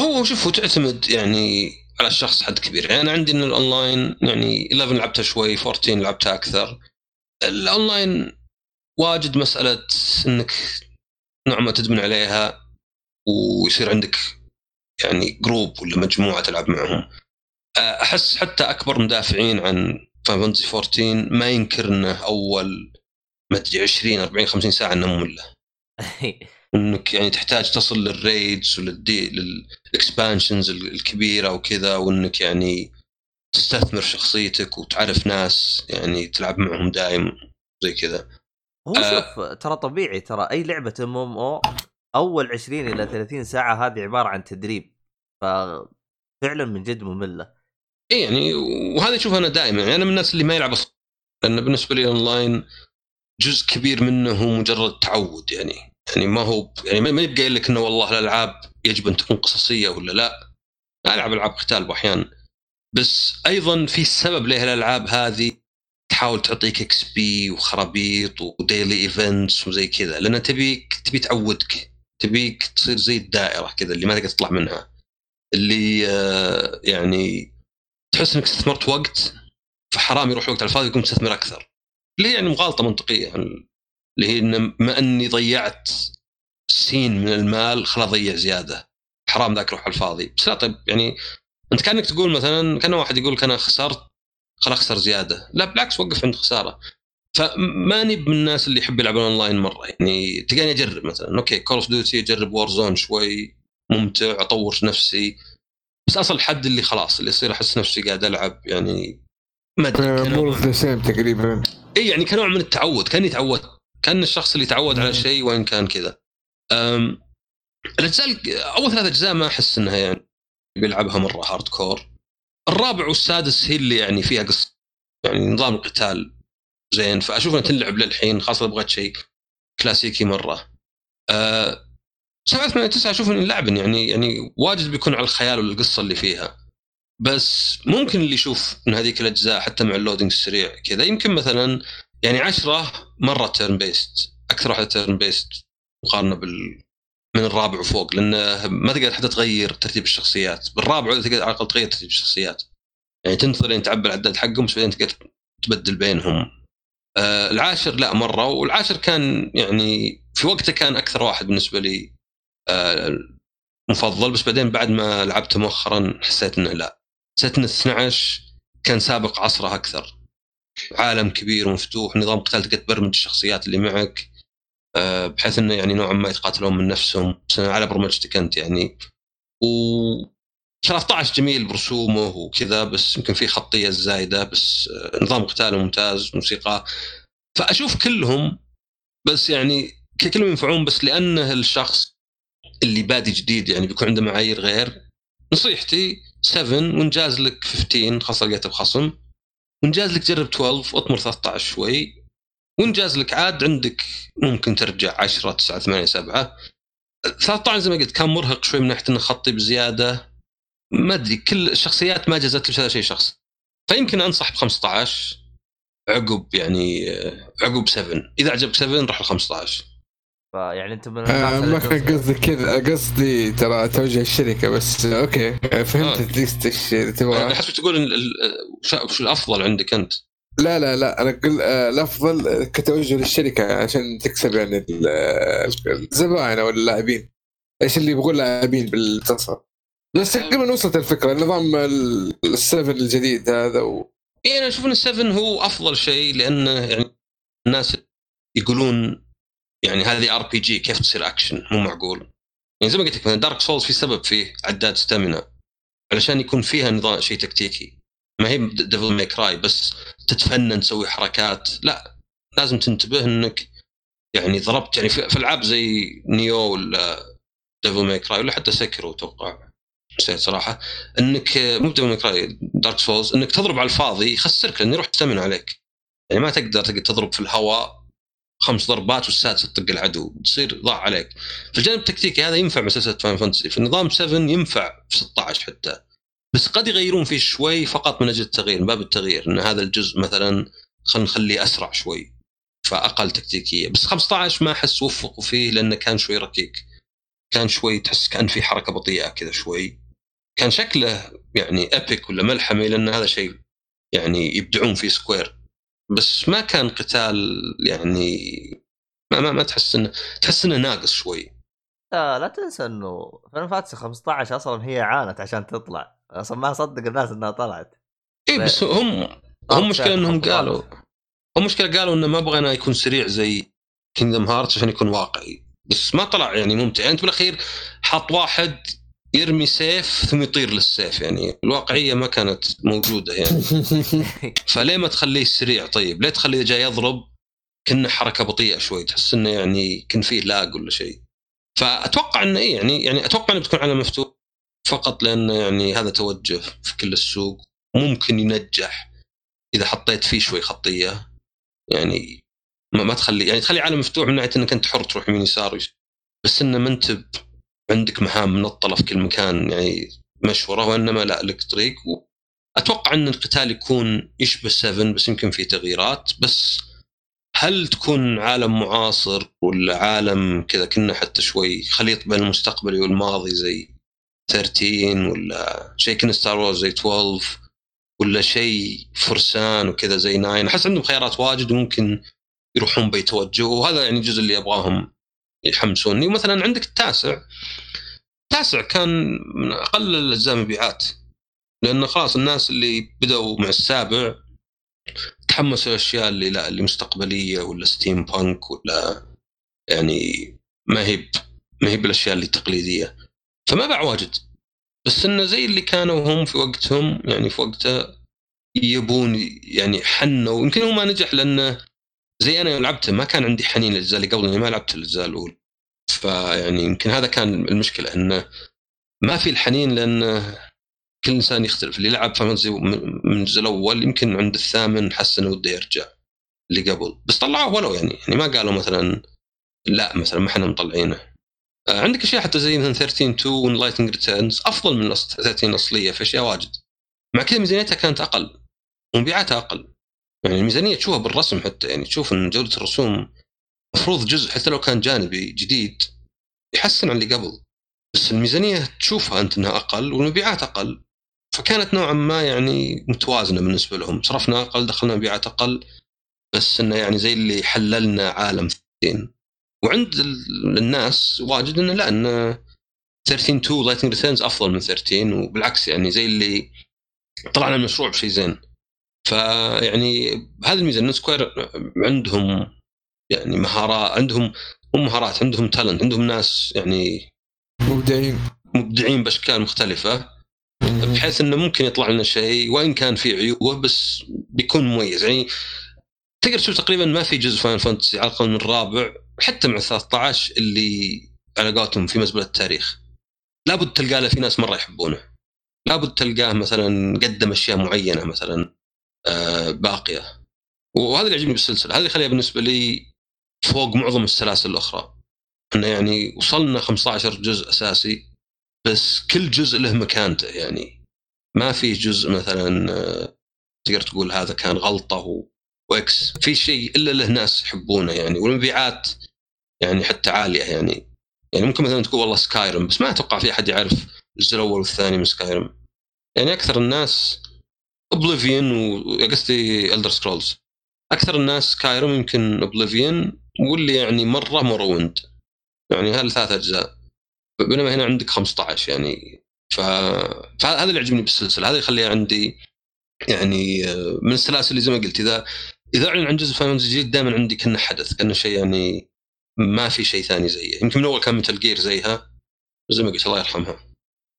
هو شوف هو تعتمد يعني على الشخص حد كبير. يعني أنا عندي إن الأونلاين يعني 11 لعبتها شوي 14 لعبتها أكثر. الأونلاين واجد مسألة إنك نوع ما تدمن عليها. ويصير عندك يعني group ولا مجموعة تلعب معهم. أحس حتى أكبر مدافعين عن Fantasy 14 ما ينكر انه أول ما ادري 20 40 50 ساعة انه ممله (laughs) إنك يعني تحتاج تصل لل raids وللدي لل expansions الكبيرة وكذا وإنك يعني تستثمر شخصيتك وتعرف ناس يعني تلعب معهم دايم زي كذا. هو آه. شوف ترى طبيعي ترى أي لعبة MMO أول 20 إلى 30 ساعة هذه عبارة عن تدريب ففعلا من جد مملة. اي يعني وهذا اشوفه أنا دائما يعني أنا من الناس اللي ما يلعب أصلاً. لأن بالنسبة لي اونلاين جزء كبير منه هو مجرد تعود يعني. يعني ما هو يعني ما يبقى قايل لك إنه والله الألعاب يجب أن تكون قصصية ولا لا. ألعب ألعاب قتال بأحيان. بس أيضا في سبب ليه الألعاب هذه تحاول تعطيك XP وخرابيط و daily events وزي كذا لأن تبيك تبي تعودك. تبيك تصير زي الدائرة كذا اللي ما تقدر تطلع منها. اللي آه، يعني تحس إنك استثمرت وقت فحرام يروح وقت على الفاضي ويقوم تستثمر أكثر. اللي هي يعني مغالطة منطقية يعني اللي هي إن ما إني ضيعت سين من المال خلا أضيع زيادة. حرام ذاك يروح على الفاضي. بس لا طيب يعني أنت كأنك تقول مثلا كأن واحد يقول لك أنا خسرت خلا أخسر زيادة. لا بالعكس وقف عند خسارة. فماني من الناس اللي يحب يلعبون اونلاين مرة. يعني تلقاني أجرب مثلا. أوكي كول اوف ديوتي أجرب و Warzone شوي ممتع أطور نفسي. بس أصل الحد اللي خلاص اللي يصير أحس نفسي قاعد ألعب يعني ما أدري مور كنوع- اوف ذا سيم تقريبا. إي يعني كنوع من التعود. كأني تعودت كأن الشخص اللي تعود على شيء وإن كان كذا. الأجزاء أول ثلاث أجزاء ما أحس إنها يعني بيلعبها مرة hardcore الرابع والسادس هي اللي يعني فيها قصة. يعني نظام القتال. زين. فأشوف انها تنلعب للحين خاصه بغيت شيء كلاسيكي مرة. أه سبعة ثمانية تسعة أشوف انه لعب يعني يعني واجد بيكون على الخيال والقصة اللي فيها. بس ممكن اللي يشوف من هذيك الأجزاء حتى مع ال loading السريع كذا يمكن مثلا يعني عشرة مرة turn based أكثر واحدة turn based مقارنة بال من الرابع وفوق لأن ما تقدر حتى تغير ترتيب الشخصيات. بالرابع تقدر على الأقل تغير ترتيب الشخصيات. يعني تنتظر لين تعبى العداد حقهم بعدين تقدر تبدل بينهم. آه العاشر لا مرة. والعاشر كان يعني في وقته كان أكثر واحد بالنسبة لي آه مفضل بس بعدين بعد ما لعبته مؤخرا حسيت إنه لا. حسيت إن 12 كان سابق عصره أكثر. عالم كبير ومفتوح نظام قتال تقدر تبرمج الشخصيات اللي معك آه، بحيث إنه يعني نوعا ما يتقاتلون من نفسهم. على برمجتك أنت يعني. و 13 جميل برسومه وكذا بس يمكن في خطية زايدة بس آه، نظام قتاله ممتاز موسيقى. فأشوف كلهم بس يعني كلهم ينفعون بس لأنه الشخص اللي بادي جديد يعني بيكون عنده معايير غير. نصيحتي 7 وانجاز لك 15 خاصة لقيته بخصم. وانجاز لك جرب 12 واطمر 13 شوي. وانجاز لك عاد عندك ممكن ترجع 10 9 8 7 13 زي ما قلت كان مرهق شوي من ناحية إنه خطي بزيادة. ما أدري كل الشخصيات ما جازت لي شيء شخصي. فيمكن أنصح ب 15 عقب يعني آه، عقب 7 إذا عجبك 7 روح ل 15 فيعني أنت من آه ما كان تنصح- قصدي كذا. قصدي ترى توجه الشركة بس أوكي. آه، فهمت آه. at least إيش أنا تبغى حسب تقول وش وش الأفضل عندك أنت؟ لا لا لا. أنا أقول آه، الأفضل كتوجه للشركة عشان تكسب يعني ال- الزبائن أو اللاعبين. إيش اللي يبغون لاعبين بالمختصر بس تقريبا وصلت الفكرة نظام ال- ال seven الجديد هذا و... إي أنا أشوف إن 7 هو أفضل شيء لأنه يعني الناس يقولون يعني هذه RPG كيف تصير اكشن مو معقول. يعني زي ما قلت لك دارك سولز في سبب فيه عداد stamina علشان يكون فيها نظام شيء تكتيكي. ما هي ديفل ماي كراي بس تتفنن تسوي حركات. لا لازم تنتبه إنك يعني ضربت يعني في في ألعاب زي نيوه ولا ديفل ماي كراي ولا حتى سيكيرو أتوقع. نسيت صراحة إنك مو كراي دارك سولز إنك تضرب على الفاضي يخسرك لأنه يروح ستامنا عليك. يعني ما تقدر تقدر تضرب في الهواء خمس ضربات والسادسه تطق العدو تصير ضاع عليك. في الجانب التكتيكي هذا ينفع مع سلسلة فاينل فانتسي في النظام 7 ينفع في 16 حتى. بس قد يغيرون فيه شوي فقط من أجل التغيير من باب التغيير. إن هذا الجزء مثلا خلينا نخليه أسرع شوي فأقل تكتيكية. بس 15 ما أحس وفقوا فيه لأنه كان شوي ركيك. كان شوي تحس كان في حركة بطيئة كذا شوي. كان شكله يعني epic ولا ملحمي لأن هذا شيء يعني يبدعون فيه سكوير بس ما كان قتال يعني ما ما, ما تحس انه تحس إنه ناقص شوي. لا لا تنسى إنه فاينل فانتسي 15 أصلا هي عانت عشان تطلع. أصلا ما صدق الناس إنها طلعت. إي. بس هم آه، هم مشكلة إنهم. قالوا هم مشكلة قالوا إنه ما بغينا يكون سريع زي كينجدم هارت عشان يكون واقعي. بس ما طلع يعني ممتع. يعني أنت بالأخير حاط واحد يرمي سيف ثم يطير للسيف يعني الواقعية ما كانت موجودة يعني. (laughs) فليه ما تخليه سريع؟ طيب ليه تخليه جاي يضرب؟ كنا حركة بطيئة شوي تحس إنه يعني كان فيه لاج ولا شيء. فأتوقع إنه إيه يعني يعني أتوقع إنه بتكون على مفتوح فقط لأنه يعني هذا توجه في كل السوق ممكن ينجح إذا حطيت فيه شوي خطية. يعني ما, ما تخلي يعني تخلي عالم مفتوح من ناحية إنك أنت حر تروح يمين يسار بس إنه ما أنت عندك مهام منطلة في كل مكان يعني مشورة وإنما لا لك طريق أتوقع إن القتال يكون يشبه 7 بس يمكن في تغييرات. بس هل تكون عالم معاصر ولا عالم كذا كنا حتى شوي خليط بين المستقبلي والماضي زي 13 ولا شيء كنا ستار وورز زي 12 ولا شيء فرسان وكذا زي 9 أحس عندهم خيارات واجد وممكن يروحون بيتوجه وهذا يعني الجزء اللي أبغاهم يحمسوني. مثلا عندك التاسع. التاسع كان من أقل الأجزاء مبيعات لأنه خلاص الناس اللي بدأوا مع السابع تحمسوا الأشياء اللي لا اللي مستقبلية ولا ستيم بانك ولا يعني ما هي ما هي بالأشياء اللي تقليدية. فما باع واجد. بس إنه زي اللي كانوا هم في وقتهم يعني في وقته يبون يعني حنوا. يمكن هو ما نجح لأنه زي أنا لعبته ما كان عندي حنين للأجزاء اللي قبل ما لعبت الأجزاء الأولى. فيعني يمكن هذا كان المشكلة انه ما في الحنين لأنه كل إنسان يختلف اللي لعب فانتزي من الجزء الأول يمكن عند الثامن حس إنه وده يرجع اللي قبل. بس طلعوه ولو يعني يعني ما قالوا مثلا لا مثلا ما إحنا مطلعينه. آه، عندك أشياء حتى زي مثلا 13 2 ولايتنج ريتيرنز أفضل من 13 الأصلية في أشياء واجد. مع كذا ميزانيتها كانت أقل ومبيعاتها أقل. يعني الميزانيه تشوفها بالرسم حتى يعني تشوف إن جودة الرسوم مفروض جزء حتى لو كان جانبي جديد يحسن عن اللي قبل. بس الميزانية تشوفها أنت إنها أقل والمبيعات أقل. فكانت نوعا ما يعني متوازنة بالنسبة لهم. صرفنا أقل دخلنا مبيعات أقل. بس إنه يعني زي اللي حللنا عالم 13 وعند الناس واجد إنه لا إنه 13 2 لايتنج ريتيرنز أفضل من 13 وبالعكس يعني زي اللي طلعنا المشروع بشيء زين. فيعني هذه الميزة إن سكوير عندهم يعني مهارات عندهم مو مهارات عندهم talent عندهم ناس يعني مبدعين. مبدعين بأشكال مختلفة بحيث إنه ممكن يطلع لنا شيء وإن كان في عيوبه بس بيكون مميز. يعني تقدر تشوف تقريبا ما في جزء فاينل فانتسي على الاقل من الرابع حتى مع 13 اللي على قولتهم في مزبلة التاريخ. لابد تلقى له في ناس مرة يحبونه. لابد تلقاه مثلا قدم أشياء معينة مثلا آه باقية. وهذا اللي يعجبني بالسلسلة. هذا اللي يخليها بالنسبة لي فوق معظم السلاسل الأخرى. انه يعني وصلنا 15 جزء أساسي بس كل جزء له مكانته يعني. ما في جزء مثلا آه، تقدر تقول هذا كان غلطة. و X. في شيء إلا له ناس يحبونه يعني والمبيعات يعني حتى عالية يعني. يعني ممكن مثلا تقول والله سكايرم بس ما أتوقع في أحد يعرف الجزء الأول والثاني من سكايرم. يعني أكثر الناس اوبليفيون وقصدي إلدر سكرولز أكثر الناس سكايرم يمكن اوبليفيون واللي يعني مرة موروند. يعني هالثلاث أجزاء؟ بينما هنا عندك 15 يعني. ف... فهذا اللي يعجبني بالسلسلة. هذا يخليها عندي يعني آه، من السلاسل اللي زي ما قلت. إذا إذا أعلن عن جزء فاينل جديد دائما عندي كأنه حدث كأنه شيء يعني ما في شيء ثاني زيه يمكن من أول كان مثل جير زيرها زي ما قلت الله يرحمها.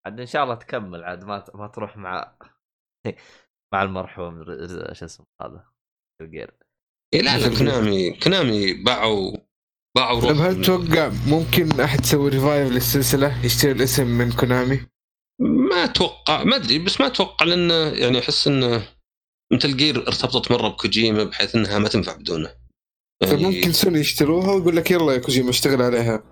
عاد إن شاء الله تكمل. عاد ما ما تروح مع (laughs) مع المرحوم شو اسمه هذا الجير إيه لا لا كونامي كونامي باعوا باعوا طيب هل تتوقع ممكن أحد يسوي revive للسلسلة يشتري الاسم من كونامي؟ ما أتوقع ما أدري بس ما أتوقع لأنه يعني أحس انه مثل جير ارتبطت مرة بكوجيما بحيث إنها ما تنفع بدونه. يعني فممكن سوني يشتروها ويقول لك يلا يا كوجيما اشتغل عليها.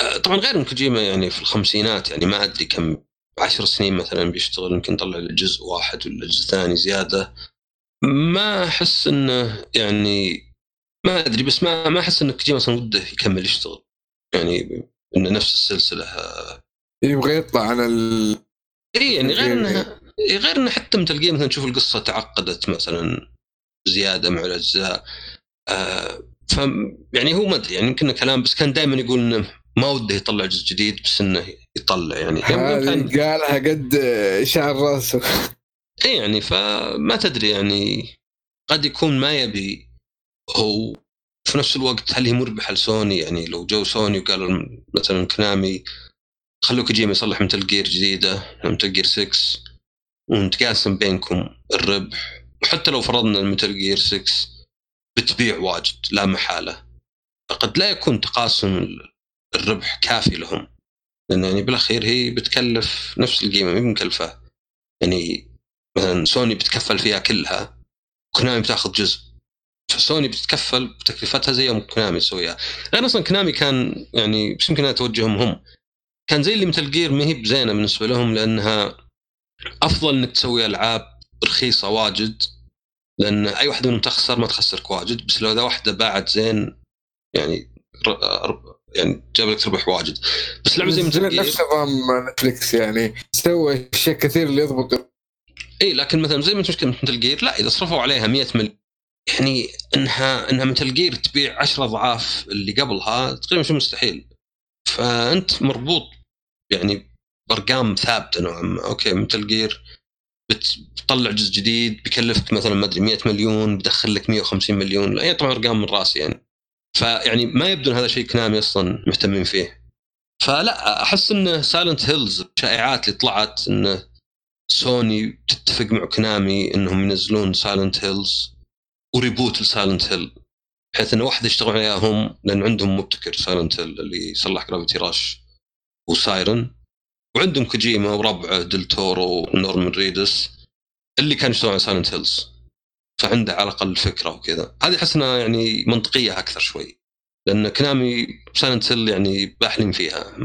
آه، طبعا غير إن كوجيما يعني في الخمسينات يعني ما أدري كم عشر سنين مثلا بيشتغل يمكن يطلع جزء واحد ولا جزء ثاني زيادة. ما أحس إنه يعني ما أدري بس ما ما أحس إن كوجيما أصلا وده يكمل يشتغل. يعني انه نفس السلسلة. يبغى يطلع على ال اي يعني غير إنها غير إنه حتى مثل جيم مثلا تشوف القصة تعقدت مثلا زيادة مع الأجزاء. آه ف يعني هو ما أدري يعني يمكن كلام بس كان دائما يقول إنه ما وده يطلع جزء جديد بس إنه يطلع يعني. قالها قد شعر راسه. اي يعني فما تدري يعني قد يكون ما يبي هو في نفس الوقت هل هي مربحة لسوني؟ يعني لو جو سوني وقالوا مثلا Konami خلوا كوجيما يصلح Metal Gear جديدة Metal Gear 6 ونتقاسم بينكم الربح. وحتى لو فرضنا Metal Gear 6 بتبيع واجد لا محالة. فقد لا يكون تقاسم الربح كافي لهم. لأن يعني بالأخير هي بتكلف نفس القيمة ما مكلفة. يعني مثلا سوني بتكفل فيها كلها كونامي بتاخذ جزء. فسوني بتتكفل بتكلفتها زي يوم كونامي تسويها. غير أصلا كونامي كان يعني بس يمكن توجههم هم. كان زي اللي مثل جير ما هي بزينة بالنسبة لهم لأنها أفضل إنك تسوي ألعاب رخيصة واجد. لأن أي واحدة منهم تخسر ما تخسرك واجد. بس لو اذا واحدة باعت زين يعني يعني جاب لك تربح واجد. بس لعبة زي مثل نفس نظام Netflix يعني سوى اشياء كثير اللي يضبط اي لكن مثلا زي ما أنت Metal Gear لا إذا صرفوا عليها 100 مليون يعني إنها إنها Metal Gear تبيع 10 أضعاف اللي قبلها تقريبا شيء مستحيل. فأنت مربوط يعني بأرقام ثابتة نوعا ما. okay Metal Gear بتطلع جزء جديد بكلفك مثلا ما أدري 100 مليون بدخل لك 150 مليون يعني طبعا أرقام من رأسي يعني. فيعني ما يبدو ان هذا شيء Konami أصلا مهتمين فيه. فلا أحس ان Silent Hills الشائعات اللي طلعت ان سوني تتفق مع Konami إنهم ينزلون Silent Hills و reboot ل Silent Hill بحيث انه واحدة يشتغلون عليها هم لأن عندهم مبتكر Silent Hill اللي صلح Gravity Rush و Siren وعندهم كوجيما وربعه del Toro و Norman Reedus اللي كانوا يشتغلون على Silent Hills فعنده على الأقل فكرة وكذا. هذه أحس إنها يعني منطقية أكثر شوي لأن كنامي سايلنت هيل يعني باحلين فيها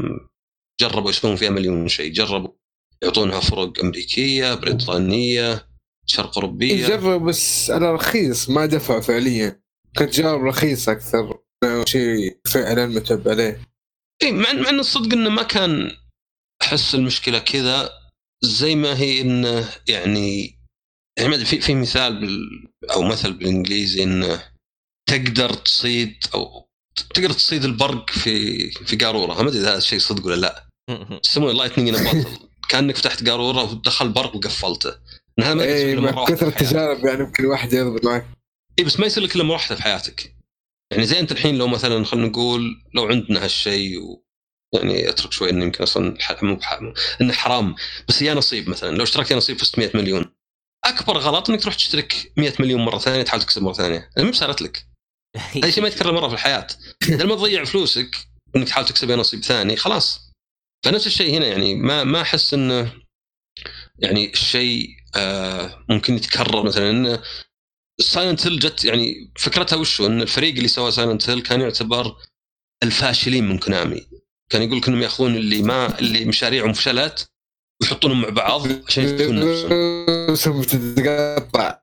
جربوا يسوون فيها مليون شيء جربوا يعطونها فرق أمريكية بريطانية شرق أوروبية. جرب بس على رخيص ما دفع فعليا. كنت جرب رخيص أكثر شيء فعلا متعب عليه. اي مع مع إن الصدق إنه ما كان أحس المشكلة كذا زي ما هي انه يعني يعني في في مثال بال أو مثل بالإنجليزي انه تقدر تصيد أو تقدر تصيد البرق في في قارورة. ما أدري إذا هذا الشيء صدق ولا لا. يسمونه لايتنينج ان (laughs) كأنك فتحت قارورة ودخل برق وقفلته. هذا ما مع كثر التجارب يعني يمكن واحد يضبط معك. اي بس ما يصير لك إلا مرة واحدة في حياتك. يعني زي أنت الحين لو مثلا خلينا نقول لو عندنا هالشيء و يعني أترك شوي إنه يمكن أصلا مو إنه حرام. بس يا نصيب مثلا لو اشتركت يا نصيب فزت 100 مليون. أكبر غلط إنك تروح تشترك 100 مليون مرة ثانية تحاول تكسب مرة ثانية. ما صارت لك. (laughs) هذا شيء ما يتكرر مرة في الحياة. إذا ما تضيع فلوسك إنك تحاول تكسب يا نصيب ثاني خلاص. فنفس الشيء هنا يعني ما ما أحس إنه يعني الشيء آه ممكن يتكرر مثلا انه Silent Hill جت يعني فكرتها وشو إن الفريق اللي سوى Silent Hill كان يعتبر الفاشلين من كونامي كان يقول إنهم ياخذون اللي ما اللي مشاريعهم فشلت ويحطونهم مع بعض عشان يثبتون نفسهم. تتقطع.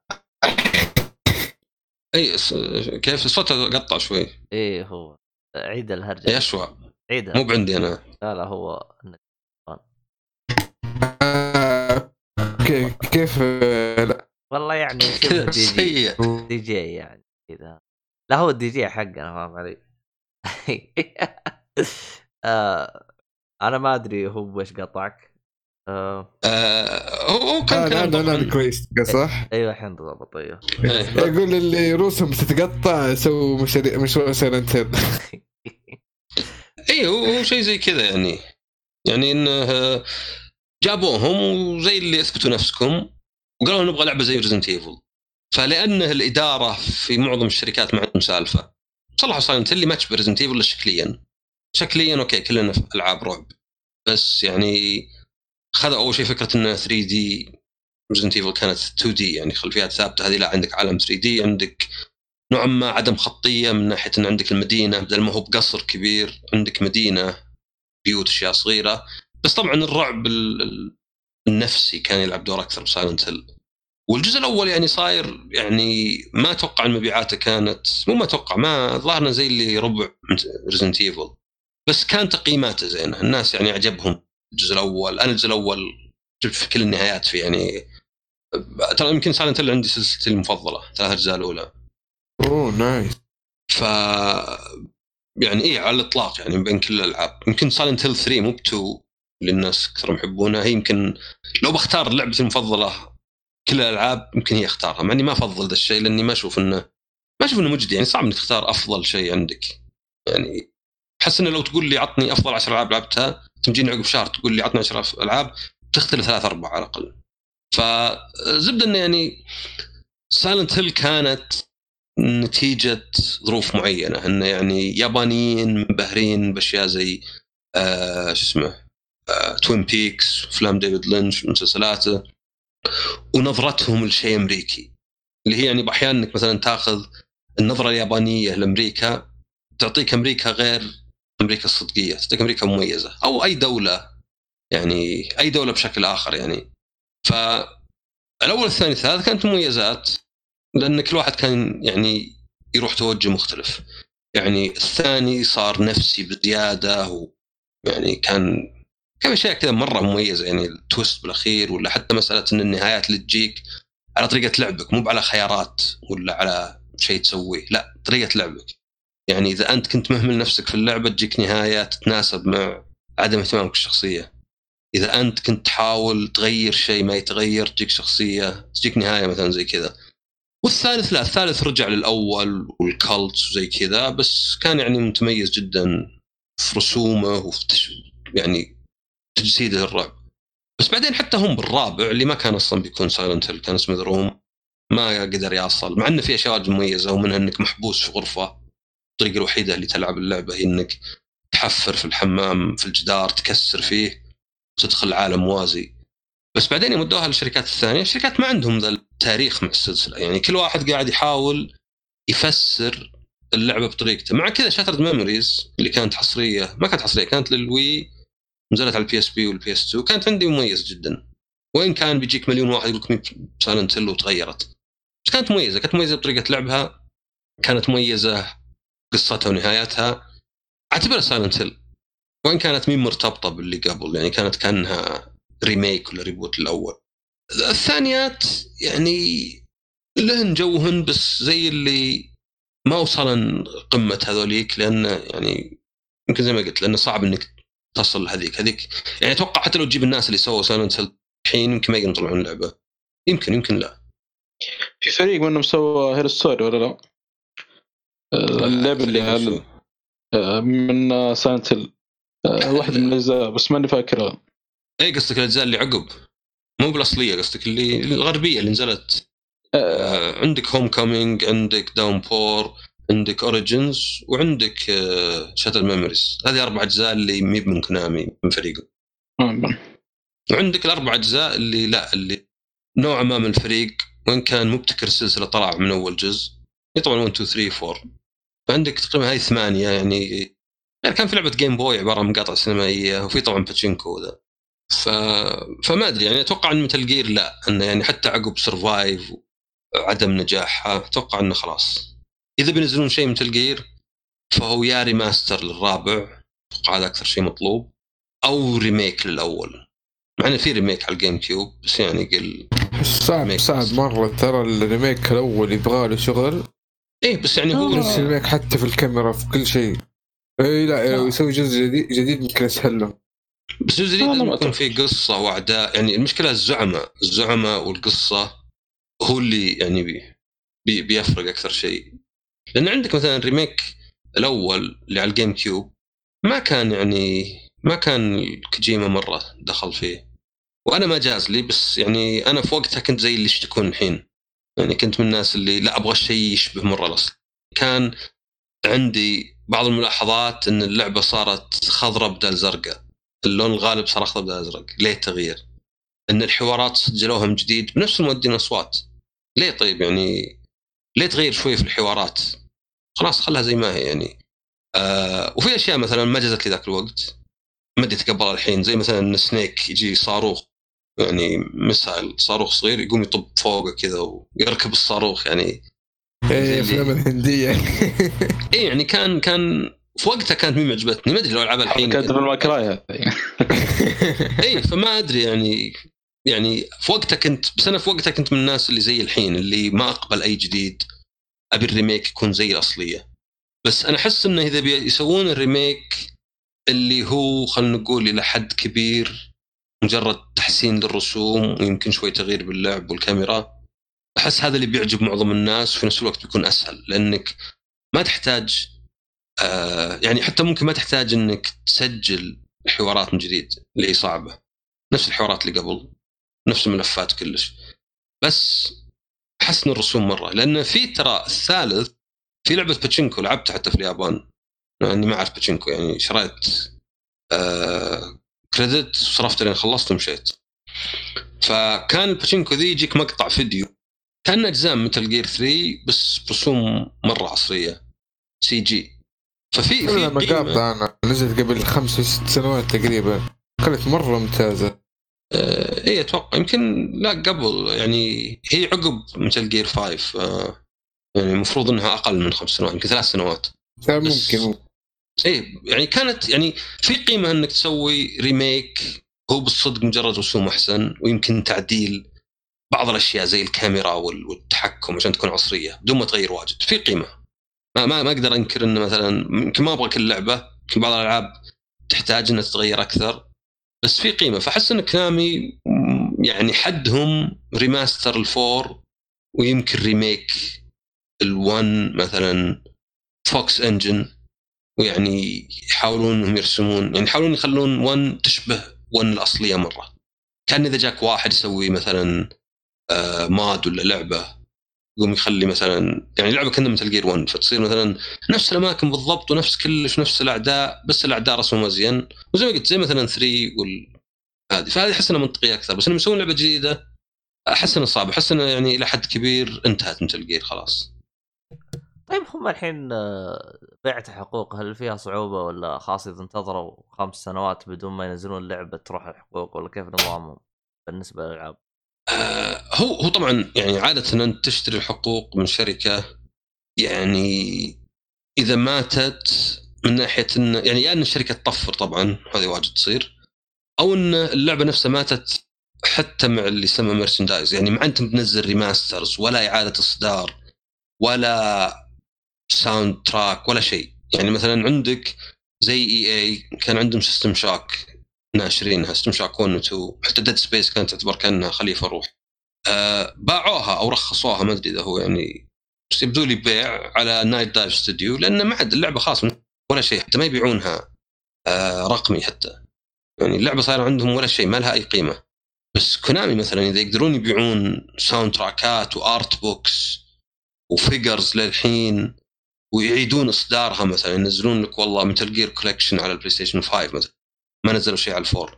اي كيف؟ الصوت قطع شوي. إيه هو. عيد الهرجة. اي اشوى عيدها مو بعندي أنا. لا لا هو (laughs) كيف كيف؟ لا. والله يعني (laughs) دي جي. دي جي يعني كذا. لا هو الدي جي حقنا فاهم علي آه أنا ما أدري هو إيش قطعك. آه, آه هو كان كلام لا لا كويس. صح؟ أيوه الحين ضبط أيوه يقول اللي روسهم تتقطع سووا مشاريع مشروع سايلنت. (laughs) اي هو شيء زي كذا يعني. يعني انه جابوهم وزي اللي أثبتوا نفسكم وقالوا نبغى لعبة زي Resident Evil فلأنه الإدارة في معظم الشركات ما عندهم سالفة. صلحوا Silent اللي ما تشبه Resident Evil شكليا. شكليا okay كلنا في ألعاب رعب. بس يعني خذوا أول شيء فكرة انه 3D Resident Evil كانت 2D يعني خلفيات ثابتة. هذه لا عندك عالم 3D عندك نوعا ما عدم خطية من ناحية ان عندك المدينة بدل ما هو بقصر كبير عندك مدينة بيوت أشياء صغيرة. بس طبعا الرعب النفسي كان يلعب دور أكثر ب Silent Hill. والجزء الأول يعني صاير يعني ما أتوقع مبيعاته كانت مو ما أتوقع ما ظهرنا زي اللي ربع Resident Evil بس كان تقييماته زينة الناس يعني عجبهم الجزء الأول أنا الجزء الأول جبت في كل النهايات فيه يعني ترى يمكن Silent Hill عندي سلسلتي المفضلة ثلاث أجزاء الأولى. أوه nice ف يعني إيه على الإطلاق يعني بين كل الألعاب. يمكن Silent Hill 3 مو ب 2 اللي الناس أكثر يحبونها هي يمكن لو بختار لعبتي المفضلة كل الألعاب يمكن هي أختارها مع إني ما أفضل ذا الشيء لأني ما أشوف انه ما أشوف إنه مجدي. يعني صعب إنك تختار أفضل شيء عندك. يعني أحس إنه لو تقول لي عطني أفضل 10 ألعاب لعبتها تجيني عقب شهر تقول لي عطني 10 ألعاب تختلف ثلاث أربع على الأقل. فزبده إنه يعني Silent Hill كانت نتيجة ظروف معينة. انه يعني يابانيين منبهرين بأشياء زي آه شو اسمه آه Twin Peaks أفلام David Lynch مسلسلاته. ونظرتهم لشيء أمريكي. اللي هي يعني بأحيان إنك مثلا تأخذ النظرة اليابانية لأمريكا تعطيك أمريكا غير أمريكا الصدقية، تعطيك أمريكا مميزة. أو أي دولة يعني أي دولة بشكل آخر يعني. ف الأول الثاني الثالث كانت مميزات. لأن كل واحد كان يعني يروح توجه مختلف. يعني الثاني صار نفسي بزيادة ويعني كان كان أشياء كذا مرة مميزة يعني التويست بالأخير ولا حتى مسألة إن النهايات اللي تجيك على طريقة لعبك مو على خيارات ولا على شيء تسويه لا طريقة لعبك. يعني إذا أنت كنت مهمل نفسك في اللعبة تجيك نهاية تتناسب مع عدم اهتمامك بالشخصية. إذا أنت كنت تحاول تغير شيء ما يتغير تجيك شخصية تجيك نهاية مثلا زي كذا. والثالث لا الثالث رجع للأول وال cults وزي كذا بس كان يعني متميز جدا في رسومه وفي تش... يعني تجسيده للرعب بس بعدين حتى هم بالرابع اللي ما كان أصلا بيكون Silent Hill كان اسمه Room ما قدر يصل مع انه في أشياء مميزة ومنها إنك محبوس في غرفة الطريقة الوحيدة اللي تلعب اللعبة هي إنك تحفر في الحمام في الجدار تكسر فيه وتدخل عالم موازي. بس بعدين يمدوها للشركات الثانية الشركات ما عندهم ذا التاريخ مع السلسلة. يعني كل واحد قاعد يحاول يفسر اللعبة بطريقته. مع كذا Shattered Memories اللي كانت حصرية ما كانت حصرية كانت لل Wii نزلت على ال PSP وال PS2 كانت عندي مميز جدا. وين كان بيجيك مليون واحد يقول لك Silent Hill وتغيرت. بس كانت مميزة كانت مميزة بطريقة لعبها كانت مميزة قصتها ونهايتها أعتبرها Silent Hill وإن كانت مهيب مرتبطة باللي قبل يعني كانت كأنها remake ولا reboot الأول. الثانيات يعني لهن جوهن بس زي اللي ما وصلن قمة هذوليك لأن يعني يمكن زي ما قلت لأنه صعب إنك تصل لهذيك. هذيك يعني أتوقع حتى لو تجيب الناس اللي سووا Silent Hill الحين يمكن ما يقدرون يطلعون اللعبة. يمكن يمكن لا. في فريق منهم سوى Her Story ولا لا؟ آه، اللعبه اللي هل آه، من Silent Hill آه، واحد من الأجزاء بس ماني فاكرها. اي قصدك الأجزاء اللي عقب؟ مو بالأصلية قصدك اللي الغربية اللي نزلت آه، آه عندك Homecoming عندك Downpour عندك Origins وعندك آه Shattered Memories هذه أربع أجزاء اللي مي من Konami من فريقه وعندك الأربع أجزاء اللي لا اللي نوعا ما من الفريق وإن كان مبتكر السلسله طلع من أول جزء طبعا 1 2 3 4 فعندك تقريبا هاي ثمانيه يعني يعني كان في لعبة Game Boy عبارة عن مقاطع سينمائية وفي طبعا باتشينكو ذا ف... فما أدري يعني أتوقع إن Metal Gear لا انه يعني حتى عقب Survive وعدم نجاحها أتوقع إنه خلاص. إذا بينزلون شيء Metal Gear فهو يا remaster للرابع أتوقع هذا أكثر شيء مطلوب أو remake للأول. مع إنه في remake على ال GameCube بس يعني قل صعب صعب. مرة ترى ال remake الأول يبغى له شغل. إيه بس يعني هو نفس الريميك حتى في الكاميرا في كل شيء. اي لا لا. يسوي جزء جديد جديد يمكن أسهل له. بس جزء جديد لازم ما يكون أتوقع. في قصة واعداء يعني المشكلة الزعماء. الزعماء والقصة هو اللي يعني بي بي بيفرق أكثر شيء. لأن عندك مثلا ال remake الأول اللي على ال GameCube ما كان يعني ما كان كوجيما مرة دخل فيه. وأنا ما جاز لي بس يعني أنا في وقتها كنت زي اللي يشتكون الحين. يعني كنت من الناس اللي لا أبغى شيء يشبه مرة الأصل. كان عندي بعض الملاحظات إن اللعبة صارت خضراء بدل زرقاء. اللون الغالب صار أخضر بدل ازرق ليه التغيير؟ إن الحوارات سجلوها من جديد بنفس المؤدين اصوات ليه طيب يعني؟ ليه تغير شوي في الحوارات؟ خلاص خلها زي ما هي يعني. آه وفي أشياء مثلا ما جازت لي ذاك الوقت. ما أدري اتقبلها الحين. زي مثلا إن Snake يجي صاروخ يعني مسائل صاروخ صغير يقوم يطب فوقه كذا ويركب الصاروخ يعني. اي زي الافلام الهندية. (laughs) اي يعني كان كان في وقتها كانت مي معجبتني ما أدري لو ألعبها الحين. كانت في الماكراي هذه اي فما أدري يعني يعني في وقتها كنت بس أنا في وقتها كنت من الناس اللي زي الحين اللي ما أقبل أي جديد. أبي ال remake يكون زي الأصلية. بس أنا أحس إنه إذا بيسوون ال remake اللي هو خلينا نقول إلى حد كبير مجرد تحسين للرسوم ويمكن شوي تغيير باللعب والكاميرا أحس هذا اللي بيعجب معظم الناس وفي نفس الوقت بيكون أسهل. لأنك ما تحتاج آه يعني حتى ممكن ما تحتاج إنك تسجل حوارات من جديد اللي هي صعبة. نفس الحوارات اللي قبل نفس الملفات كلش. بس حسن الرسوم مرة. لأن في ترى الثالث في لعبة باتشينكو لعبتها حتى في اليابان. إني ما أعرف باتشينكو يعني شريت آه credit وصرفت لين خلصت ومشيت. فكان الباتشينكو ذي يجيك مقطع فيديو. كان أجزاء Metal Gear 3 بس رسوم مرة عصرية. CG. ففي في مقاطع أنا نزلت قبل خمس ست سنوات تقريبا. كانت مرة ممتازة. آه، اي أتوقع يمكن لا قبل يعني هي عقب Metal Gear 5 آه، يعني المفروض إنها أقل من خمس سنوات يمكن ثلاث سنوات. ممكن اي يعني كانت يعني في قيمة إنك تسوي remake هو بالصدق مجرد رسوم أحسن ويمكن تعديل بعض الأشياء زي الكاميرا وال- والتحكم عشان تكون عصرية بدون ما تغير واجد. في قيمة. ما ما, ما أقدر أنكر إنه مثلا يمكن ما أبغى كل لعبة يمكن بعض الألعاب تحتاج إنها تتغير أكثر بس في قيمة. فأحس إن Konami م- يعني حدهم remaster ال four ويمكن remake ال1 مثلا Fox Engine ويعني يحاولون إنهم يرسمون يعني يحاولون يخلون 1 تشبه 1 الأصلية مرة. كان إذا جاك واحد يسوي مثلا آه ماد ولا لعبة يقوم يخلي مثلا يعني لعبة كنا مثل جير 1 فتصير مثلا نفس الأماكن بالضبط ونفس كلش نفس الأعداء بس الأعداء رسمهم أزين وزي ما قلت زي مثلا 3 وال هذه فهذه أحس إنها منطقية أكثر بس إنهم يسوون لعبة جديدة أحس انه صعب أحس انه يعني إلى حد كبير انتهت مثل جير خلاص طيب هم الحين آه، بيعة حقوق هل فيها صعوبة ولا خلاص إذا انتظروا خمس سنوات بدون ما ينزلون اللعبه تروح الحقوق ولا كيف نظامهم بالنسبة للألعاب؟ آه، هو هو طبعا يعني عادة انت تشتري الحقوق من شركة يعني إذا ماتت من ناحية ان يعني يا أن الشركة تطفر طبعا هذه واجد تصير أو أن اللعبة نفسها ماتت حتى مع اللي يسمى merchandise يعني ما أنت بتنزل remasters ولا إعادة إصدار ولا soundtrack ولا شيء. يعني مثلا عندك زي EA كان عندهم System Shock ناشرينها System Shock 1 و 2 حتى Dead Space كانت تعتبر كأنها خليفة روح آه باعوها أو رخصوها ما أدري إذا هو يعني بس يبدو لي بيع على Nightdive Studio لأن ما عاد اللعبة خلاص ولا شيء حتى ما يبيعونها آه رقمي حتى. يعني اللعبة صايرة عندهم ولا شيء ما لها أي قيمة. بس Konami مثلا إذا يقدرون يبيعون soundtrack ات و art books و figures للحين ويعيدون إصدارها مثلا ينزلون لك والله Metal Gear collection على ال PlayStation 5 مثلا. ما نزلوا شيء على ال four.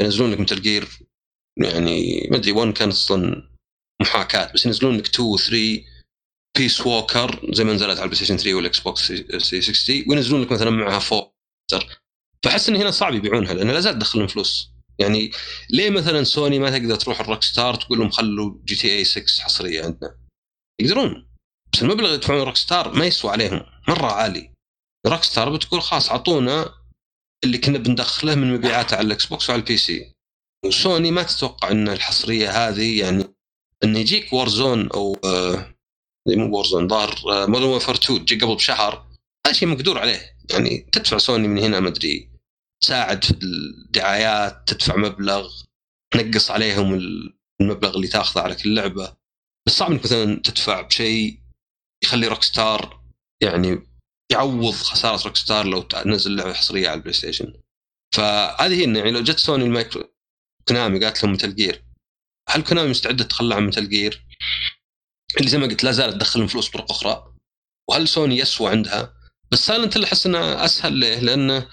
ينزلون لك Metal Gear يعني ما أدري 1 كانت أصلا محاكاة بس ينزلون لك 2 و 3 Peace Walker زي ما نزلت على ال PlayStation 3 وال Xbox 360 وينزلون لك مثلا معها 4 فأحس إن هنا صعب يبيعونها لأن لا زال تدخلهم فلوس. يعني ليه مثلا سوني ما تقدر تروح ال Rockstar تقول لهم خلوا GTA 6 حصرية عندنا؟ يقدرون بس المبلغ اللي يدفعونه Rockstar ما يسوى عليهم مرة عالي. Rockstar بتقول خلاص أعطونا اللي كنا بندخله من مبيعاته على ال Xbox وعلى ال PC. وسوني ما تتوقع إن الحصرية هذه يعني إن يجيك Warzone أو آه مو Warzone ظهر Modern Warfare 2 تجي قبل بشهر هذا شيء مقدور عليه. يعني تدفع سوني من هنا ما أدري تساعد في الدعايات تدفع مبلغ تنقص عليهم المبلغ اللي تاخذه على كل لعبة. بس صعب إنك مثلا تدفع بشيء يخلي Rockstar يعني يعوض خسارة Rockstar لو تنزل لعبة حصرية على ال PlayStation. فهذه هي يعني لو جت سوني المايكرو Konami قالت لهم Metal Gear. هل Konami مستعدة تتخلى عن Metal Gear؟ اللي زي ما قلت لا زالت تدخلهم فلوس بطرق أخرى. وهل سوني يسوى عندها؟ بس Silent اللي احس إنه أسهل ليه؟ لأنه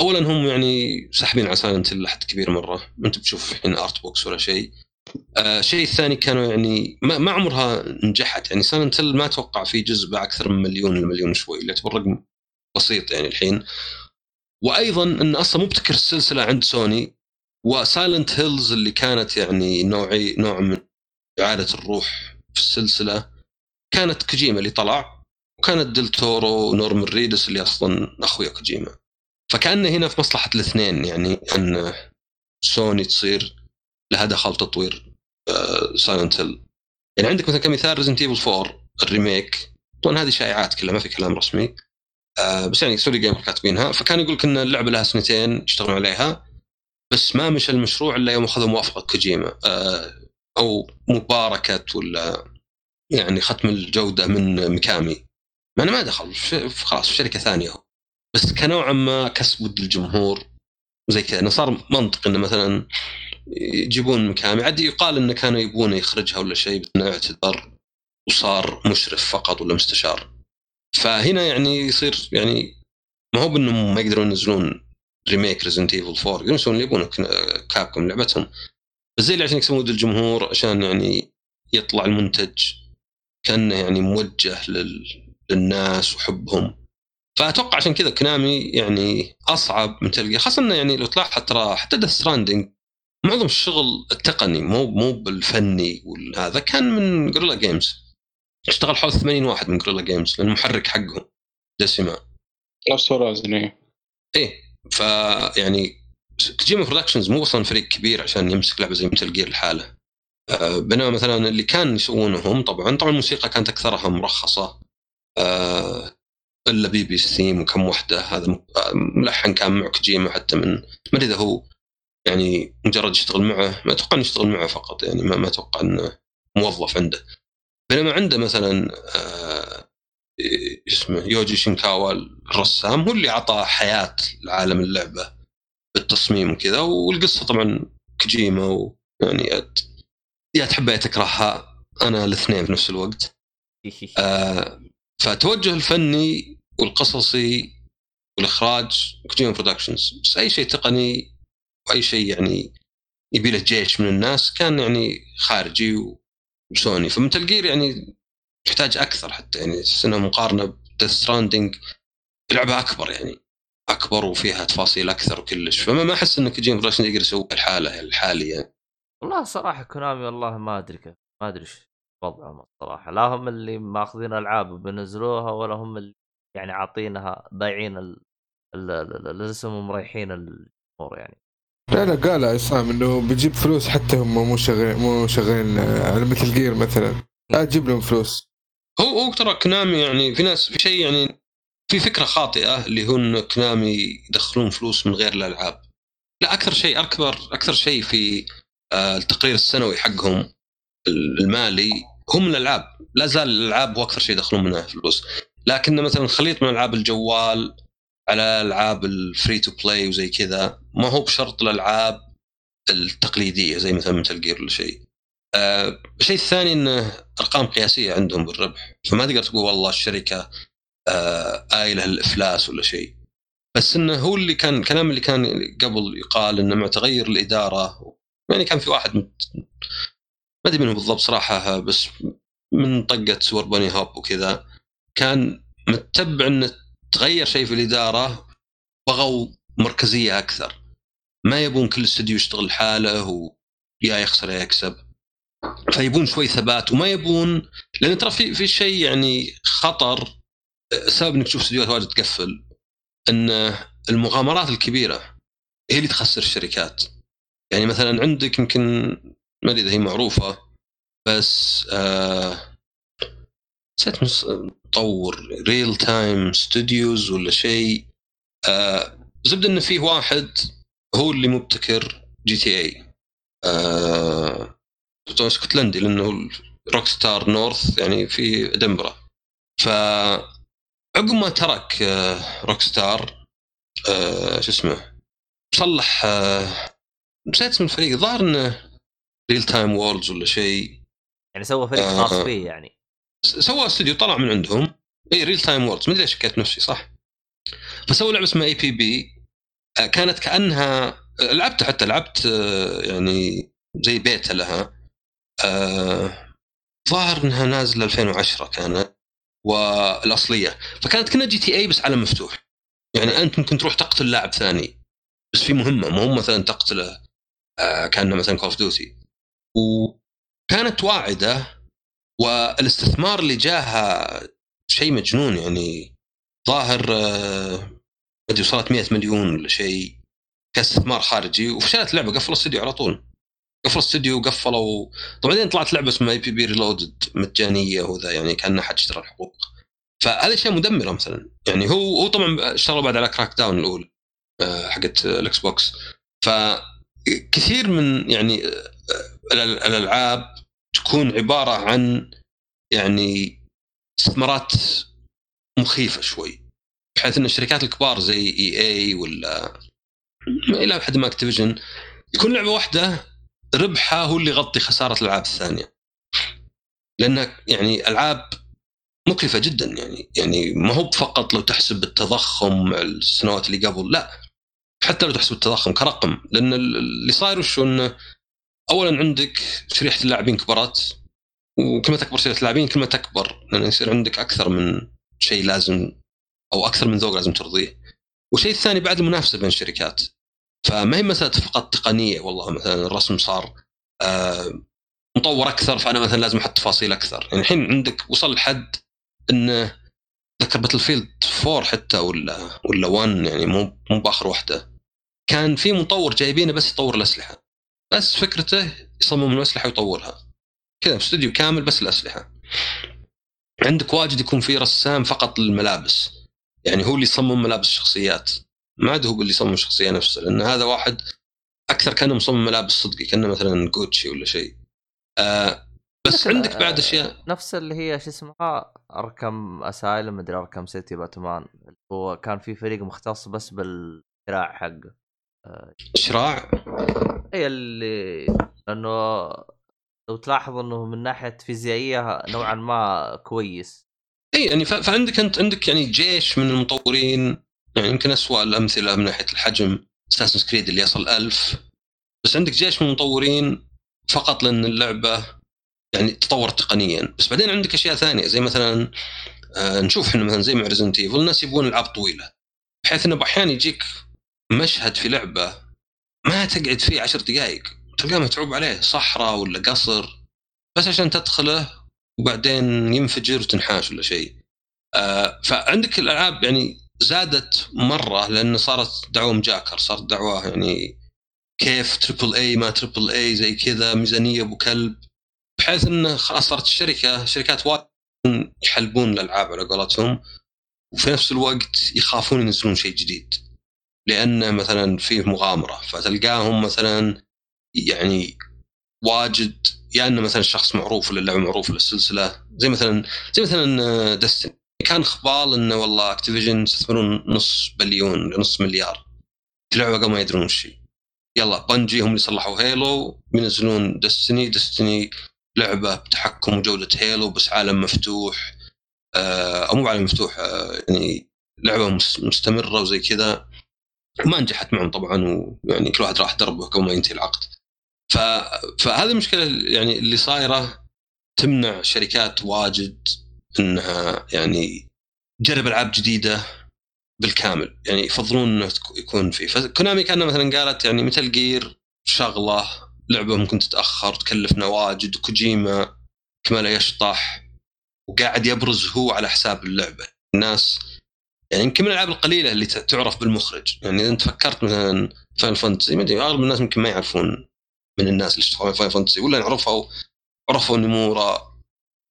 اولا هم يعني ساحبين على Silent لحد كبير مرة. ما أنت بتشوف الحين art books ولا شيء. آه شيء الثاني كانوا يعني ما, ما عمرها نجحت. يعني Silent ما أتوقع في جزء باع أكثر من مليون المليون شوي يعتبر رقم بسيط يعني الحين. وأيضا إن أصلا مبتكر السلسلة عند سوني و Silent Hills اللي كانت يعني نوعي نوع من إعادة الروح في السلسلة كانت كوجيما اللي طلع وكانت ديل تورو ونورمان ريدس اللي أصلا أخويا كوجيما. فكان هنا في مصلحة الاثنين يعني أن سوني تصير لها دخل تطوير Silent Hill يعني عندك مثلا كمثال Resident Evil 4 ال remake. طبعا هذه شائعات كلها ما في كلام رسمي. آه بس يعني ستوري جيم كاتبينها. فكان يقول لك إن اللعبة لها سنتين يشتغلون عليها بس ما مشى المشروع إلا يوم أخذوا موافقة كوجيما. آه أو مباركة ولا يعني ختم الجودة من ميكامي. ما أنا ما دخل خلاص في شركة ثانية بس كنوعا ما كسب ود الجمهور زي كذا. صار منطق إنه مثلا يجيبون مكامي عاد يقال انه كانوا يبونه يخرجها ولا شيء بس اعتذر وصار مشرف فقط ولا مستشار. فهنا يعني يصير يعني ما هو بإنهم ما يقدرون ينزلون remake Resident Evil 4 يقدرون يسوون اللي يبونه Capcom لعبتهم. بس زي اللي عشان يكسبون ود الجمهور عشان يعني يطلع المنتج كأنه يعني موجه لل... للناس وحبهم. فأتوقع عشان كذا Konami يعني أصعب من تلقى خاصة إنه يعني لو تلاحظ ترى حتى Death Stranding معظم الشغل التقني مو مو بالفني وهذا كان من Guerrilla Games اشتغل حول 80 واحد من Guerrilla Games لأن المحرك حقهم Decima نفس Horizon. إيه. فيعني Kojima Productions مو أصلا فريق كبير عشان يمسك لعبة زي Metal Gear لحاله. آه، بينما مثلا اللي كان يسوونه هم طبعا طبعا الموسيقى كانت أكثرها مرخصة. آه، إلا بي بي ثيم وكم وحدة هذا آه، ملحن كان مع كوجيما حتى من ما أدري إذا هو يعني مجرد يشتغل معه ما أتوقع إنه يشتغل معه فقط يعني ما, ما أتوقع إنه موظف عنده. بينما عنده مثلا آه، اسمه يوجي شينكاوا الرسام هو اللي اعطى حياة لعالم اللعبة بالتصميم وكذا والقصة طبعا كوجيما ويعني يا- يا تحبها يا تكرهها أنا الاثنين في نفس الوقت. (laughs) آه فالتوجه الفني والقصصي والإخراج Kojima Productions بس أي شيء تقني واي شيء يعني يبي له جيش من الناس كان يعني خارجي وسوني. ف Metal Gear يعني تحتاج أكثر حتى يعني السنة مقارنة ب Death Stranding لعبة أكبر يعني أكبر وفيها تفاصيل أكثر وكلش. فما ما أحس ان Kojima Productions يقدر يسوي الحاله الحالية. والله صراحة Konami والله ما أدري كيف ما أدري إيش وضعهم الصراحة. لا هم اللي ماخذين ألعاب وبينزلوها ولا هم اللي يعني عاطينها ضايعين ال ال- ال- ال- اللي اسمهم مريحين الجمهور يعني. لا لا قال عصام إنه بيجيب فلوس حتى هم مو شغالين مو شغالين آه، على Metal Gear مثلا. لا تجيب لهم فلوس. هو هو ترى Konami يعني في ناس في شيء يعني في فكرة خاطئة اللي هو ان Konami يدخلون فلوس من غير الألعاب. لا أكثر شيء أكبر أكثر شيء في آه، التقرير السنوي حقهم المالي هم الألعاب. لا زال الألعاب هو أكثر شيء يدخلون منها فلوس. لكن مثلا خليط من ألعاب الجوال على ألعاب ال free to play وزي كذا. ما هو بشرط الألعاب التقليدية زي مثلا Metal Gear ولا شيء. آه، الشيء الثاني إنه أرقام قياسية عندهم بالربح. فما تقدر تقول والله الشركة آه، آيله الإفلاس ولا شيء. بس إنه هو اللي كان الكلام اللي كان قبل يقال إنه مع تغير الإدارة. يعني كان في واحد. ما أدري منه بالضبط صراحة بس من طقة سور بني هوب وكذا. كان متبع إنه تغير شيء في الإدارة بغوا مركزية أكثر. ما يبون كل استوديو يشتغل لحاله ويا يخسر يا يكسب. فيبون شوي ثبات وما يبون لأن ترى في في شيء يعني خطر سبب إنك تشوف استديوهات واجد تقفل إن المغامرات الكبيرة هي اللي تخسر الشركات. يعني مثلا عندك يمكن ما أدري إذا هي معروفة بس آه نسيت مطور Realtime Studios ولا شيء. آه زبدة انه فيه واحد هو اللي مبتكر GTA آه اسكتلندي لأنه Rockstar North يعني في ادنبرا ف عقب ما ترك آه Rockstar آه شو اسمه صلح آه نسيت اسم الفريق. الظاهر إنه Realtime Worlds ولا شيء. يعني سوى فريق آه. خاص فيه يعني. سوى استوديو طلع من عندهم. اي Realtime Worlds ما أدري شكيت نفسي صح؟ فسووا لعبة اسمها APB كانت كأنها آه، لعبتها حتى لعبت آه، يعني زي بيتا لها. آه، ظاهر إنها نازلة 2010 كانت والأصلية. فكانت كنا GTA بس عالم مفتوح. يعني أنت ممكن تروح تقتل لاعب ثاني بس في مهمة. ما هو مثلا تقتله كأنه مثلا Call of Duty وكانت واعدة. والاستثمار اللي جاها شيء مجنون يعني ظاهر آه، ما أدري وصلت 100 مليون ولا شيء كاستثمار خارجي وفشلت اللعبة قفلوا الاستوديو على طول. قفلوا الاستوديو وقفلوا طبعا بعدين طلعت لعبة اسمها APB Reloaded مجانية وذا يعني كان احد اشترى الحقوق. فهذه اشياء مدمره مثلا. يعني هو هو طبعا اشتغلوا بعد على Crackdown الاولى آه، حقت ال Xbox. فكثير من يعني آه، الأل- الألعاب تكون عبارة عن يعني استثمارات مخيفة شوي. بحيث إن الشركات الكبار زي EA ولا إلى حد ما Activision يكون لعبة واحدة ربحها هو اللي يغطي خسارة الألعاب الثانية. لانها يعني ألعاب مكلفه جدا يعني يعني ما هو فقط لو تحسب التضخم السنوات اللي قبل لا حتى لو تحسب التضخم كرقم. لأن اللي صاير وشو إنه اولا عندك شريحة اللاعبين كبرت وكل ما تكبر شريحة اللاعبين كل ما تكبر لأن يصير عندك أكثر من شيء لازم أو أكثر من ذوق لازم ترضيه. والشيء الثاني بعد المنافسة بين الشركات. فما هي مسألة فقط تقنية والله مثلا الرسم صار آه، مطور أكثر فأنا مثلا لازم أحط تفاصيل أكثر. يعني الحين عندك وصل لحد إنه ذكر باتل فيلد 4 حتى ولا ولا 1 يعني مو مو بآخر واحدة. كان في مطور جايبينه بس يطور الأسلحة. بس فكرته يصمم الاسلحه ويطورها. كذا استوديو كامل بس الأسلحة. عندك واجد يكون في رسام فقط للملابس. يعني هو اللي يصمم ملابس الشخصيات. ما عاد هو اللي يصمم الشخصية نفسها لأن هذا واحد أكثر كأنه مصمم ملابس صدقي كأنه مثلا جوتشي ولا شيء. آه بس عندك بعد أشياء. نفس اللي هي شو اسمها أركم أسايلم مدري أركم سيتي باتمان. هو كان في فريق مختص بس بالذراع حقه. شراع؟ هي اللي لأنه لو تلاحظ إنه من ناحية فيزيائية نوعا ما كويس. اي يعني فعندك أنت عندك يعني جيش من المطورين يعني يمكن اسوء الأمثلة من ناحية الحجم اساسن كريد اللي يصل ألف. بس عندك جيش من المطورين فقط لأن اللعبة يعني تطورت تقنيا. بس بعدين عندك أشياء ثانية زي مثلا آه نشوف إحنا مثلا زي مع Resident Evil الناس يبغون العاب طويلة. بحيث إنه أحيانا يجيك مشهد في لعبة ما تقعد فيه عشر دقائق تلقاه متعوب عليه صحراء ولا قصر. بس عشان تدخله وبعدين ينفجر وتنحاش ولا شيء. آه فعندك الألعاب يعني زادت مرة لأن صارت دعوة مجاكر صارت دعوة يعني كيف triple A ما triple A زي كذا ميزانية أبو كلب. بحيث انه خلاص صارت الشركة شركات وايد يحلبون الألعاب على قولتهم. وفي نفس الوقت يخافون ينزلون شيء جديد. لأن مثلا فيه مغامرة فتلقاهم مثلا يعني واجد يا إنه مثلا شخص معروف ولا اللعبه معروف ولا السلسله زي مثلا زي مثلا Destiny كان أخبار إنه والله Activision يستثمرون نص بليون نص مليار. في لعبة قبل ما يدرون هي. يلا بنجي هم اللي صلحوا هيلو بينزلون دستني دستني لعبة بتحكم وجودة هيلو بس عالم مفتوح آه أو مو عالم مفتوح آه يعني لعبة مس- مستمرة وزي كذا. ما نجحت معهم طبعا ويعني كل واحد راح دربه قبل ما ينتهي العقد. ف... فهذه المشكلة يعني اللي صايرة تمنع شركات واجد إنها يعني تجرب ألعاب جديدة بالكامل. يعني يفضلون إنه يكون في ف Konami كان مثلا قالت يعني Metal Gear شغلة لعبه ممكن تتاخر تكلفنا واجد وكوجيما كل ما له يشطح وقاعد يبرز هو على حساب اللعبة. الناس يعني يمكن من الألعاب القليلة اللي تعرف بالمخرج. يعني إذا أنت فكرت مثلا Final Fantasy ما أدري أغلب الناس يمكن ما يعرفون من الناس اللي اشتغلوا Final Fantasy ولا عرفوا عرفوا نمورا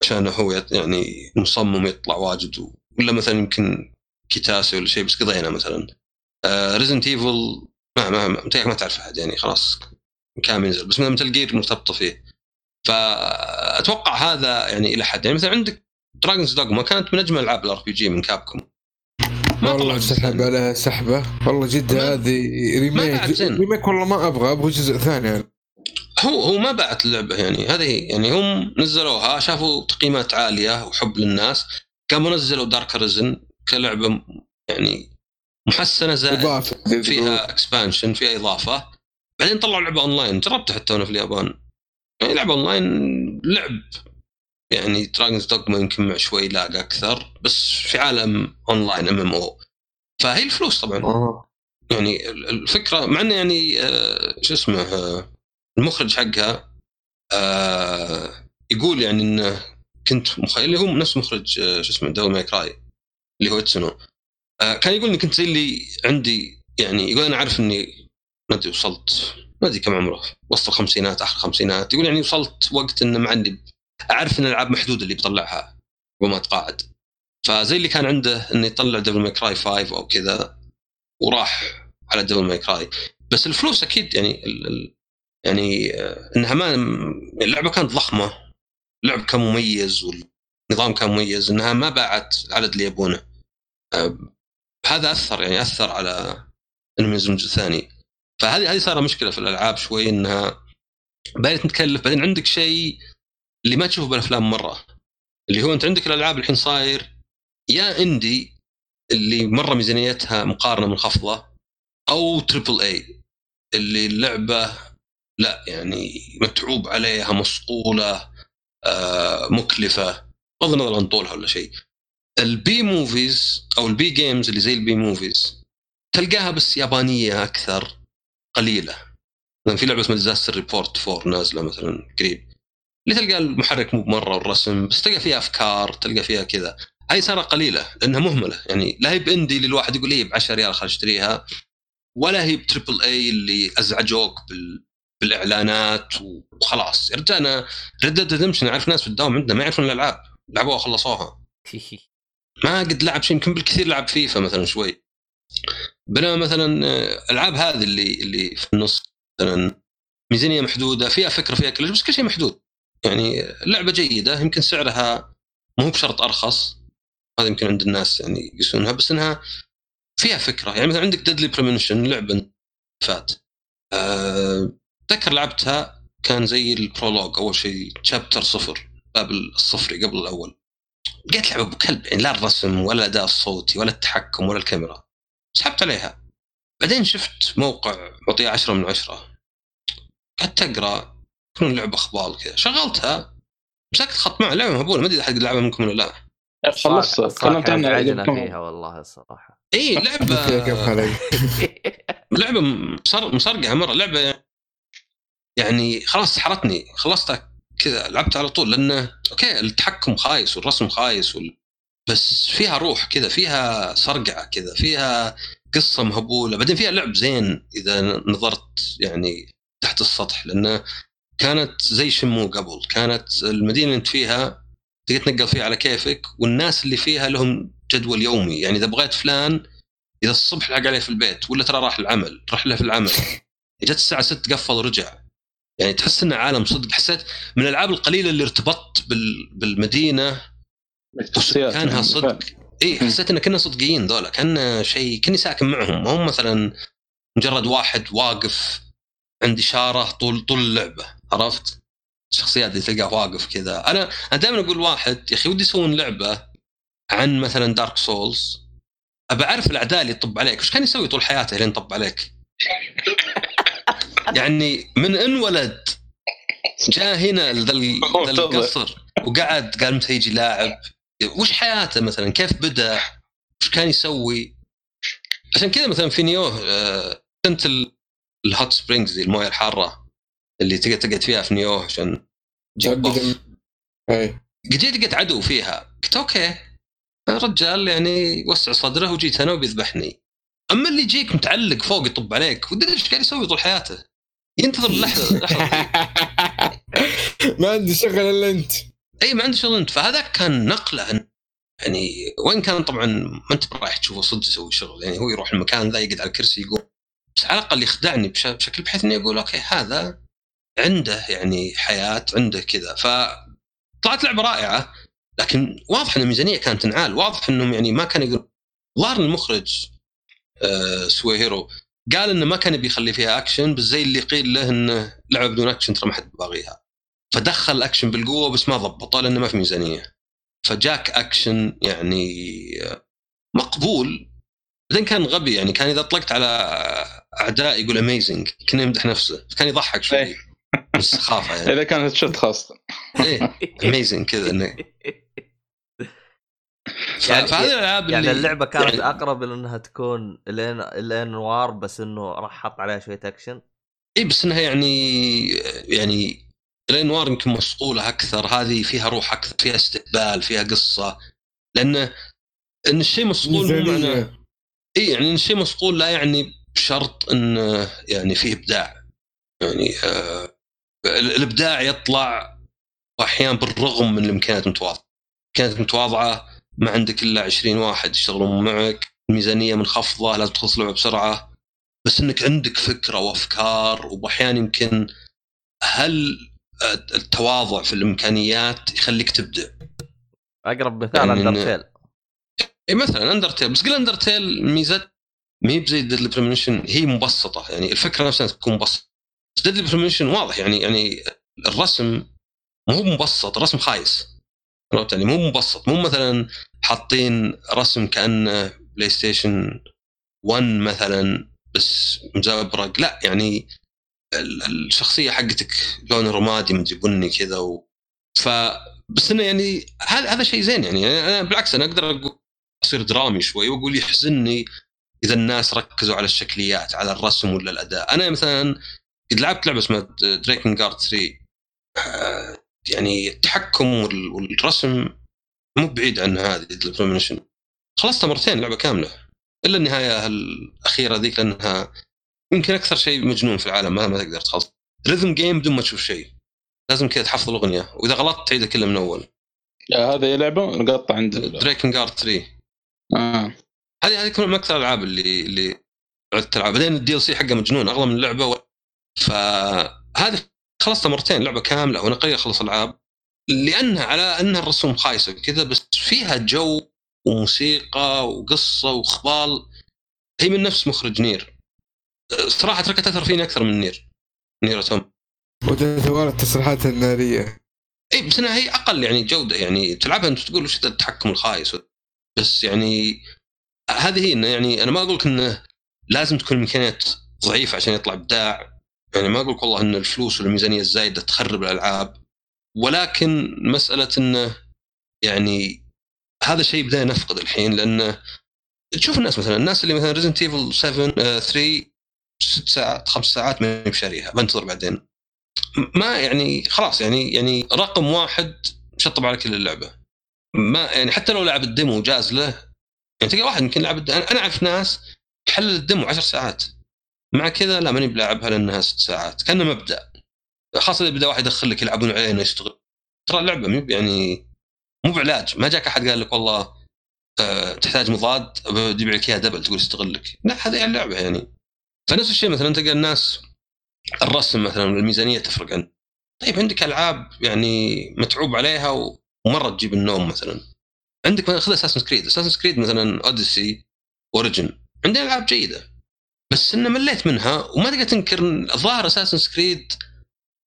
عشان هو يعني مصمم يطلع واجد ولا مثلا يمكن كيتاسي ولا شيء بس قضينا مثلا. Resident Evil ما ما ما, ما تعرف أحد يعني خلاص كامل ينزل. بس Metal Gear مرتبطة فيه. فأتوقع هذا يعني إلى حد يعني مثلا عندك Dragon's Dogma كانت من أجمل ألعاب ال RPG من Capcom ما والله سحب عليها سحبة والله جد هذه remake. remake والله ما أبغى أبغى جزء ثاني يعني. هو هو ما باعت اللعبه يعني هذه هي. يعني هم نزلوها شافوا تقييمات عالية وحب للناس قاموا نزلوا Dark Arisen كلعبة يعني محسنة زائد فيها expansion فيها إضافة بعدين طلعوا لعبة اونلاين جربتها حتى أنا في اليابان يعني لعبة اونلاين لعب يعني Dragon's Dogma يمكن مع شوي lag أكثر بس في عالم online MMO فهي الفلوس طبعا. آه. يعني ال- الفكرة مع إنه يعني آه، شو اسمه آه، المخرج حقها آه، يقول يعني إنه كنت مخيل اللي هو نفس مخرج آه، شو اسمه Devil May Cry اللي هو اتسونو آه، كان يقول إني كنت زي اللي عندي يعني يقول أنا عارف إني ما أدري وصلت ما أدري كم عمره وسط الخمسينات آخر الخمسينات يقول يعني وصلت وقت إنه ما عندي أعرف إن الألعاب محدودة اللي بيطلعها وما اتقاعد فزي اللي كان عنده إنه يطلع Devil May Cry 5 أو كذا وراح على Devil May Cry بس الفلوس أكيد يعني ال ال يعني آه، إنها ما اللعبة كانت ضخمة. اللعب كان مميز والنظام كان مميز إنها ما باعت العدد اللي يبونه. آه، هذا أثر يعني أثر على انهم ينزلون جزء ثاني فهذه هذه صار مشكلة في الألعاب شوي إنها بدات تكلف بعدين عندك شيء اللي ما تشوفه بالأفلام مرة. اللي هو أنت عندك الألعاب الحين صاير يا indie اللي مرة ميزانيتها مقارنة منخفضه أو triple A اللي اللعبة لا يعني متعوب عليها مصقولة آه مكلفة بغض النظر عن طولها ولا شيء. ال B movies أو ال B games اللي زي ال B movies تلقاها بس يابانية أكثر قليلة. مثلا في لعبة اسمها Disaster Report 4 نازلة مثلا قريب. اللي تلقى المحرك مو بمرة والرسم بس تلقى فيها أفكار تلقى فيها كذا. هاي صارت قليلة لانها مهملة. يعني لا هي ب indie اللي الواحد يقول إيه ب 10 ريال خل أشتريها ولا هي ب triple A اللي أزعجوك بال بالإعلانات وخلاص. يا رجال أنا Red Redemption أعرف ناس في الدوام عندنا ما يعرفون الألعاب لعبوها وخلصوها. (laughs) ما قد لعب شيء يمكن بالكثير لعب فيفا مثلا شوي. بينما مثلا آه، ألعاب هذه اللي اللي في النص مثلا ميزانية محدودة فيها فكرة فيها كل بس كل شيء محدود. يعني لعبة جيدة يمكن سعرها مو بشرط أرخص هذا يمكن عند الناس يعني يقيسونها بس إنها فيها فكرة. يعني مثلا عندك Deadly Premonition لعبة فات. اتذكر أه لعبتها كان زي ال prologue أول شيء chapter صفر باب الصفري قبل الأول. لقيت لعبة ابو كلب يعني لا الرسم ولا الاداء الصوتي ولا التحكم ولا الكاميرا. سحبت عليها. بعدين شفت موقع معطيه عشرة من عشرة. قعدت أقرأ. تكون لعبة اخبال كذا. شغلتها مسكت خط معه لعبة مهبولة. ما أدري احد لعبها منكم ولا لا. خلصت تكلمت عنها فيها والله الصراحة. إي لعبة (laughs) (laughs) لعبة مصر مصرقعة مرة. لعبة يعني خلاص سحرتني خلصتها كذا لعبت على طول. لأنه أوكي التحكم خايس والرسم خايس وال... بس فيها روح كذا فيها صرقعة كذا فيها قصة مهبولة. بعدين فيها لعب زين إذا نظرت يعني تحت السطح. لأنه كانت زي شمو قبل. كانت المدينة اللي انت فيها تقدر تنقل فيها على كيفك والناس اللي فيها لهم جدول يومي. يعني إذا بغيت فلان إذا الصبح لحق عليه في البيت ولا ترى راح العمل راح له في العمل. جت الساعة 6 قفل ورجع. يعني تحس إنه عالم صدق. حسيت من الألعاب القليلة اللي ارتبطت بال... بالمدينة. كانها صدق. اي حسيت انه كنا صدقيين ذولا. كان شيء كني ساكن معهم. ما هم مثلا مجرد واحد واقف عند إشارة طول طول اللعبة. عرفت؟ الشخصيات اللي تلقاه واقف كذا. أنا أنا دائما أقول واحد يا أخي ودي يسوون لعبة عن مثلا دارك سولز أبى أعرف الأعداء اللي يطب عليك. وش كان يسوي طول حياته لين طب عليك؟ (laughs) يعني من انولد جاء هنا (laughs) ذا القصر وقعد قال متى يجي لاعب؟ وش حياته مثلا؟ كيف بدأ؟ وش كان يسوي؟ عشان كذا مثلا في Nioh كنت ال hot springs الموية الحارة. اللي تقدر تقعد فيها في Nioh عشان جيت لقيت عدو فيها؟ قلت okay. الرجال يعني وسع صدره وجيت أنا وبيذبحني. أما اللي يجيك متعلق فوق يطب عليك ودري إيش قاعد يسوي طول حياته. ينتظر اللحظة (laughs) ما عندي شغل إلا أنت. أي ما عندي شغل أنت. فهذا كان نقله يعني وين كان طبعا ما أنت رايح تشوفه صدق يسوي شغل. يعني هو يروح المكان ذا يقعد على الكرسي يقوم. بس على الأقل يخدعني بشكل بحيث إني أقول okay هذا عنده يعني حياة عنده كذا. فطلعت لعبة رائعة لكن واضح إن الميزانية كانت تنعال. واضح إنهم يعني ما كان يقول ظهر المخرج آه سويهيرو قال إنه ما كان يبي يخلي فيها أكشن بس زي اللي قيل له إنه لعبه بدون أكشن ترى ما حد باغيها. فدخل الأكشن بالقوة بس ما ضبطه لأنه ما في ميزانية. فجاك أكشن يعني مقبول. بعدين كان غبي يعني كان إذا طلقت على أعداء يقول amazing كان يمدح نفسه كان يضحك شوي. بس خافه يعني إذا كانت شوت خاصة. إيه amazing كذا إنه. (laughs) يعني فهذه الالعاب يعني اللي اللعبة كانت يعني أقرب إلى انها تكون L.A. L.A. Noire بس إنه راح حط عليها شوية اكشن اي بس إنها يعني يعني L.A. Noire يمكن مصقولة أكثر. هذه فيها روح أكثر فيها استقبال فيها قصة. لأن إن الشيء مصقول مو معناه اي يعني إن الشيء مصقول لا يعني بشرط إنه يعني فيه إبداع. يعني آه الإبداع يطلع أحيانا بالرغم من الإمكانيات المتواضعة. كانت متواضعه ما عندك إلا 20 واحد يشتغلون معك الميزانية منخفضه لازم تخلص لعبه بسرعة. بس إنك عندك فكرة وأفكار وأحيانا يمكن هل التواضع في الإمكانيات يخليك تبدع؟ أقرب مثال يعني Undertale. إي مثلا Undertale. بس قل Undertale ميزة ما هي بزي هي مبسطة. يعني الفكرة نفسها تكون مبسطة. بس Deadly Premonition واضح يعني يعني الرسم مو مبسط رسم خايس. عرفت يعني؟ مو مبسط. مو مثلا حاطين رسم كأنه PlayStation 1 مثلا بس مزبرق لا يعني ال- الشخصية حقتك لون رمادي مدري بني كذا و... ف بس إنه يعني هذا هذا شيء زين يعني. أنا بالعكس أنا أقدر أصير درامي شوي وأقول يحزنني إذا الناس ركزوا على الشكليات على الرسم ولا الأداء. أنا مثلا قد لعبت لعبة اسمها Drakengard 3 آه، يعني التحكم وال- والرسم مو بعيد عن Deadly Premonition خلصتها مرتين لعبة كاملة. إلا النهاية الأخيرة ذيك لأنها يمكن أكثر شيء مجنون في العالم ما, ما تقدر تخلص. rhythm game بدون ما تشوف شيء. لازم كذا تحفظ الأغنية. وإذا غلطت تعيدها كلها من أول. آه، هذه لعبة نقطع عند Drakengard 3 آه. هذه هذه من أكثر الألعاب اللي اللي قعدت العب بعدين ال DLC حقه مجنون أغلى من اللعبة و... فهذه خلصتها مرتين لعبة كاملة وأنا قليل اخلص العاب لانها على انها الرسوم خايسة كذا بس فيها جو وموسيقى وقصة وأخبال. هي من نفس مخرج Nier. صراحة تركت أثر فيني أكثر من Nier. Nier Automata. وتتوالى التصريحات النارية. إي بس أنها هي أقل يعني جودة. يعني تلعبها أنت تقول وش التحكم الخايس؟ بس يعني هذه هي إنه يعني أنا ما أقول لك إنه لازم تكون الامكانيات ضعيفة عشان يطلع إبداع. يعني ما أقول والله إن الفلوس والميزانية الزايدة تخرب الألعاب ولكن مسألة انه يعني هذا شيء بدأنا نفقد الحين لأنه تشوف الناس مثلا الناس اللي مثلا Resident Evil 7 آه، 3 ست ساعات خمس ساعات ما بشاريها بنتظر بعدين. ما يعني خلاص يعني يعني رقم واحد شطب على كل اللعبة. ما يعني حتى لو لعب ال demo جاز له يعني تلقى واحد يمكن لعب أنا أعرف ناس حلل ال demo 10 ساعات. مع كذا لا ماني بلاعبها لانها ست ساعات كأنه مبدأ. خاصة إذا بدأ واحد يدخل لك يلعبون عليه إنه يشتغل. ترى ب- يعني مو بعلاج. ما جاك أحد قال لك والله آه تحتاج مضاد ابيع لك اياها double تقول استغلك لا هذه يعني اللعبة يعني. فنفس الشيء مثلا تلقى الناس الرسم مثلا الميزانية تفرق عن طيب عندك ألعاب يعني متعوب عليها ومرة تجيب النوم مثلا. عندك خذ Assassin's Creed Assassin's Creed مثلا Odyssey Origins عندنا ألعاب جيدة. بس إنه مليت منها وما تقدر تنكر الظاهر Assassin's Creed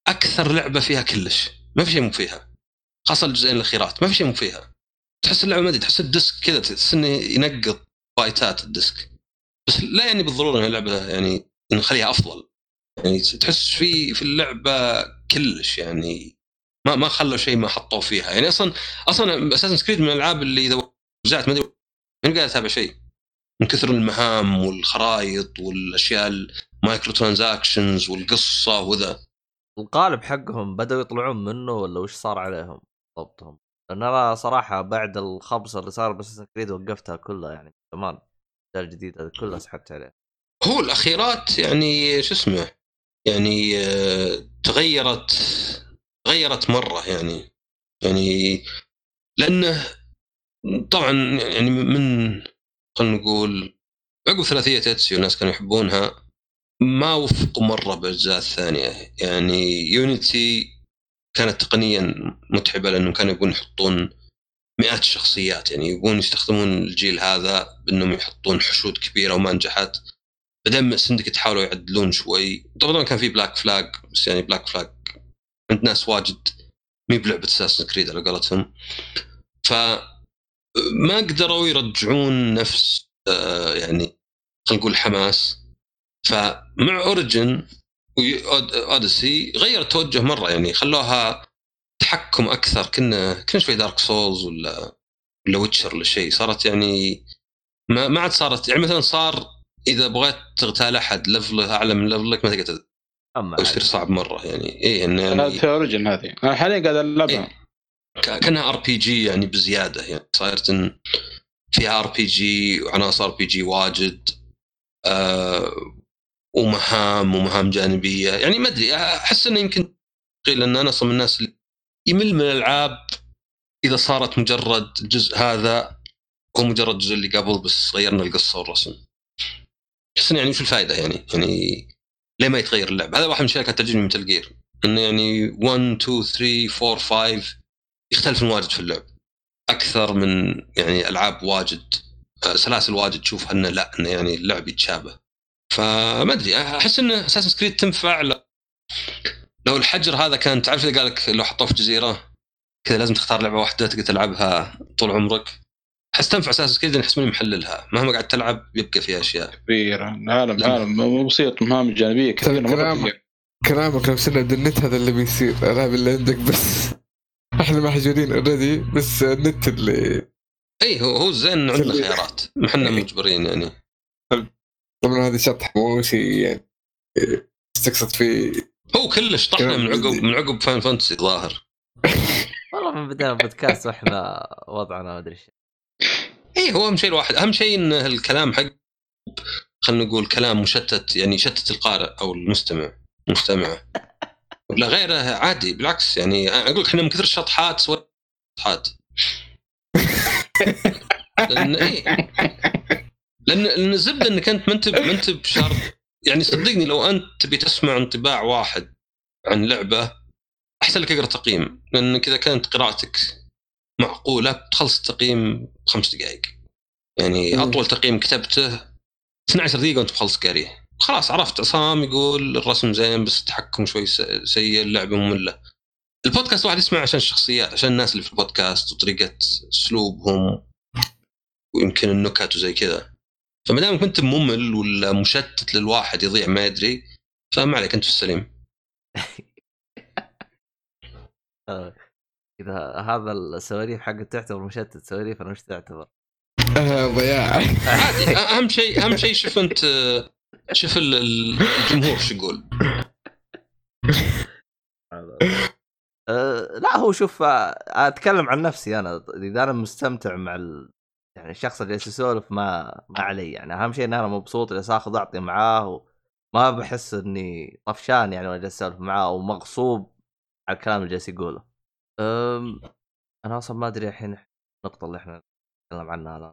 أكثر لعبة فيها كلش. ما في شيء مو فيها. خاصة الجزئين الأخيرات. ما في شيء مو فيها. تحس اللعبة ما أدري تحس ال disc كذا تحس إنه ينقط بايتات ال disc. بس لا يعني بالضرورة إن اللعبة يعني نخليها أفضل. يعني تحس في في اللعبة كلش يعني ما ما خلوا شيء ما حطوه فيها. يعني أصلا أصلا Assassin's Creed من الألعاب اللي إذا وزعت ما أدري ماني قاعد أتابع شيء. من كثر المهام والخرائط والأشياء ال microtransactions والقصة وذا. القالب حقهم بدأوا يطلعون منه ولا وش صار عليهم ضبطهم؟ لأن أنا صراحة بعد الخبصه اللي صار ب Assassin's Creed وقفتها كلها يعني زمان. الجديد الجديد هذا كله سحبت عليه هو الأخيرات يعني شو اسمه؟ يعني آه، تغيرت تغيرت مرة يعني. يعني لأنه طبعا يعني من خلينا نقول عقب ثلاثية Ezio والناس كانوا يحبونها ما وفقوا مرة بالاجزاء الثانية يعني Unity كانت تقنيا متعبة لأنهم كانوا يبون يحطون مئات الشخصيات. يعني يبون يستخدمون الجيل هذا بأنهم يحطون حشود كبيرة وما نجحت. بعدين Syndicate حاولوا يعدلون شوي. طبعا كان في Black Flag بس يعني Black Flag عند ناس واجد مهي بلعبة Assassin's Creed على قولتهم. ف ما قدروا يرجعون نفس آه، يعني خلينا نقول حماس. فمع Origins Odyssey غير التوجه مرة يعني خلوها تحكم أكثر. كنا كنا شوي Dark Souls ولا ولا Witcher ولا شيء. صارت يعني ما ما عاد صارت. يعني مثلا صار إذا بغيت تغتال أحد level ه أعلى من level ك ما تقدر أما يصير صعب مرة. يعني إيه إنه يعني في Origins هذه. أنا حاليا قاعد ألعبها. ك- كأنها RPG يعني بزيادة يعني. صارت إن فيها RPG وعناصر RPG واجد آه ومهام ومهام جانبية. يعني ما أدري أحس إنه يمكن لأن أنا أصلا من الناس اللي يمل من الألعاب إذا صارت مجرد الجزء هذا هو مجرد الجزء اللي قبل بس غيرنا القصة والرسم. أحس يعني شو الفائده يعني؟ يعني ليه ما يتغير اللعب؟ هذا واحد من الاشياء كانت تعجبني من مثل جير إنه يعني 1 2 3 4 5 يختلفون واجد في اللعب أكثر من يعني ألعاب واجد آه، سلاسل واجد تشوفها إنه لا إنه يعني اللعب يتشابه فما أدري أحس إن اساسن كريد تنفع. لو الحجر هذا كان تعرف إذا قال لك لو حطوه في جزيرة كذا لازم تختار لعبة واحدة تقدر تلعبها طول عمرك أحس تنفع أساس كذا أحس ماني محللها مهما قاعد تلعب يبقى في أشياء كبيرة عالم. عالم مو بسيط مهام جانبية كثيره مرة كلام. كثير. كلامك لو صرنا النت هذا اللي بيصير الالعاب اللي عندك بس إحنا محجورين اوريدي بس النت اللي اي إيه، هو هو زين إنه عندنا خيارات. ما إحنا مجبرين يعني. طبعا هذا شطح مو شيء يعني استقصد فيه هو كلش طحنا من عقب من عقب فاين فانتسي ظاهر. (laughs) والله من بداية البودكاست وإحنا وضعنا ما أدري إيش اي إيه، هو أهم شيء الواحد أهم شيء إن الكلام حق خلينا نقول كلام مشتت يعني يشتت القارئ أو المستمع المستمعه (laughs) ولا غيره عادي بالعكس يعني أقول لك إحنا من كثر الشطحات سوينا شطحات لأن إيه؟ لأن لأن الزبدة إنك أنت ما أنت ما أنت بشرط يعني صدقني لو أنت تبي تسمع انطباع واحد عن لعبة أحسن لك أقرأ تقييم لانك إذا كانت قراءتك معقولة بتخلص التقييم بخمس دقائق يعني. أطول تقييم كتبته 12 دقيقة وأنت مخلص قاريه خلاص عرفت. عصام يقول الرسم زين بس التحكم شوي س- سيء اللعبة مملة. البودكاست واحد يسمع عشان الشخصيات عشان الناس اللي في البودكاست وطريقة أسلوبهم ويمكن النكت وزي كذا. فما دامك انت ممل ولا مشتت للواحد يضيع ما يدري فما عليك أنت في السليم. (laughs) آه. إذا هذا السواليف حقت تعتبر مشتت سواليف أنا وش تعتبر؟ آه ضياع. عادي أهم شيء أهم شيء شوف أنت شوف ال- ال- الجمهور شو يقول (laughs) أه لا هو شوف آه، أتكلم عن نفسي أنا إذا أنا مستمتع مع ال... يعني الشخص اللي جالس يسولف ما ما علي يعني أهم شيء إن أنا مبسوط جالس اخذ أعطي معاه وما بحس إني طفشان يعني وأنا جالس أسولف معاه أو مغصوب على الكلام اللي جالس يقوله. أم... أنا أصلا ما أدري الحين النقطه اللي إحنا نتكلم عنها الان.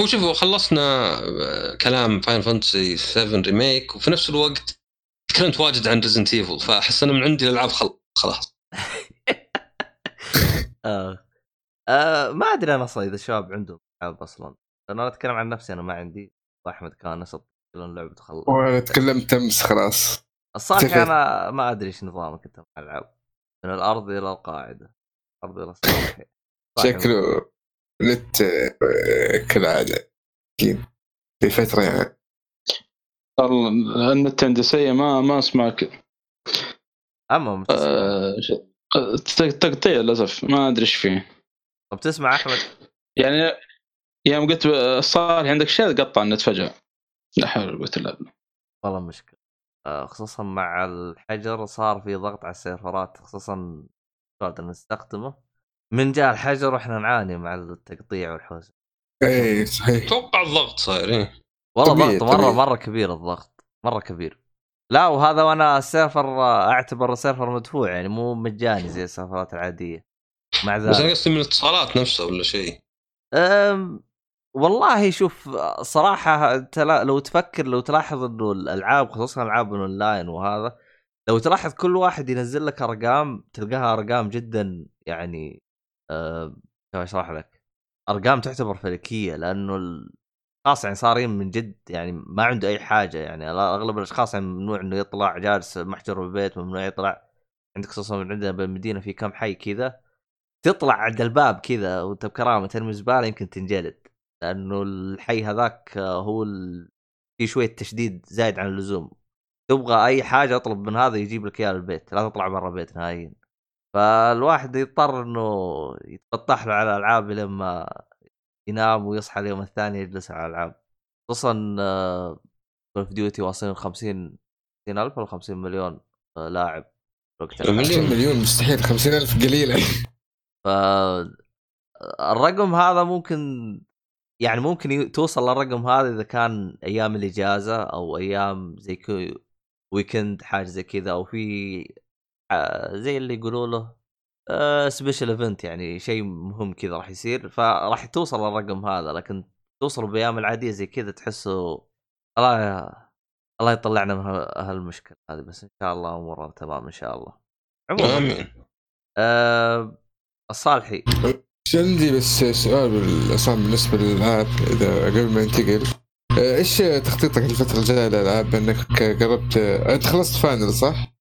هو شوفوا خلصنا آه، كلام Final Fantasy 7 Remake وفي نفس الوقت تكلمت واجد عن Resident Evil فأحس أنا من عندي الالعاب خل- خلاص. (laughs) آه. آه ما أدري أنا أصلا إذا الشباب عندهم العاب أصلا. أنا أتكلم عن نفسي أنا ما عندي. واحمد كان نسط كلهم لعبة خلص وأنا تكلمت امس خلاص. الصراحة. أنا ما أدري إيش نظامك أنت مع الألعاب. من الأرض إلى القاعدة. الأرض إلى السطح. (laughs) شكله نت آه، كالعاده أكيد في فترة يعني. والله النت عندي سيء ما ما أسمعك. اما آه، تقطيع للأسف ما أدري إيش فيه. طب تسمع أحمد؟ يعني يوم قلت صار عندك شيء قطع النت فجأة. لا حول ولا قوة إلا بالله. والله مشكلة. آه خصوصا مع الحجر صار في ضغط على السيرفرات خصوصا قاعد نستخدمه. من جاء الحجر وإحنا نعاني مع التقطيع والحوسة. اي (laughs) صحيح. أتوقع الضغط صاير إيه. والله طبيعي- ضغط مرة طبيعي. مرة كبير الضغط مرة كبير. لا وهذا وأنا السيرفر أعتبر السيرفر مدفوع يعني مو مجاني زي السيرفرات العادية. مع بس أنا ذلك. قصدي من الاتصالات نفسها ولا شيء؟ أم والله شوف صراحة أنت لو تفكر لو تلاحظ إنه الألعاب خصوصا ألعاب الأونلاين وهذا لو تلاحظ كل واحد ينزل لك أرقام تلقاها أرقام جدا يعني أشرح لك؟ أرقام تعتبر فلكية لأنه الاشخاص يعني صارين من جد يعني ما عنده أي حاجة يعني. أغلب الأشخاص يعني ممنوع إنه يطلع جالس محجور بالبيت ممنوع يطلع. عندك خصوصا عندنا بالمدينة في كم حي كذا تطلع عند الباب كذا وأنت بكرامة ترمي زبالة يمكن تنجلد. لأنه الحي هذاك آه، هو ال... في شوية تشديد زايد عن اللزوم. تبغى أي حاجة أطلب من هذا يجيب لك اياها البيت لا تطلع برا البيت نهائيا. فالواحد يضطر إنه يتفتح له على الألعاب لما ينام ويصحى اليوم الثاني يجلس على الألعاب. خصوصا Call of Duty واصلين 50 ألف ولا 50 مليون آه، لاعب وقتها مليون. 50 مليون مستحيل. 50000 قليلة. ف الرقم هذا ممكن يعني ممكن توصل للرقم هذا إذا كان أيام الإجازة أو أيام زي كو weekend حاجة زي كذا أو في زي اللي يقولوا له special event يعني شيء مهم كذا راح يصير فراح توصل للرقم هذا لكن توصل بايام العادية زي كذا تحسه الله الله يطلعنا من هالمشكلة هذه بس إن شاء الله أمورنا تمام إن شاء الله. عموما آمين. آه الصالحي. عندي بس سؤال بالعصام بالنسبة للألعاب إذا قبل ما ننتقل آه، إيش تخطيطك الفترة الجاية للألعاب؟ انك قربت آه، أنت خلصت فاينل صح؟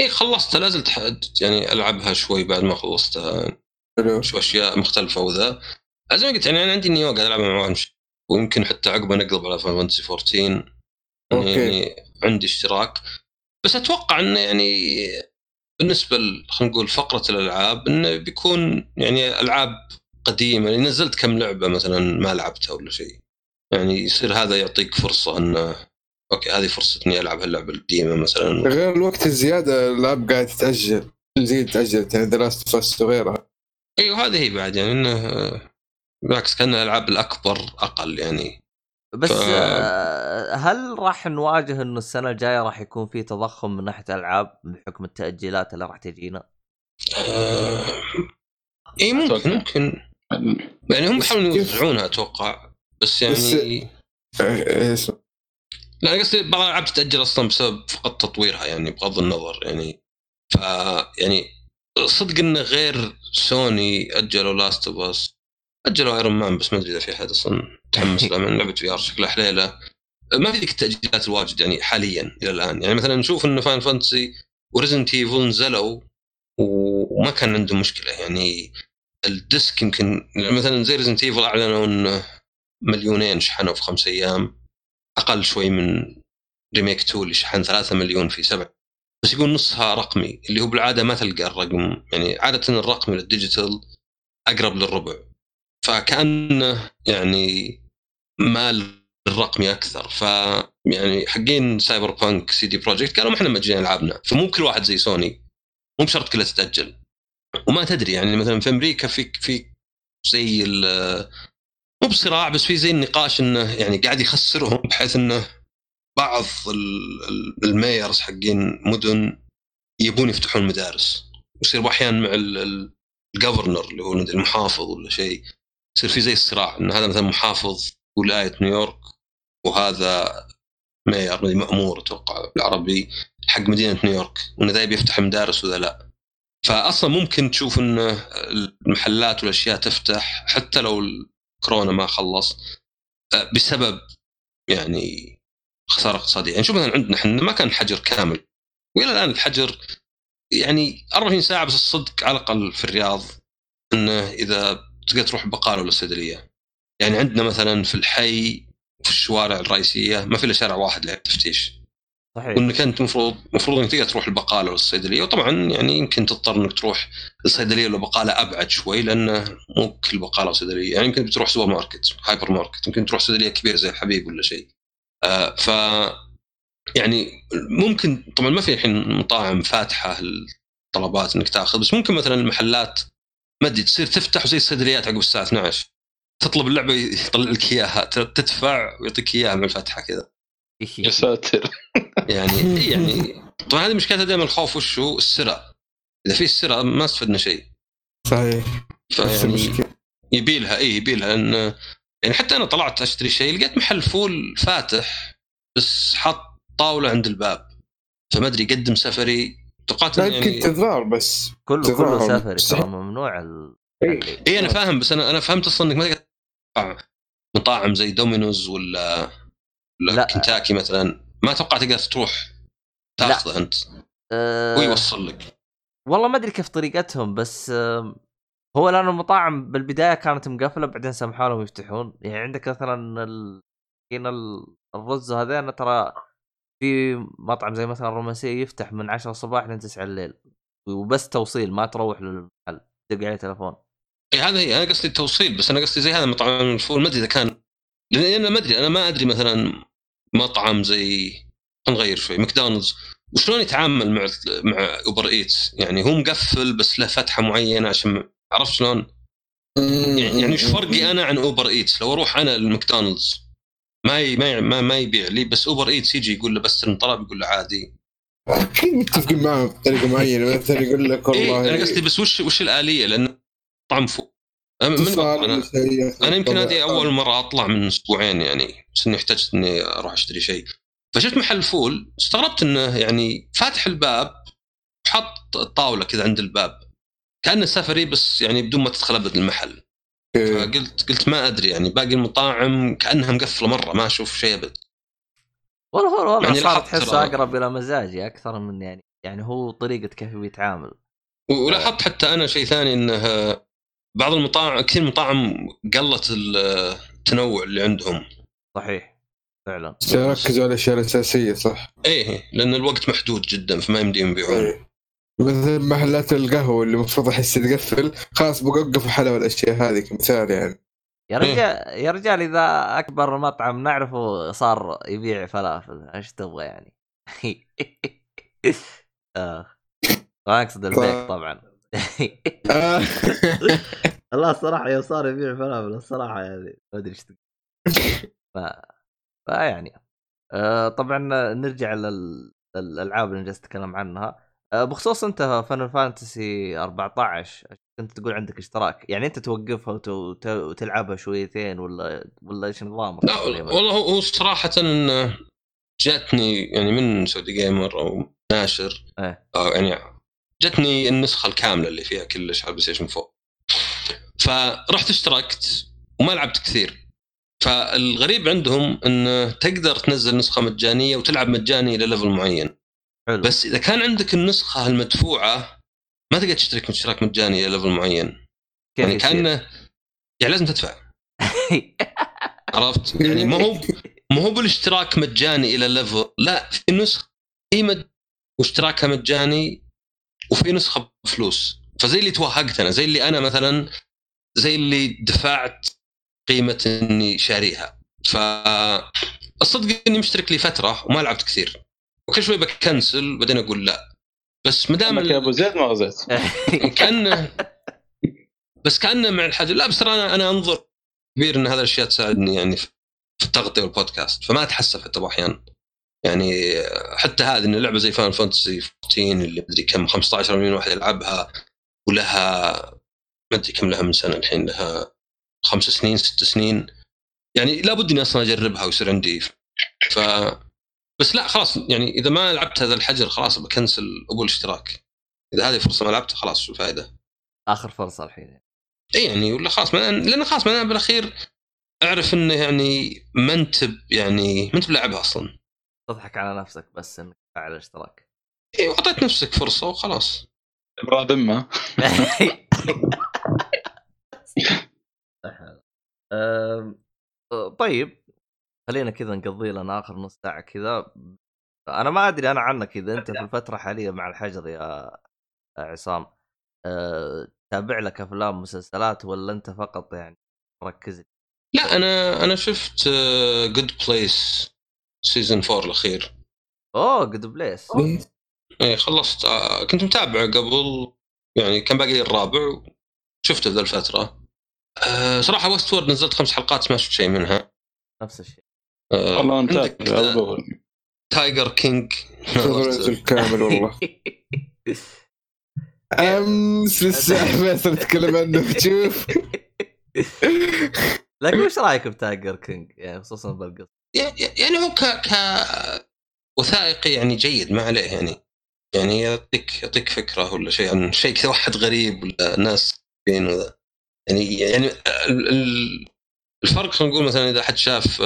اي خلصتها لازلت ح- يعني ألعبها شوي بعد ما خلصتها. أشوف أشياء مختلفة وذا. زي ما قلت يعني أنا عندي Nioh قاعد ألعبها مع واحد ويمكن حتى عقبه نقلب على Final Fantasy 14 okay. يعني عندي اشتراك. بس أتوقع إنه يعني بالنسبة خلينا نقول فقرة الألعاب إنه بيكون يعني ألعاب قديمة. يعني نزلت كم لعبة مثلا ما لعبتها ولا شيء. يعني يصير هذا يعطيك فرصة إنه okay هذه فرصة إني ألعب هاللعبة القديمة مثلا غير الوقت الزيادة الألعاب قاعد تتأجل تزيد تاجلت يعني دراست فاست وغيرها أيوه هذه هي بعد يعني إنه بالعكس كأن الألعاب الأكبر أقل يعني بس ف- آه، هل راح نواجه إنه السنة الجاية راح يكون في تضخم من ناحية الالعاب بحكم التأجيلات اللي راح تجينا؟ آه، إي ممكن. ممكن يعني هم بس بيحاولون كيف؟ يوزعونها أتوقع بس بس- يعني إيه، اسمع. لا قصدي بعض الالعاب تتاجل أصلا بسبب فقط تطويرها يعني بغض النظر يعني ف يعني صدق انه غير سوني أجلوا Last of Us أجلوا Iron Man بس ما أدري إذا في أحد أصلا متحمس له من لعبة VR شكلها حليلة. ما في ذيك التأجيلات الواجد يعني حاليا إلى الآن. يعني مثلا نشوف انه Final Fantasy و Resident Evil نزلوا وما كان عندهم مشكلة يعني ال disc يمكن مثلا زي Resident Evil أعلنوا إنه مليونين شحنوا في خمس أيام. أقل شوي من Remake 2 اللي شحن 3 مليون في سبع. بس يقول نصها رقمي اللي هو بالعادة ما تلقى الرقم يعني عادة الرقمي لل digital أقرب للربع. فكأنه يعني مال الرقمي أكثر. ف يعني حقين Cyberpunk CD Projekt قالوا ما إحنا مأجلين ألعابنا. فمو كل واحد زي سوني. مو بشرط كلها تتأجل. وما تدري يعني مثلا في أمريكا في في زي مو بصراع بس في زي النقاش إنه يعني قاعد يخسرهم بحيث إنه بعض ال- ال- ال mayors حقين مدن يبون يفتحون مدارس. ويصير أحيانا مع ال- ال- ال governor اللي هو المحافظ ولا شيء يصير في زي الصراع إن هذا مثلا محافظ ولاية نيويورك وهذا mayor مأمور أتوقع بالعربي حق مدينة نيويورك وإنه ذا بيفتح مدارس وذا لا. فاصلا ممكن تشوف ان المحلات والأشياء تفتح حتى لو الكورونا ما خلص. آه، بسبب يعني خسارة اقتصادية. يعني شوف مثلا عندنا إحنا ما كان الحجر كامل. وإلى الآن الحجر يعني 24 ساعة بس الصدق على الأقل في الرياض إنه إذا تقدر تروح البقاله ولا الصيدليه يعني عندنا مثلا في الحي في الشوارع الرئيسية ما في إلا شارع واحد للتفتيش صحيح. وانك انت المفروض المفروض انك تقدر تروح البقالة والصيدلية. وطبعا يعني يمكن تضطر انك تروح الصيدلية ولا بقالة أبعد شوي لأنه مو كل بقالة وصيدلية. يعني يمكن بتروح سوبر ماركت هايبر ماركت. يمكن تروح صيدلية كبيرة زي الحبيب ولا شيء. آه ف يعني ممكن طبعا ما في الحين مطاعم فاتحة الطلبات إنك تأخذ بس ممكن مثلا المحلات ما أدري تصير تفتح زي الصيدليات عقب الساعة 12 تطلب اللي تبيه يطلع لك إياها تدفع ويعطيك إياها من الفتحه كذا. يا ساتر. يعني إيه (laughs) يعني طبعا هذه مشكلتها دائما الخوف وش هو؟ السرقة. إذا في السرقه ما استفدنا شيء. صحيح. فيعني المشكلة. يبيلها اي يبيلها. لأن يعني حتى أنا طلعت أشتري شيء لقيت محل فول فاتح بس حط طاولة عند الباب. فما أدري قدم سفري. توقعت يمكن يعني تضرار بس. كله كله. سفري ممنوع ال... إيه. اي أنا فاهم بس أنا أنا فهمت أصلا إنك ما مطاعم زي دومينوز ولا ولا لا. كنتاكي مثلا. ما أتوقع تقدر تروح تاخذه أنت. أه... ويوصل لك. والله ما أدري كيف طريقتهم بس آم، هو لأن المطاعم بالبداية كانت مقفلة بعدين سمحوا لهم يفتحون. يعني عندك مثلا ال- الرز هذين ترى في مطعم زي مثلا الرومانسية يفتح من 10 الصباح لين 9 الليل. وبس توصيل ما تروح للمحل تدق عليه تلفون. إي هذا هي أنا قصدي التوصيل بس أنا قصدي زي هذا مطعم الفول ما أدري إذا كان لأن أنا ما أدري أنا ما أدري مثلا مطعم زي نغير شوي. ماكدونالدز. وشلون يتعامل مع مع Uber Eats يعني هو مقفل بس له فتحة معينة عشان عرفت شلون؟ يعني يعني إيش فرقي أنا عن Uber Eats لو أروح أنا للماكدونالدز ما ما ما, ما يبيع لي بس Uber Eats يجي يقول له بستلم طلب يقول له عادي. أكيد متفقين معهم بطريقة معينة مثلا يقول لك اي والله. أنا قصدي بس وش وش الآلية؟ لأن طعم اتصال أنا. أنا يمكن هذه أول مرة أطلع من أسبوعين يعني بس إني احتجت إني أروح أشتري شيء. فشفت محل فول استغربت إنه يعني فاتح الباب وحط الطاوله كذا عند الباب. كأنه سفري بس يعني بدون ما تدخل ابد المحل. okay. فقلت قلت ما أدري يعني باقي المطاعم كأنها مقفلة مرة ما أشوف شيء أبد. والله هو والله يعني صار لاحظت تحسه أقرب إلى مزاجي أكثر من يعني يعني هو طريقة كيف بيتعامل. ولاحظت حتى أنا شيء ثاني إنه بعض المطاعم كثير مطاعم قلت التنوع اللي عندهم. صحيح. فعلا. ركزوا على الاشياء الاساسيه صح؟ إيه لأن الوقت محدود جدا فما يمديهم يبيعون إيه. مثل محلات القهوة اللي المفروض احس تقفل خلاص بوقفوا حلا الأشياء هذه كمثال يعني. يا رجال يا رجال إذا أكبر مطعم نعرفه صار يبيع فلافل إيش تبغى يعني؟ (laughs) آه. ما اقصد البيك طبعا. (laughs) آه. الله الصراحة يوم صار يبيع فلافل الصراحة يعني ما أدري إيش تقول (laughs) ف... فيعني آه طبعا نرجع للألعاب اللي جالس اتكلم عنها آه بخصوص أنت فان فانتسي 14 كنت تقول عندك اشتراك يعني أنت توقفها وت... وتلعبها شويتين ولا ولا إيش نظامك؟ لا والله هو صراحة انه جاتني يعني من Saudi Gamer أو ناشر إيه. أو يعني جتني النسخة الكاملة اللي فيها كلش على ال PlayStation 4 فرحت اشتركت وما لعبت كثير. فالغريب عندهم إنه تقدر تنزل نسخة مجانية وتلعب مجاني إلى level معين. حلو. بس إذا كان عندك النسخة المدفوعة ما تقدر تشترك اشتراك مجاني إلى level معين. كيف يعني؟ كانه يعني لازم تدفع. (laughs) عرفت؟ يعني ما هو ما هو بالاشتراك مجاني إلى ليفل لا في نسخه هي مج... واشتراكها مجاني وفي نسخة بفلوس. فزي اللي توهقت أنا زي اللي أنا مثلا زي اللي دفعت قيمة إني شاريها. فالصدق إني مشترك لي فترة وما لعبت كثير. وكل شوي بكنسل بعدين أقول لا. بس ما دام يا أبو زيد ما غزيت (laughs) كانه بس كانه مع الحاجة لا بس ترى أنا أنا أنظر كبير إن هذه الأشياء تساعدني يعني في التغطية والبودكاست. فما أتحسف حتى باحيان يعني حتى هذه إن لعبه زي فان فانتسي 14 اللي مدري كم 15 مليون واحد يلعبها ولها ما أدري كم لها من سنة الحين لها خمس سنين ست سنين. يعني لابد إني أصلا أجربها ويصير عندي. ف بس لا خلاص يعني إذا ما لعبت هذا الحجر خلاص بكنسل ابو الاشتراك إذا هذه فرصة ما لعبتها خلاص شو الفائده آخر فرصة الحين. إي يعني ولا خلاص ما لأن خلاص ما أنا بالأخير أعرف إنه يعني ما انت يعني ما انت بلعبها أصلا. تضحك على نفسك بس إنك تدفع على الاشتراك. اي وأعطيت نفسك فرصة وخلاص. ابراء ذمه (laughs) طيب خلينا كذا نقضي لنا آخر نص ساعة كذا. أنا ما أدري أنا عنك إذا أنت في الفترة الحاليه مع الحجر يا عصام. أه، تابع لك أفلام مسلسلات ولا أنت فقط يعني مركز؟ لا أنا أنا شفت Good Place season 4 الأخير. أوه Good Place اي خلصت. آه، كنت متابعه قبل يعني كان باقي لي الرابع شفته ذا الفترة. آه، صراحة Westworld نزلت خمس حلقات ما شفت شيء منها. نفس الشيء. آه، والله طول. Tiger King الكامل والله. (laughs) أمس لسه فيصل يتكلم عنه شوف لكن وش رأيك ب Tiger King يعني خصوصا بالقصة. يعني هو ك ك وثائقي يعني جيد ما عليه يعني. يعني يعطيك يعطيك فكرة ولا شيء عن شيء كذا واحد غريب ولا ناس فين وذا يعني يعني ال- ال- الفرق خلينا نقول مثلا إذا حد شاف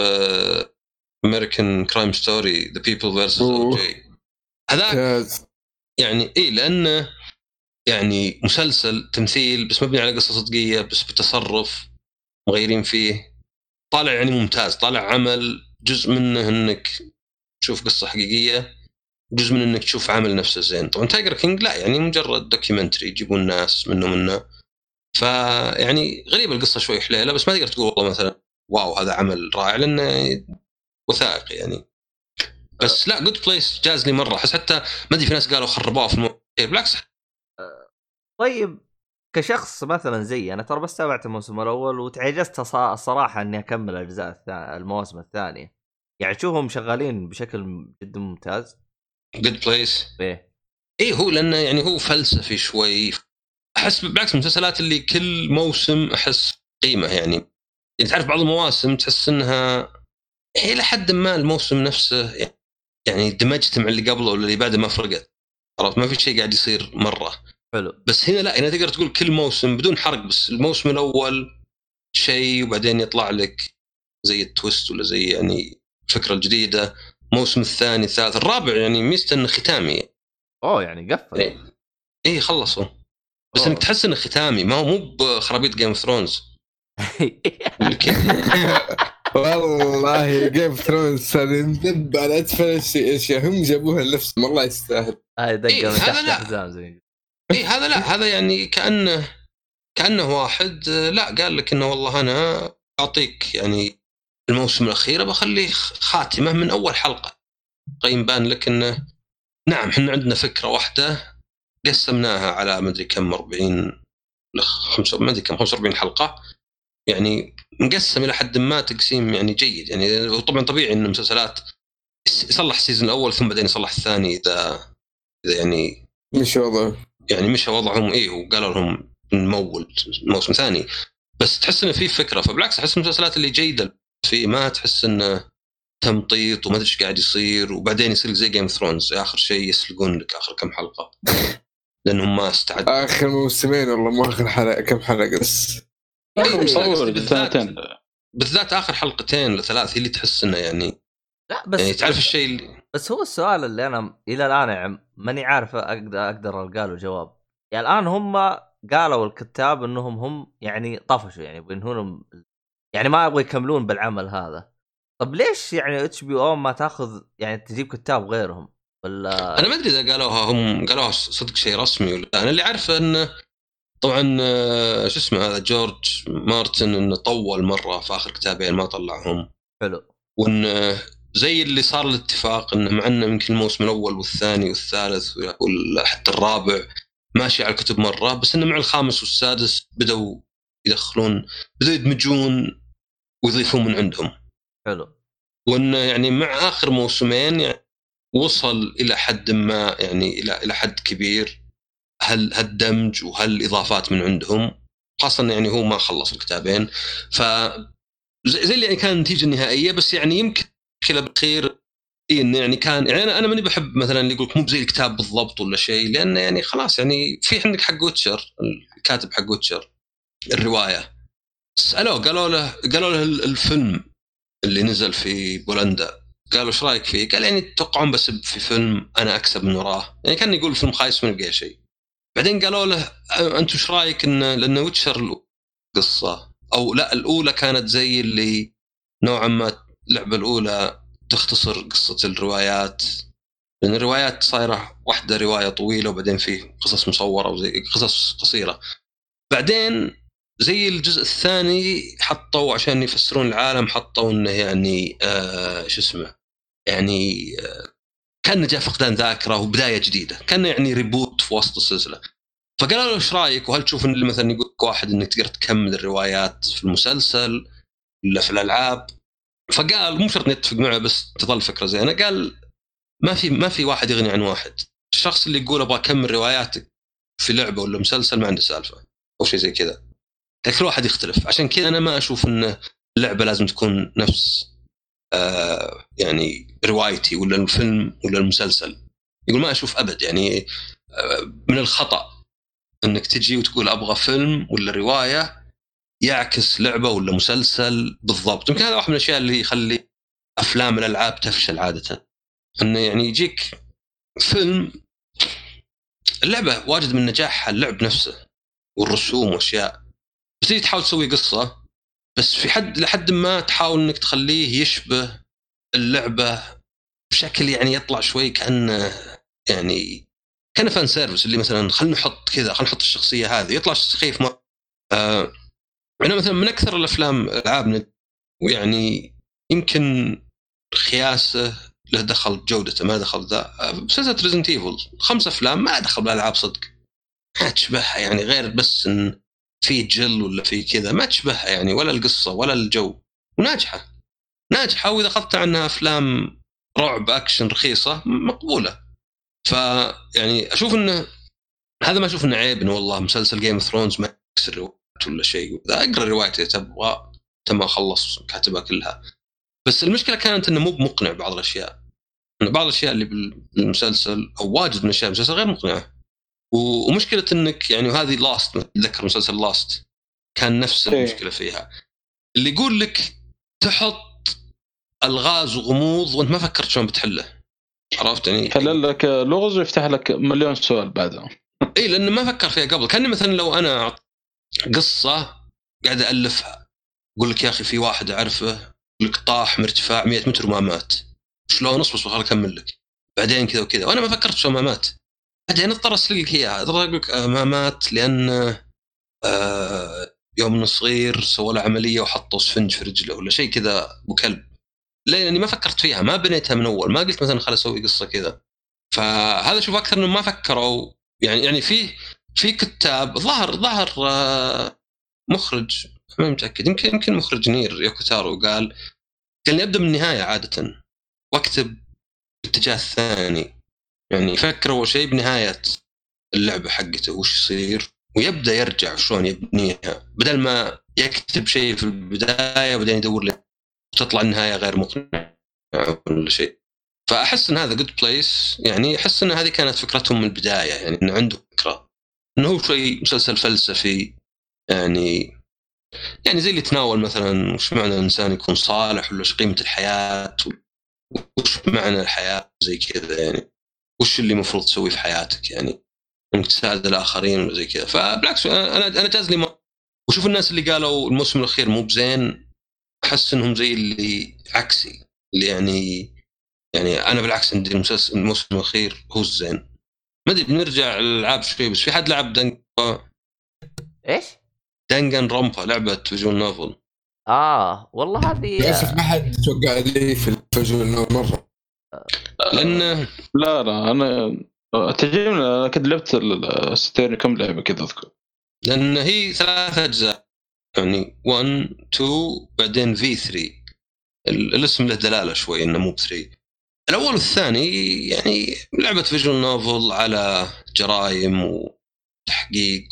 American Crime Story The People versus O.J. هذاك يعني اي لأنه يعني مسلسل تمثيل بس مبني على قصة صدقية بس بتصرف مغيرين فيه. طالع يعني ممتاز طالع عمل جزء منه إنك تشوف قصة حقيقية جزء من إنك تشوف عمل نفسه زين. طبعا Tiger King لا يعني مجرد documentary يجيبون ناس منه منه. فيعني غريبة القصة شوي حليلة بس ما تقدر تقول والله مثلا wow هذا عمل رائع لأنه وثائقي يعني. بس لا Good Place جاز لي مرة. أحس حتى ما أدري في ناس قالوا خربوها في المو... بالعكس. طيب كشخص مثلا زي أنا ترى بس تابعت الموسم الأول وتعجزت الصراحه إني أكمل الاجزاء المواسم الثانية يعني تشوفهم شغالين بشكل جدا ممتاز. جود بليس إيه. اي هو لأنه يعني هو فلسفي شوي. أحس بالعكس المسلسلات اللي كل موسم أحس قيمة يعني. يعني تعرف بعض المواسم تحس إنها إلى حد ما الموسم نفسه يعني دمجت مع اللي قبله ولا اللي بعده ما فرقت. عرفت؟ ما في شيء قاعد يصير مرة. حلو. بس هنا لا هنا تقدر تقول كل موسم بدون حرق بس الموسم الأول شيء وبعدين يطلع لك زي التويست ولا زي يعني الفكرة الجديدة. الموسم الثاني الثالث الرابع يعني ميزته إنه ختامي. أوه يعني قفل. إيه. اي خلصوا. بس أوه. انك تحس إنه ختامي ما هو مو بخرابيط جيم اوف ثرونز والله جيم ثرونز ندب على ادفع اشياء هم جابوها لنفسهم والله يستاهل. هاي دقة إيه، من هذا تحت. الحزام زي اي هذا لا هذا يعني كأنه كأنه واحد لا قال لك إنه والله أنا أعطيك يعني الموسم الأخير بخليه خاتمة من أول حلقة. قيم بان لك إنه نعم إحنا عندنا فكرة واحدة قسمناها على مدري كم 40 ل 5 ما أدري كم 45 حلقة. يعني مقسم إلى حد ما تقسيم يعني جيد. يعني طبعا طبيعي إن المسلسلات يصلح السيزون الأول ثم بعدين يصلح الثاني إذا إذا يعني مش وضعه يعني مشى وضعهم إيه وقالوا لهم نمول موسم ثاني. بس تحس إنه في فكرة فبالعكس أحس المسلسلات اللي جيدة في ما تحس إنه تمطيط وما أدري إيش قاعد يصير وبعدين يصير زي جيم ثرونز آخر شيء يسلقون لك آخر كم حلقة. (laughs) لأنهم ما استعدوا. آخر موسمين والله مو اخر حلقة كم حلقة بس. مصور بالذات- بالذات آخر حلقتين لثلاث هي اللي تحس إنه يعني لا بس يعني تعرف الشيء اللي بس هو السؤال اللي أنا إلى الآن يعني ماني عارف أقدر أقدر القى له جواب. يعني الآن هم قالوا الكتاب إنهم هم يعني طفشوا يعني بينهون يعني ما يبغوا يكملون بالعمل هذا. طب ليش يعني HBO ما تأخذ يعني تجيب كتاب غيرهم؟ ولا أنا ما أدري إذا قالوها هم قالوها صدق شيء رسمي ولا لا. أنا اللي عارفه انه طبعا آه، شو اسمه هذا جورج مارتن إنه طول مرة في آخر كتابين ما طلعهم. حلو. وإن آه، زي اللي صار الاتفاق إنه مع إنه يمكن الموسم الأول والثاني والثالث وحتى الرابع ماشي على الكتب مرة بس إنه مع الخامس والسادس بدوا يدخلون بدوا يدمجون ويضيفون من عندهم. حلو. وإنه يعني مع آخر موسمين يعني وصل إلى حد ما يعني إلى إلى حد كبير. هل هالدمج وهالاضافات من عندهم؟ خاصة يعني هو ما خلص الكتابين. ف زي زي اللي يعني كان النتيجه النهائية بس يعني يمكن كذا بالاخير إيه يعني كان يعني أنا ماني بحب مثلا اللي يقول مو بزي الكتاب بالضبط ولا شيء لأنه يعني خلاص يعني في عندك حق Witcher الكاتب حق Witcher الرواية. سألوه قالوا له قالوا له الفيلم اللي نزل في بولندا قالوا إيش رأيك فيه؟ قال يعني تتوقعون بس في فيلم أنا أكسب من وراه. يعني كان يقول فيلم خايس ما يبقى شيء. بعدين قالوا له أنتم إيش رأيك ان لأن Witcher قصه أو لا الأولى كانت زي اللي نوعا ما اللعبة الأولى تختصر قصة الروايات لأن الروايات صايرة واحدة رواية طويلة وبعدين في قصص مصورة وزي قصص قصيرة. بعدين زي الجزء الثاني حطوا عشان يفسرون العالم حطوا إنه يعني آه شو اسمه يعني آه كان جاء فقدان ذاكرة وبداية جديدة كان يعني ريبوت في وسط السلسلة. فقالوا له إيش رأيك؟ وهل تشوف إن مثلا يقول لك واحد إنك تقدر تكمل الروايات في المسلسل ولا في الألعاب؟ فقال مو شرط نتفق معه بس تظل فكرة زينة. قال ما في ما في واحد يغني عن واحد. الشخص اللي يقول أبغى أكمل رواياتك في لعبة ولا مسلسل ما عنده سالفة أو شيء زي كذا. كل واحد يختلف. عشان كذا أنا ما أشوف إن اللعبه لازم تكون نفس آه يعني روايتي ولا الفيلم ولا المسلسل. يقول ما أشوف أبد يعني آه من الخطأ إنك تجي وتقول أبغى فيلم ولا رواية يعكس لعبة ولا مسلسل بالضبط. يمكن هذا واحد من الأشياء اللي يخلي أفلام الألعاب تفشل عادة. إنه يعني يجيك فيلم اللعبة واجد من نجاحها اللعب نفسه والرسوم وأشياء. بس تحاول تسوي قصة بس في حد لحد ما تحاول إنك تخليه يشبه اللعبة بشكل يعني يطلع شوي كأنه يعني كان فان سيرفيس اللي مثلا خلينا نحط كذا خلينا نحط الشخصية هذه يطلع سخيف ما آه أنا مثلا من أكثر الأفلام العاب ويعني يمكن خياسه له دخل جودته ما دخل ذا. سلسله Resident Evil خمس أفلام ما دخل بالألعاب صدق. ما تشبهها يعني غير بس إن في Jill ولا في كذا ما تشبهها يعني ولا القصة ولا الجو. وناجحة. ناجحة وإذا أخذت عنها أفلام رعب أكشن رخيصة مقبولة. فيعني أشوف إنه هذا ما أشوف إنه عيب إنه والله مسلسل Game of Thrones ما يكسر ولا شيء. أقرأ روايته اذا تبغى تم أخلص كاتبها كلها. بس المشكلة كانت إنه مو بمقنع بعض الأشياء. بعض الأشياء اللي بالمسلسل أو واجد من أشياء المسلسل غير مقنعة. ومشكلة إنك يعني وهذه Lost اتذكر مسلسل Lost كان نفس المشكلة فيها. اللي يقول لك تحط ألغاز وغموض وأنت ما فكرت شلون بتحله. عرفت يعني؟ يحلل لك لغز ويفتح لك مليون سؤال بعدها. اي لأنه ما فكر فيها قبل. كان مثلا لو أنا قصة قاعد ألفها. أقول لك يا أخي في واحد أعرفه لك طاح من ارتفاع 100 متر وما مات. شلون؟ اصبر اصبر خل أكمل لك. بعدين كذا وكذا. وأنا ما فكرت شلون ما مات. بعدين اضطر ارسل لك إياها. اضطر أقول لك آه، ما مات لأن آه يوم انه صغير سوى له عملية وحطوا اسفنج في رجله ولا شيء كذا ابو كلب؟ لاني ما فكرت فيها ما بنيتها من أول. ما قلت مثلا خل أسوي قصة كذا. فهذا أشوف أكثر إنهم ما فكروا. يعني يعني في في كتاب ظهر ظهر آه، مخرج ما متأكد يمكن يمكن مخرج نير يوكوتارو قال قال لي أبدأ من النهاية عادة وأكتب الاتجاه الثاني. يعني يفكر أول شيء بنهاية اللعبة حقته وش يصير؟ ويبدأ يرجع شلون يبنيها. بدل ما يكتب شيء في البداية وبعدين يدور له تطلع النهاية غير مقنعة ولا شيء. فأحس إن هذا جود بليس يعني أحس إن هذه كانت فكرتهم من البداية يعني إنه عنده فكرة. إنه هو شوي مسلسل فلسفي يعني يعني زي اللي يتناول مثلا وش معنى الإنسان يكون صالح ولا وش قيمة الحياة وش معنى الحياة زي كذا يعني وش اللي المفروض تسويه في حياتك يعني إنك تساعد الآخرين ولا زي كذا. فبالعكس أنا أنا جاز لي ما وشوف الناس اللي قالوا الموسم الأخير مو بزين أحس إنهم زي اللي عكسي اللي يعني يعني أنا بالعكس عندي المسلسل الموسم الأخير هو الزين. ما أدري بنرجع الالعاب شوي بس في حد لعب Dangan إيش؟ Danganronpa لعبة visual novel. آه والله هذه للاسف ما حد توقع لي في الفجر مرة. لأنه لا لا أنا تعجبني أنا كنت لعبت Ace Attorney كم لعبة كذا أذكر. لأن هي ثلاث أجزاء يعني 1 2 بعدين في 3 ال- الاسم له دلالة شوي إنه مو ب 3 الأول والثاني يعني لعبة visual novel على جرائم وتحقيق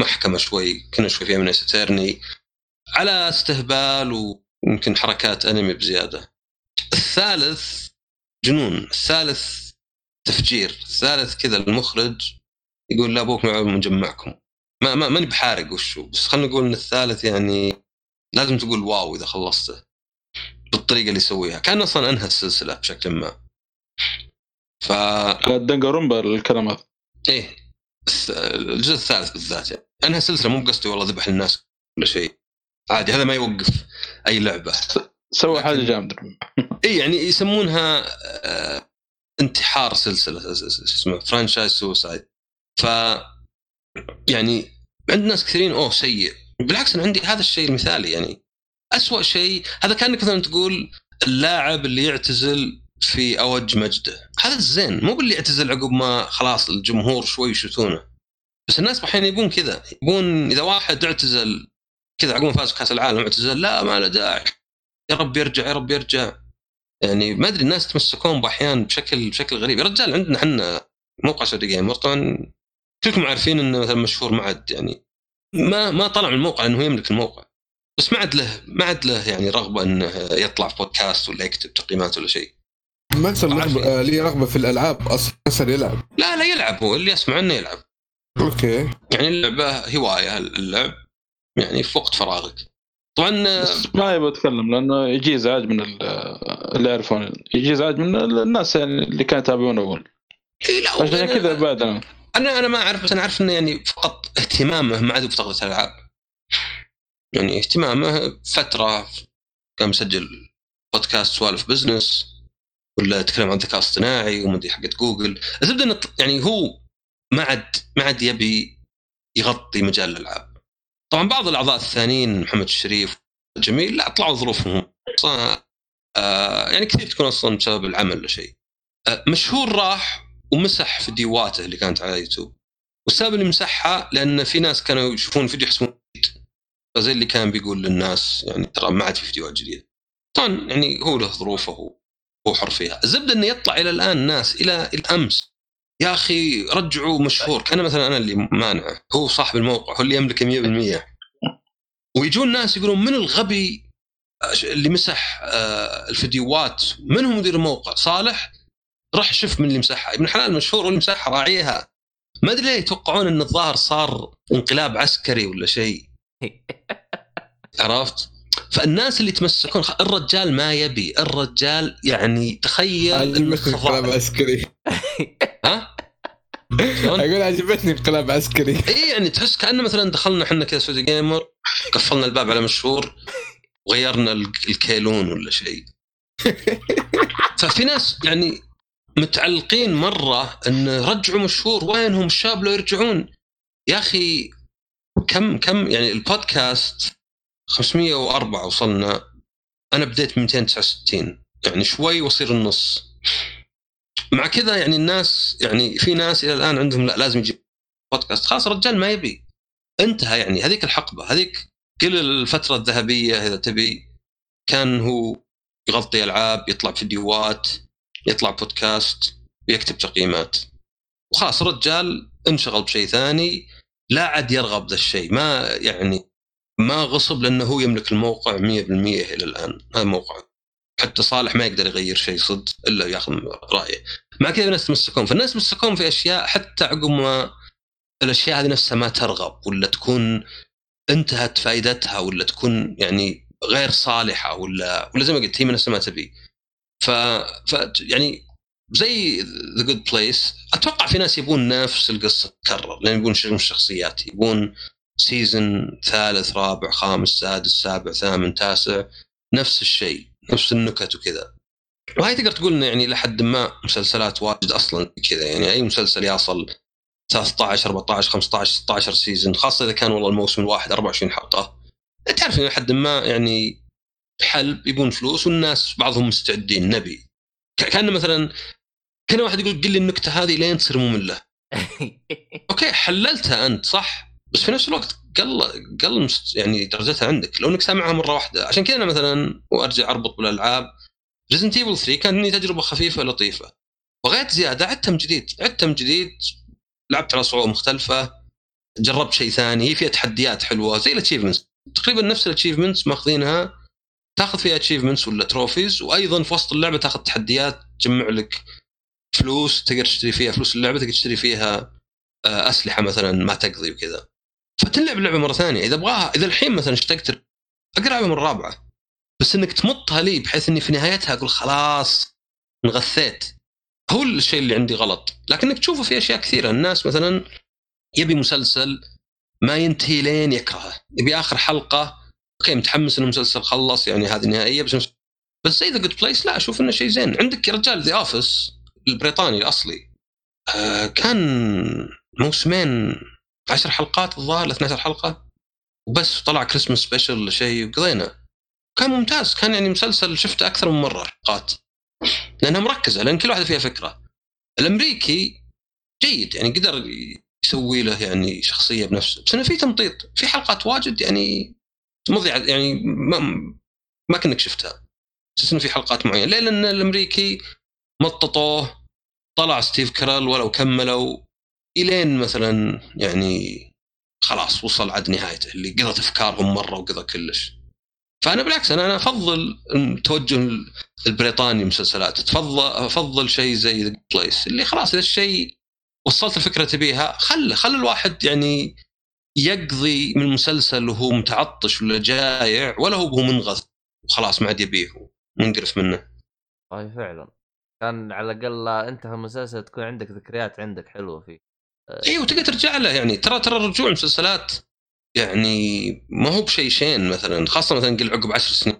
محكمة شوي كنا شوي فيها من Ace Attorney على استهبال ويمكن حركات أنمي بزيادة. الثالث جنون الثالث تفجير الثالث كذا المخرج يقول لا أبوك مع مجمعكم. ما ما ماني بحارق وشو بس خلينا نقول إن الثالث يعني لازم تقول واو إذا خلصته. بالطريقة اللي يسويها. كان أصلا أنهى السلسلة بشكل ما. ف دنجرومبا الكلام هذا. إيه. الجزء الثالث بالذات يعني. أنهى السلسلة مو بقصدي والله ذبح الناس ولا شيء. عادي هذا ما يوقف أي لعبة. سوى لكن- حاجة جامدة. (laughs) اي يعني يسمونها آه، انتحار سلسلة اسمه franchise suicide ف يعني عند ناس كثيرين أوه سيء. بالعكس أنا عندي هذا الشيء المثالي يعني. أسوأ شيء هذا كأنك مثلا تقول اللاعب اللي يعتزل في أوج مجده. هذا الزين مو باللي يعتزل عقب ما خلاص الجمهور شوي يشوتونه بس الناس أحيانا يبون كذا يبون إذا واحد اعتزل كذا عقب ما فاز كأس العالم اعتزل لا ما له داعي. يا رب يرجع يا رب يرجع. يعني ما أدري الناس يتمسكون بأحيان بشكل بشكل غريب. يا رجال عندنا إحنا موقع سعودي جيمر طبعا كلكم عارفين إنه مثلا مشهور ما عاد يعني ما ما طلع من الموقع لأنه يملك الموقع. بس ما عاد له ما عاد له يعني رغبة إنه يطلع في بودكاست ولا يكتب تقييمات ولا شيء. ما صار آه، لي رغبة في الألعاب أصلا صار يلعب. لا لا يلعب هو اللي اسمع عنه يلعب. okay. يعني اللعبة هواية اللعب يعني في وقت فراغك. طبعا بس ما يبغى اتكلم لأنه يجي ازعاج من ال- اللي يعرفون. يجي ازعاج من الناس يعني اللي كانوا يتابعون أول. إيه لا عشان كذا بعد أنا أنا أنا ما أعرف بس أنا أعرف إنه يعني فقط اهتمامه ما عاد بتغطيه الألعاب. يعني اهتمامه فترة كان مسجل بودكاست سوالف business ولا يتكلم عن الذكاء الاصطناعي ومدري حقت جوجل. الزبده إنه يعني هو ما عاد ما عاد يبي يغطي مجال الألعاب. طبعا بعض الأعضاء الثانيين محمد الشريف جميل لا طلعوا ظروفهم. آه يعني كثير تكون أصلا بسبب العمل ولا شيء. آه مشهور راح ومسح فيديوهاته اللي كانت على يوتيوب. والسبب اللي مسحها لأن في ناس كانوا يشوفون فيديو يحسبون فزي اللي كان بيقول للناس يعني ترى ما عاد في فيديوهات جديدة. طبعا يعني هو له ظروفه هو حر فيها. الزبدة إنه يطلع إلى الآن ناس إلى الأمس. يا أخي رجعوا مشهور. كان مثلا أنا اللي مانعه. هو صاحب الموقع هو اللي يملك 100% ويجون ناس يقولون من الغبي اللي مسح آه، الفيديوهات؟ من هو مدير الموقع؟ صالح؟ راح شوف من اللي مسحها. ابن حلال مشهور واللي مسحها راعيها. ما أدري ليه يتوقعون إن الظاهر صار انقلاب عسكري ولا شيء. (laughs) عرفت؟ فالناس اللي يتمسكون الرجال ما يبي الرجال يعني تخيل عجبتني انقلاب. عسكري. (laughs) ها؟ أقول عجبتني انقلاب عسكري. إي يعني تحس كأنه مثلا دخلنا إحنا كذا سعودي جيمر قفلنا الباب على مشهور وغيرنا ال- الكيلون ولا شيء. (laughs) ففي ناس يعني متعلقين مرة إن رجعوا مشهور وينهم الشاب لو يرجعون؟ يا أخي كم كم يعني البودكاست 504 وصلنا. أنا بديت من 269 يعني شوي واصير النص. مع كذا يعني الناس يعني في ناس إلى الآن عندهم لا لازم يجيب بودكاست خلاص الرجال ما يبي. انتهى يعني هذيك الحقبة هذيك كل الفترة الذهبية إذا تبي كان هو يغطي ألعاب يطلع فيديوهات يطلع بودكاست ويكتب تقييمات. وخلاص الرجال انشغل بشيء ثاني لا عاد يرغب ذا الشيء ما يعني ما غصب لأنه هو يملك الموقع 100% إلى الآن. هذا موقعه حتى صالح ما يقدر يغير شيء صدق إلا ياخذ رأيه. مع كذا الناس يتمسكون فالناس يتمسكون في أشياء حتى عقب ما الأشياء هذه نفسها ما ترغب ولا تكون انتهت فائدتها ولا تكون يعني غير صالحة ولا ولا زي ما قلت هي من نفسها ما تبي. ف, ف يعني زي The Good Place أتوقع في ناس يبون نفس القصة تتكرر لأن يبون من الشخصيات يبون season ثالث رابع خامس سادس سابع ثامن تاسع نفس الشيء نفس النكت وكذا. وهي تقدر تقول إنه يعني لحد ما مسلسلات واجد أصلا كذا يعني أي مسلسل يصل 13 14 15 16 season خاصة إذا كان والله الموسم الواحد 24 حلقة. تعرف إنه لحد ما يعني حلب يبون فلوس والناس بعضهم مستعدين نبي. كان مثلا كان واحد يقول قل لي النكتة هذه لين تصير مملة. (laughs) okay حللتها أنت صح؟ بس في نفس الوقت قل قل يعني درجتها عندك. لو إنك سامعها مرة واحدة. عشان كذا أنا مثلا وأرجع أربط بالألعاب. Resident Evil 3 كان لي تجربة خفيفة لطيفة. بغيت زيادة عدتها من جديد. عدتها من جديد. لعبت على صعوبة مختلفة. جربت شيء ثاني. هي فيها تحديات حلوة. زي ال achievements تقريبا نفس ال achievements ماخذينها. تاخذ فيها achievements ولا trophies وأيضا في وسط اللعبة تاخذ تحديات. تجمع لك فلوس. تقدر تشتري فيها فلوس اللعبة. تقدر تشتري فيها آه، أسلحة مثلا. ما تقضي وكذا. فتلعب اللعبة مرة ثانية. إذا أبغاها إذا الحين مثلا اشتقت اقرا مره رابعه بس إنك تمطها لي بحيث إني في نهايتها أقول خلاص انغثيت. هو الشيء اللي عندي غلط. لكنك تشوفه في أشياء كثيرة. الناس مثلا يبي مسلسل ما ينتهي لين يكرهه. يبي آخر حلقة okay متحمس ان المسلسل خلص يعني هذه النهائيه بس بس زي The Good Place لا أشوف إنه شيء زين. عندك يا رجال The Office البريطاني الأصلي. آه كان موسمين 10 حلقات الظاهر 12 حلقة وبس طلع Christmas special شيء وقضينا. كان ممتاز كان يعني مسلسل شفته أكثر من مرة حلقات. لأنها مركزة لأن كل واحدة فيها فكرة. الأمريكي جيد يعني قدر يسوي له يعني شخصية بنفسه بس إنه في تمطيط في حلقات واجد يعني مضيعة يعني ما ما كنك شفتها. بس إنه في حلقات معينة. ليه؟ لأن الأمريكي مططوه طلع ستيف كارل ولو كملوا. إلين مثلا يعني خلاص وصل عد نهايته اللي قضت أفكارهم مرة وقضى كلش. فأنا بالعكس أنا أفضل التوجه البريطاني مسلسلات. تفضل أفضل شيء زي ذا بليس اللي خلاص إذا الشيء وصلت الفكرة تبيها خل خل الواحد يعني يقضي من المسلسل وهو متعطش ولا جايع ولا هو منغث وخلاص ما عاد يبيه منقرف منه. والله فعلا. كان على الأقل انتهى المسلسل تكون عندك ذكريات عندك حلوة فيه. اي وتقدر ترجع له. يعني ترى ترى رجوع المسلسلات يعني ما هو بشيء شين مثلا خاصة مثلا قل عقب عشر سنين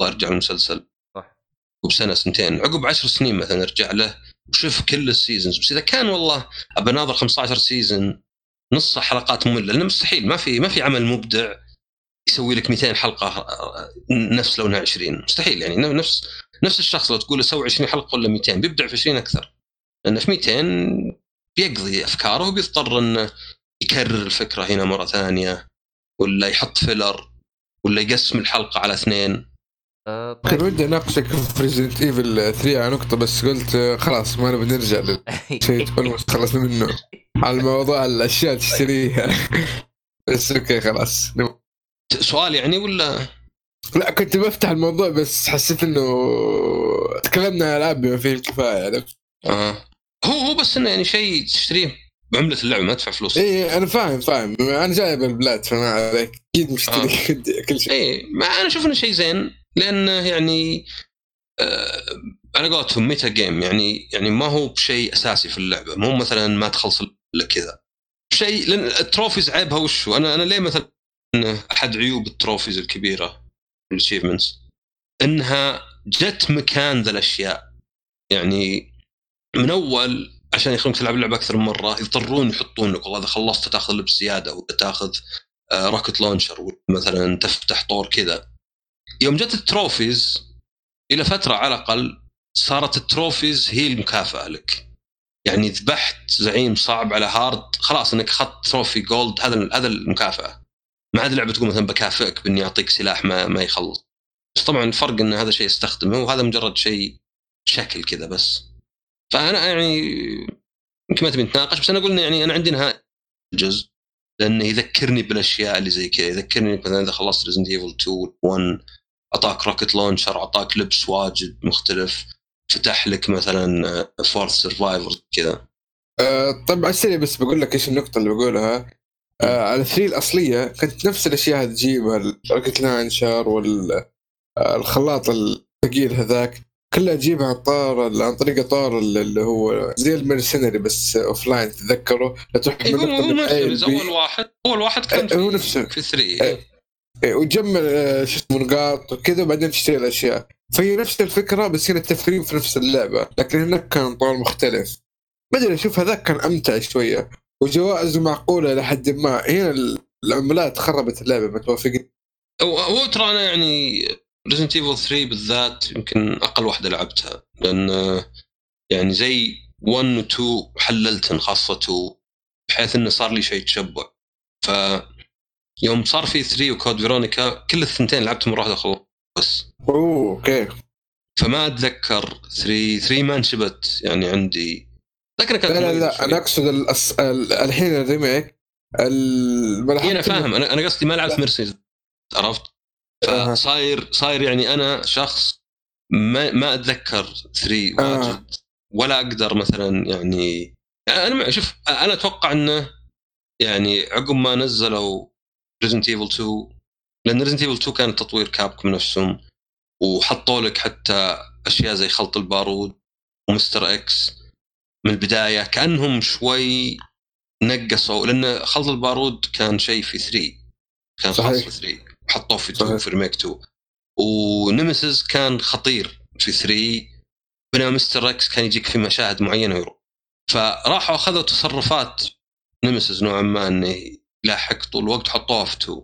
وأرجع المسلسل. صح. وبسنه سنتين. عقب عشر سنين مثلا أرجع له وشوف كل ال seasons. بس إذا كان والله ابى ناظر 15 season نص حلقات مملة. لأنه مستحيل ما في ما في عمل مبدع يسوي لك 200 حلقة نفس لونها 20 مستحيل. يعني نفس نفس الشخص لو تقول له سوي 20 حلقة ولا 200 بيبدع في 20 أكثر. لأن في 200 بيقضي أفكاره وبيضطر إنه يكرر الفكرة هنا مرة ثانية ولا يحط filler ولا يقسم الحلقة على اثنين. آه، كان طيب ودي أناقشك في Resident Evil 3 على نقطة بس قلت آه، خلاص ما نبي نرجع للشيء (laughs) خلصنا منه. على الموضوع الأشياء تشتريها. (laughs) بس okay خلاص. سؤال يعني ولا؟ لا كنت بفتح الموضوع بس حسيت إنه تكلمنا عن العاب بما فيه الكفاية عرفت؟ آه. هو هو بس إنه يعني شيء تشتريه بعملة اللعبة ما تدفع فلوس. اي أنا فاهم فاهم. أنا جايب البلاد فما عليك. أكيد آه. مشتري كل شيء. اي ما أنا أشوف إنه شيء زين لأنه يعني آه على قولتهم meta game يعني يعني ما هو بشيء أساسي في اللعبة. مو مثلا ما تخلص إلا كذا. شيء لأن ال trophies عيبها وش هو؟ أنا أنا ليه مثلا أحد عيوب ال trophies الكبيرة ال achievements إنها جت مكان ذا الأشياء. يعني من أول عشان يخلونك تلعب اللعبة أكثر من مرة يضطرون يحطون لك والله إذا خلصت تأخذ لبس زيادة ولا تأخذ rocket launcher ولا مثلا تفتح طور كذا. يوم جت ال trophies إلى فترة على الأقل صارت ال trophies هي المكافأة لك. يعني ذبحت زعيم صعب على hard خلاص إنك أخذت trophy gold هذا هذا المكافأة. ما عاد لعبه تقول مثلا بكافئك بإني أعطيك سلاح ما ما يخلص. بس طبعا الفرق إن هذا شيء يستخدمه وهذا مجرد شيء شكل كذا بس. فأنا يعني يمكن ما تبي نتناقش بس أنا قلنا يعني أنا عندي نهايه الجزء لأنه يذكرني بالأشياء اللي زي كذا يذكرني مثلا إذا خلصت Resident Evil 2 1 أعطاك rocket launcher أعطاك لبس واجد مختلف فتح لك مثلا fourth survivor كذا. آه طيب على السريع بس بقول لك إيش النقطة اللي بقولها؟ آه على 3 الأصلية كانت نفس الأشياء هذه تجيبها ال rocket launcher والخلاط الثقيل هذاك. كلها تجيبها عن طور عن طريق طور اللي هو زي ال mercenary بس offline تتذكره تروح إيه، من B. أول واحد أول واحد كان إيه، هو في- نفسه. في 3 إيه. وتجمع آه، شو اسمه نقاط وكذا وبعدين تشتري الأشياء. فهي نفس الفكرة بس هنا التفريم في نفس اللعبة. لكن هناك كان طور مختلف. ما أدري أشوف هذاك كان أمتع شوية. وجوائزه معقولة لحد ما. هنا ال- العملات خربت اللعبة ما توافقني هو ترى أنا يعني Resident Evil 3 بالذات يمكن أقل واحدة لعبتها لأن آه، يعني زي 1 و 2 حللتن خاصة 2 بحيث إنه صار لي شيء تشبع ف يوم صار في 3 و Code Veronica كل الثنتين لعبتهم مرة واحدة بس أوه okay فما أتذكر 3 3 ما انشبت يعني عندي لكن كانت لا لا لا. أنا أقصد الأص... ال- الحين ال remake ال... إيه أنا فاهم أنا أنا قصدي ما لعبت. mercenaries عرفت؟ فصاير صاير يعني أنا شخص ما ما أتذكر 3 آه. واجد ولا أقدر مثلا يعني أنا شوف أنا أتوقع إنه يعني عقب ما نزلوا Resident Evil 2 لأن Resident Evil 2 كان تطوير Capcom نفسهم وحطوا لك حتى أشياء زي خلط البارود و Mr. X من البداية كأنهم شوي نقصوا لأن خلط البارود كان شيء في 3 كان خاص. في 3 وحطوه في 2 صحيح. في remake 2 و Nemesis كان خطير في 3 بينما Mr. X كان يجيك في مشاهد معينة ويروح فراحوا أخذوا تصرفات نمسز نوعا ما إنه يلاحق طول الوقت حطوها في 2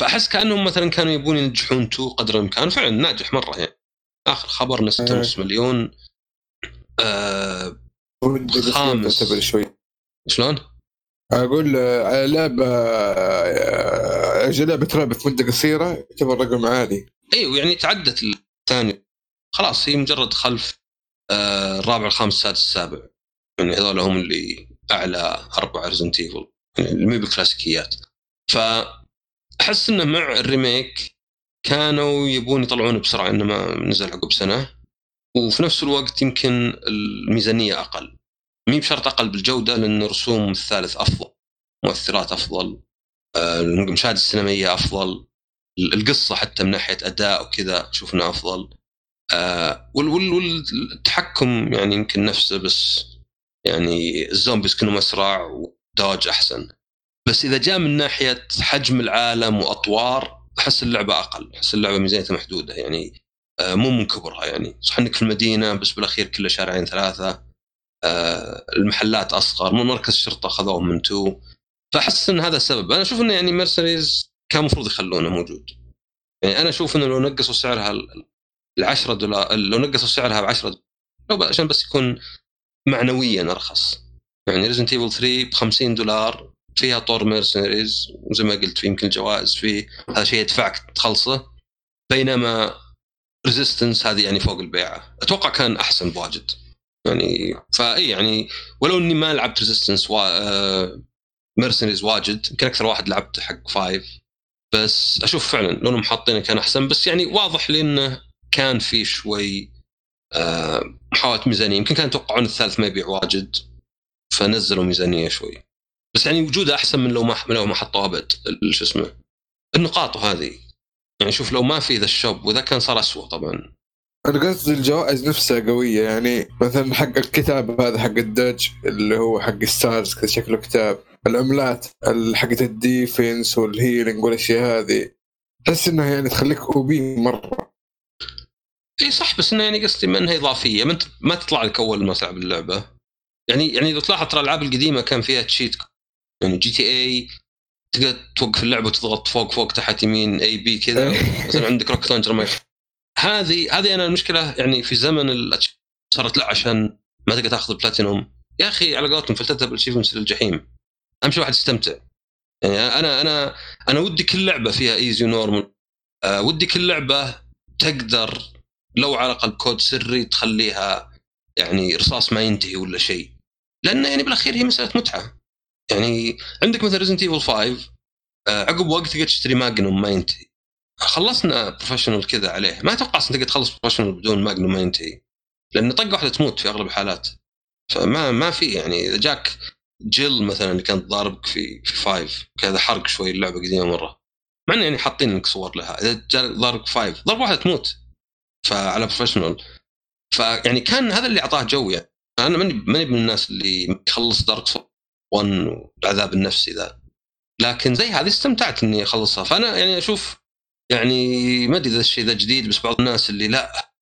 فأحس كأنهم مثلا كانوا يبون ينجحون 2 قدر الإمكان فعلا ناجح مرة يعني آخر خبر أه. نص مليون آه خامس. شوي شلون؟ أقول أجل لعبة رعب في مده قصيره يعتبر رقم عالي أيوه يعني تعدت الثاني خلاص هي مجرد خلف آه الرابع الخامس السادس السابع. يعني هذول هم اللي أعلى أربع Resident Evil اللي بالكلاسيكيات فأحس إنه مع ال remake كانوا يبون يطلعونه بسرعة إنه ما نزل عقب سنة. وفي نفس الوقت يمكن الميزانية أقل. مي بشرط أقل بالجودة؟ لأن رسوم الثالث أفضل مؤثرات أفضل آه، المشاهد السينمائية أفضل القصة حتى من ناحية أداء وكذا شفنا أفضل. آه وال- وال- والتحكم يعني يمكن نفسه بس يعني ال zombies كانوا اسرع و dodge أحسن. بس إذا جاء من ناحية حجم العالم وأطوار أحس اللعبة أقل أحس اللعبة ميزانيتها محدودة يعني آه مو من كبرها يعني. صح إنك في المدينة بس بالأخير كله شارعين ثلاثة. المحلات أصغر من مركز الشرطه اخذوه من تو. فأحس إن هذا السبب أنا أشوف إنه يعني mercenaries كان المفروض يخلونه موجود. يعني أنا أشوف إنه لو نقصوا سعرها ال 10 دولار لو نقصوا سعرها ب 10 دولار عشان بس يكون معنويا أرخص. يعني Resident Evil 3 ب 50 دولار فيها طور mercenaries وزي ما قلت في يمكن الجوائز فيه هذا شيء يدفعك تخلصه. بينما Resistance هذه يعني فوق البيعة. أتوقع كان أحسن بواجد. يعني فاي يعني ولو إني ما لعبت Resistance و... mercenaries واجد يمكن أكثر واحد لعبت حق five بس أشوف فعلا لو انهم حاطينه كان أحسن بس يعني واضح لي انه كان في شوي آه، محاوله ميزانية. يمكن كانوا يتوقعون الثالث ما يبيع واجد فنزلوا ميزانية شوي. بس يعني وجودها أحسن من لو ما لو ما حطوها ابد شو اسمه النقاط هذه. يعني شوف لو ما في ذا ال shop وإذا كان صار اسوء طبعا. أنا قصدي الجوائز نفسها قوية يعني مثلا حق الكتاب هذا حق ال dodge اللي هو حق STARS كذا شكله كتاب. العملات ال- حقت ال defense وال healing والأشياء هذه. تحس إنها يعني تخليك OP مرة. إي صح بس إنه يعني قصدي ما إنها إضافية. ما, ما تطلع لك أول ما تلعب اللعبة. يعني يعني لو تلاحظ ترى الألعاب القديمة كان فيها cheat يعني GTA تقدر توقف اللعبة وتضغط فوق فوق تحت يمين A B كذا. (laughs) مثلا عندك rocket launcher ما يخ- هذه هذه أنا المشكلة يعني في زمن صارت لا عشان ما تقدر تاخذ البلاتينوم يا أخي على قولتهم فلتذهب ال achievements للجحيم اهم شيء واحد يستمتع. يعني أنا أنا أنا ودي كل لعبة فيها easy و normal أه ودي كل لعبة تقدر لو على الأقل كود سري تخليها يعني رصاص ما ينتهي ولا شيء. لأن يعني بالأخير هي مسألة متعة. يعني عندك مثلا Resident Evil 5 آه، عقب وقت تقدر تشتري magnum ما ينتهي. خلصنا professional كذا عليه. ما أتوقع أصلا تقدر تخلص professional بدون magnum ما ينتهي. لأن طقه واحدة تموت في أغلب الحالات. فما ما في يعني إذا جاك جيل مثلا اللي كانت ضاربك في في 5 كذا حرق شوي اللعبة قديمة مرة. مع انه يعني حاطين لك صور لها. إذا جاء ضاربك 5 ضربه واحدة تموت. فعلى professional فيعني كان هذا اللي أعطاه جو يعني. أنا ماني ماني من الناس اللي يخلص Dark 1 والعذاب النفسي ذا. لكن زي هذه استمتعت إني أخلصها. فأنا يعني أشوف يعني ما أدري إذا الشيء ذا جديد بس بعض الناس اللي لا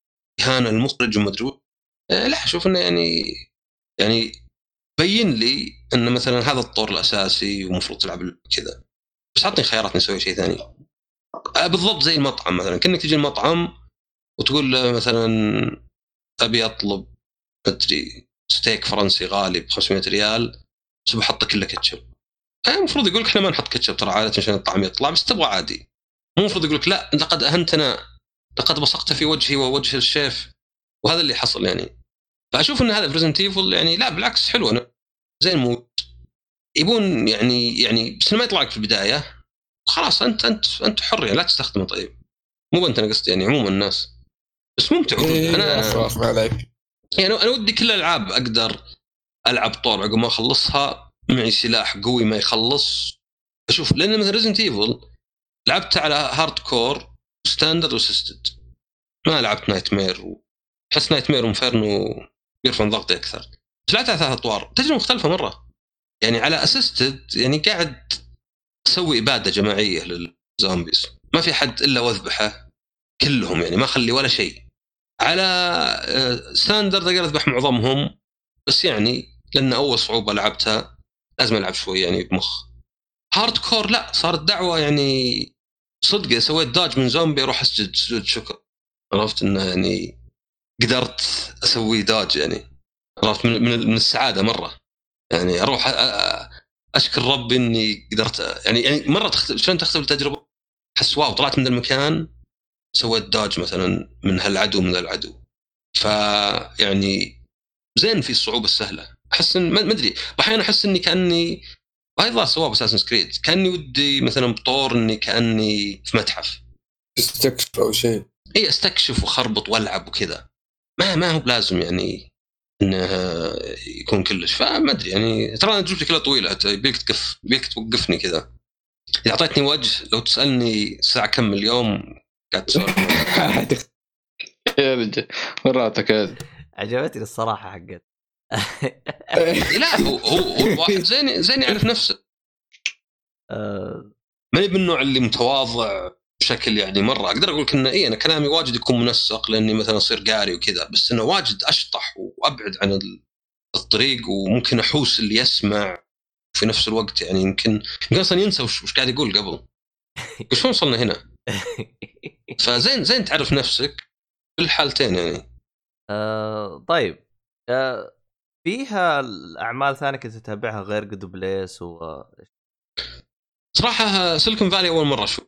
إهانة المخرج وما أدري. آه، لا أشوف إنه يعني يعني بين لي إن مثلا هذا الطور الأساسي ومفروض تلعب كذا. بس اعطني خيارات نسوي شيء ثاني. آه، بالضبط زي المطعم مثلا. كأنك تجي المطعم وتقول له مثلا أبي أطلب أدري ستيك فرنسي غالي ب 500 ريال بس بحط كله كاتشب. آه، المفروض يقول لك إحنا ما نحط كاتشب ترى عادة عشان الطعم يطلع بس تبغى عادي. مو المفروض يقول لك لا لقد أهنتنا لقد بصقت في وجهي ووجه الشيف وهذا اللي حصل يعني. فأشوف إن هذا ب Resident Evil يعني لا بالعكس حلو. أنا زي ال mode يبون يعني يعني بس ما يطلع لك في البداية. خلاص أنت أنت أنت حر يعني لا تستخدمه طيب. مو أنت أنا قصدي يعني عموما الناس. بس ممتع. إيه، أنا خلاص ما عليك يعني أنا ودي كل الألعاب أقدر ألعب طور عقب ما أخلصها معي سلاح قوي ما يخلص. أشوف لأن مثلا Resident Evil لعبت على hardcore standard و assisted ما لعبت nightmare احس nightmare و inferno يرفعون ضغطي أكثر. بس لعبت على ثلاث أطوار. تجربه مختلفة مرة. يعني على assisted يعني قاعد أسوي إبادة جماعية لل zombies ما في حد إلا واذبحه كلهم يعني ما أخلي ولا شيء. على آه، standard أقدر أذبح معظمهم. بس يعني لأن أول صعوبة لعبتها لازم ألعب شوي يعني بمخ. hardcore لا صارت دعوة يعني صدق سويت dodge من زومبي أروح أسجد سجود شكر. عرفت إنه يعني قدرت أسوي dodge يعني. عرفت من, من, السعادة مرة. يعني أروح أشكر ربي إني قدرت يعني يعني مرة شلون تختلف التجربة؟ أحس wow طلعت من المكان سويت dodge مثلا من هالعدو من العدو. فيعني زين في الصعوبة السهلة. أحس ما ما أدري. أحيانا أحس إني كأني وهذا الظاهر سواه ب Assassin's Creed كأني ودي مثلا بطور اني كأني في متحف. تستكشف أو شيء. إي أستكشف وأخربط وألعب وكذا. ما ما هو بلازم يعني إنه يكون كلش. فما أدري يعني ترى أنا تجربتي كلها طويلة. يبيك تقف يبيك توقفني كذا. إذا أعطيتني وجه لو تسألني الساعة كم اليوم قاعد تسولف. (laughs) يا رجال مراتك هذه عجبتني الصراحة حقت. (laughs) لا هو هو, الواحد زين زين يعرف نفسه. (laughs) آه، ماني من النوع اللي متواضع بشكل يعني مرة. أقدر أقول لك إنه اي أنا كلامي واجد يكون منسق لأني مثلا أصير قاري وكذا بس إنه واجد أشطح وأبعد عن ال- الطريق وممكن أحوس اللي يسمع في نفس الوقت. يعني يمكن يمكن أصلا ينسى وش, وش قاعد يقول قبل. (laughs) شلون وصلنا هنا؟ فزين زين تعرف نفسك في الحالتين يعني. آه، طيب. آه، فيها الأعمال ثانية كنت تتابعها غير Good Place و صراحة Silicon Valley أول مرة أشوف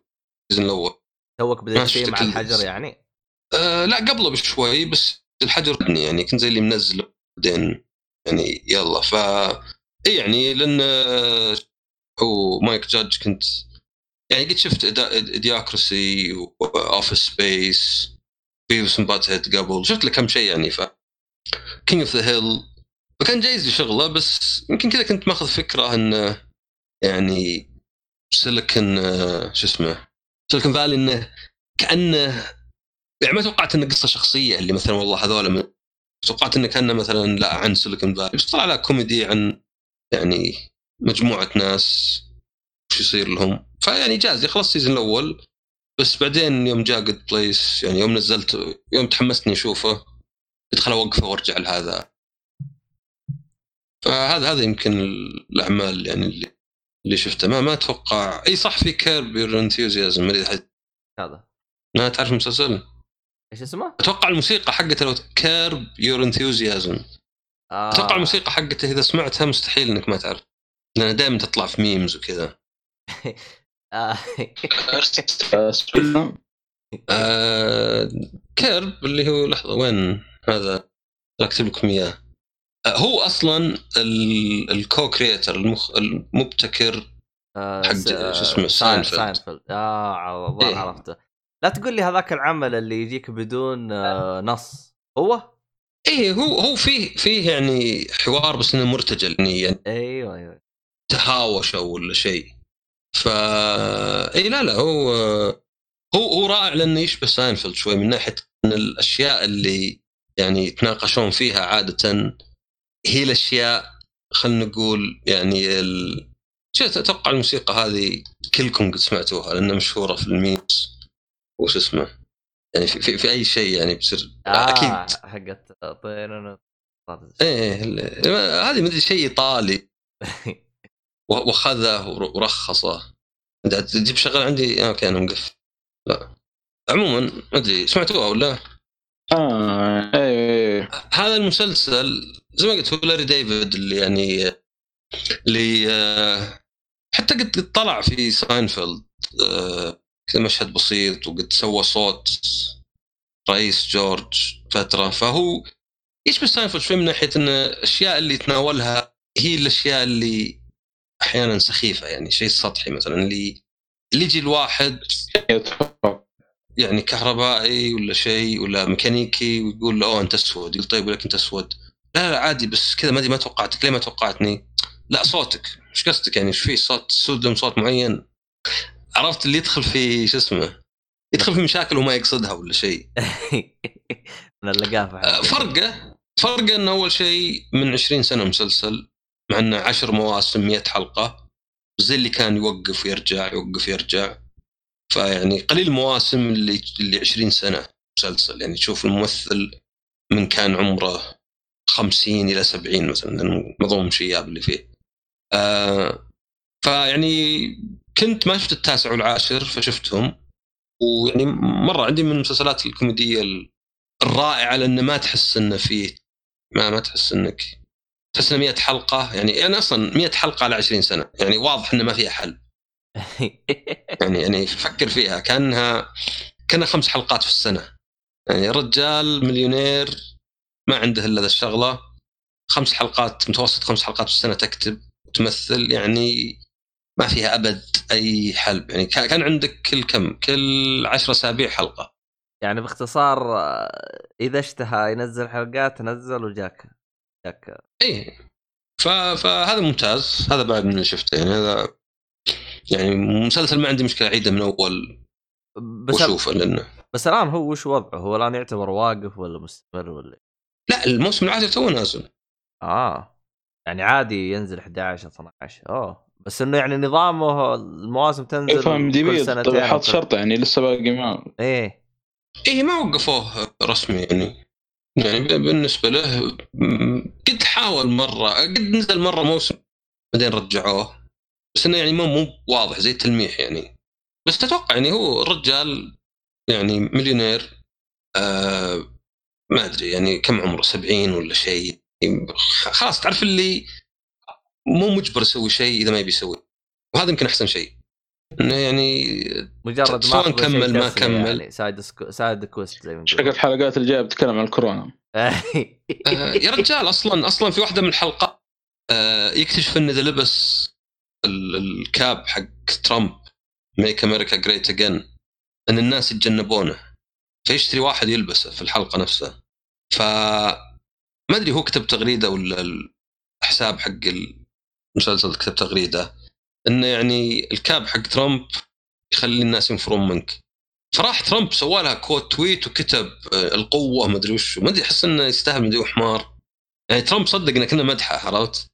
ال season الأول توك بديت فيه مع الحجر. يعني أه لا قبله بشوي بس الحجر ردني يعني كنت زي اللي منزله بعدين يعني يلا ف إي يعني لأن آه، هو Mike Judge كنت يعني قد شفت Idiocracy و Office Space Beavis Butt-Head قبل شفت له كم شيء يعني ف King of the Hill فكان جايز لي شغله بس يمكن كذا كنت ماخذ فكرة انه يعني سيليكون شو اسمه Silicon Valley إنه كأنه يعني ما توقعت إنه قصة شخصية اللي مثلا والله هذول توقعت إنه كأنه مثلا لا عن Silicon Valley بس طلع لا كوميدي عن يعني مجموعة ناس وش يصير لهم. فيعني جاز يخلص ال season الأول بس بعدين يوم جاء Good Place يعني يوم نزلت يوم تحمستني أشوفه قلت خل أوقفه وأرجع لهذا. فهذا هذا يمكن الأعمال يعني اللي اللي شفته. ما ما أتوقع أي صح في Curb Your Enthusiasm هذا. ما تعرف المسلسل؟ إيش اسمه؟ أتوقع الموسيقى حقته لو Curb Your Enthusiasm آه. أتوقع الموسيقى حقته إذا سمعتها مستحيل إنك ما تعرف. لانها دائما تطلع في memes وكذا. (laughs) آه. آه Curb اللي هو لحظة وين؟ هذا أكتب لكم إياه. آه هو أصلا ال- ال co-creator المخ المبتكر آه، حق س- شو اسمه، Sein- Seinfeld. Seinfeld. آه الظاهر إيه. عرفته. لا تقول لي هذاك العمل اللي يجيك بدون آه، نص. هو؟ إيه هو هو فيه فيه يعني حوار بس إنه مرتجل يعني, يعني أيوه أيوه. تهاوشوا ولا شيء. ف اي لا لا هو هو هو رائع لأنه يشبه ساينفيلد شوي من ناحية إن الأشياء اللي يعني يتناقشون فيها عادة هي الأشياء خلينا نقول يعني ال... شو أتوقع الموسيقى هذه كلكم قد سمعتوها لأنها مشهورة في ال memes وش اسمه؟ يعني في, في, في أي شيء يعني بصير آه أكيد. حقت طيران إيه ال- هذه مدري شيء إيطالي. (laughs) و- وخذه ور- ورخصه. انت تجيب شغلة عندي آه، أوكي أنا مقفل. لا. عموما ما أدري سمعتوها ولا؟ آه أيوه هذا المسلسل زي ما قلت هو لاري ديفيد اللي يعني اللي آه، حتى قد طلع في ساينفيلد آه، كذا مشهد بسيط وقد سوى صوت رئيس جورج فترة. فهو يشبه ساينفيلد شوي من ناحية إن الاشياء اللي يتناولها هي الأشياء اللي أحيانا سخيفة يعني شيء سطحي مثلا اللي اللي يجي الواحد يعني كهربائي ولا شيء ولا ميكانيكي ويقول له أوه أنت أسود. يقول طيب ولك أنت أسود. لا لا عادي بس كذا ما أدري ما توقعتك. ليه ما توقعتني؟ لا صوتك. إيش قصدك يعني؟ إيش في صوت سود صوت معين؟ عرفت اللي يدخل في شو اسمه يدخل في مشاكل وما يقصدها ولا شيء. (laughs) من اللقافه فرقة فرقة انه أول شيء من 20 سنة مسلسل مع إنه 10 مواسم 100 حلقة زي اللي كان يوقف ويرجع يوقف يرجع. فيعني قليل المواسم اللي اللي 20 سنة مسلسل. يعني تشوف الممثل من كان عمره 50 إلى 70 مثلا معظم الشياب اللي فيه. آه فيعني كنت ما شفت التاسع والعاشر فشفتهم. ويعني مرة عندي من المسلسلات الكوميدية الرائعة لأن ما تحس إنه فيه ما ما تحس إنك تحس إنه 100 حلقة. يعني يعني أصلا 100 حلقة على 20 سنة. يعني واضح إنه ما فيها حل. (laughs) يعني يعني فكر فيها كأنها كأنها خمس حلقات في السنة. يعني رجال مليونير ما عنده إلا ذا الشغلة. خمس حلقات متوسط خمس حلقات في السنة تكتب وتمثل يعني ما فيها أبد أي حل يعني كا- كان عندك كل كم كل عشر أسابيع حلقة. يعني باختصار آه، إذا اشتهى ينزل حلقات نزل وجاك جاك. إيه. فهذا ممتاز. هذا بعد من اللي شفته. يعني هذا يعني مسلسل ما عندي مشكلة أعيده من أول بس وأشوفه لأنه بس الآن هو وش وضعه؟ هو الآن يعتبر واقف ولا مستمر ولا لا الموسم العاشر تو نازل. آه. يعني عادي ينزل 11 12 أوه. بس إنه يعني نظامه المواسم تنزل إيه، فاهم دي كل سنتين حاط كل- شرطة يعني لسه باقي ما إيه. إيه ما وقفوه رسمي يعني. يعني بالنسبة له قد حاول مرة قد نزل مرة موسم بعدين رجعوه. بس إنه يعني مو مو واضح زي التلميح يعني. بس تتوقع يعني هو الرجال يعني مليونير آه ما أدري يعني كم عمره 70 ولا شيء. يعني خلاص تعرف اللي مو مجبر يسوي شيء إذا ما يبي يسوي. وهذا يمكن أحسن شيء. إنه يعني مجرد ما سواء شيء كمل ما تسلية كمل. يعني side سكو... side quest زي ما شكل الحلقات الجاية بتتكلم عن الكورونا. (laughs) آه، يا رجال أصلا أصلا في واحدة من الحلقات آه، يكتشف انه اذا لبس ال cap حق ترامب make America great again إن الناس يتجنبونه. فيشتري واحد يلبسه في الحلقة نفسها. ف ما أدري هو كتب تغريدة ولا ال- الحساب حق المسلسل كتب تغريدة إنه يعني ال cap حق ترامب يخلي الناس ينفرون منك. فراح ترامب سوى لها quote tweet وكتب آه، القوة ما أدري وش ما أدري أحس إنه يستاهل مدري حمار يعني ترامب صدق إنه كنا مدحه عرفت؟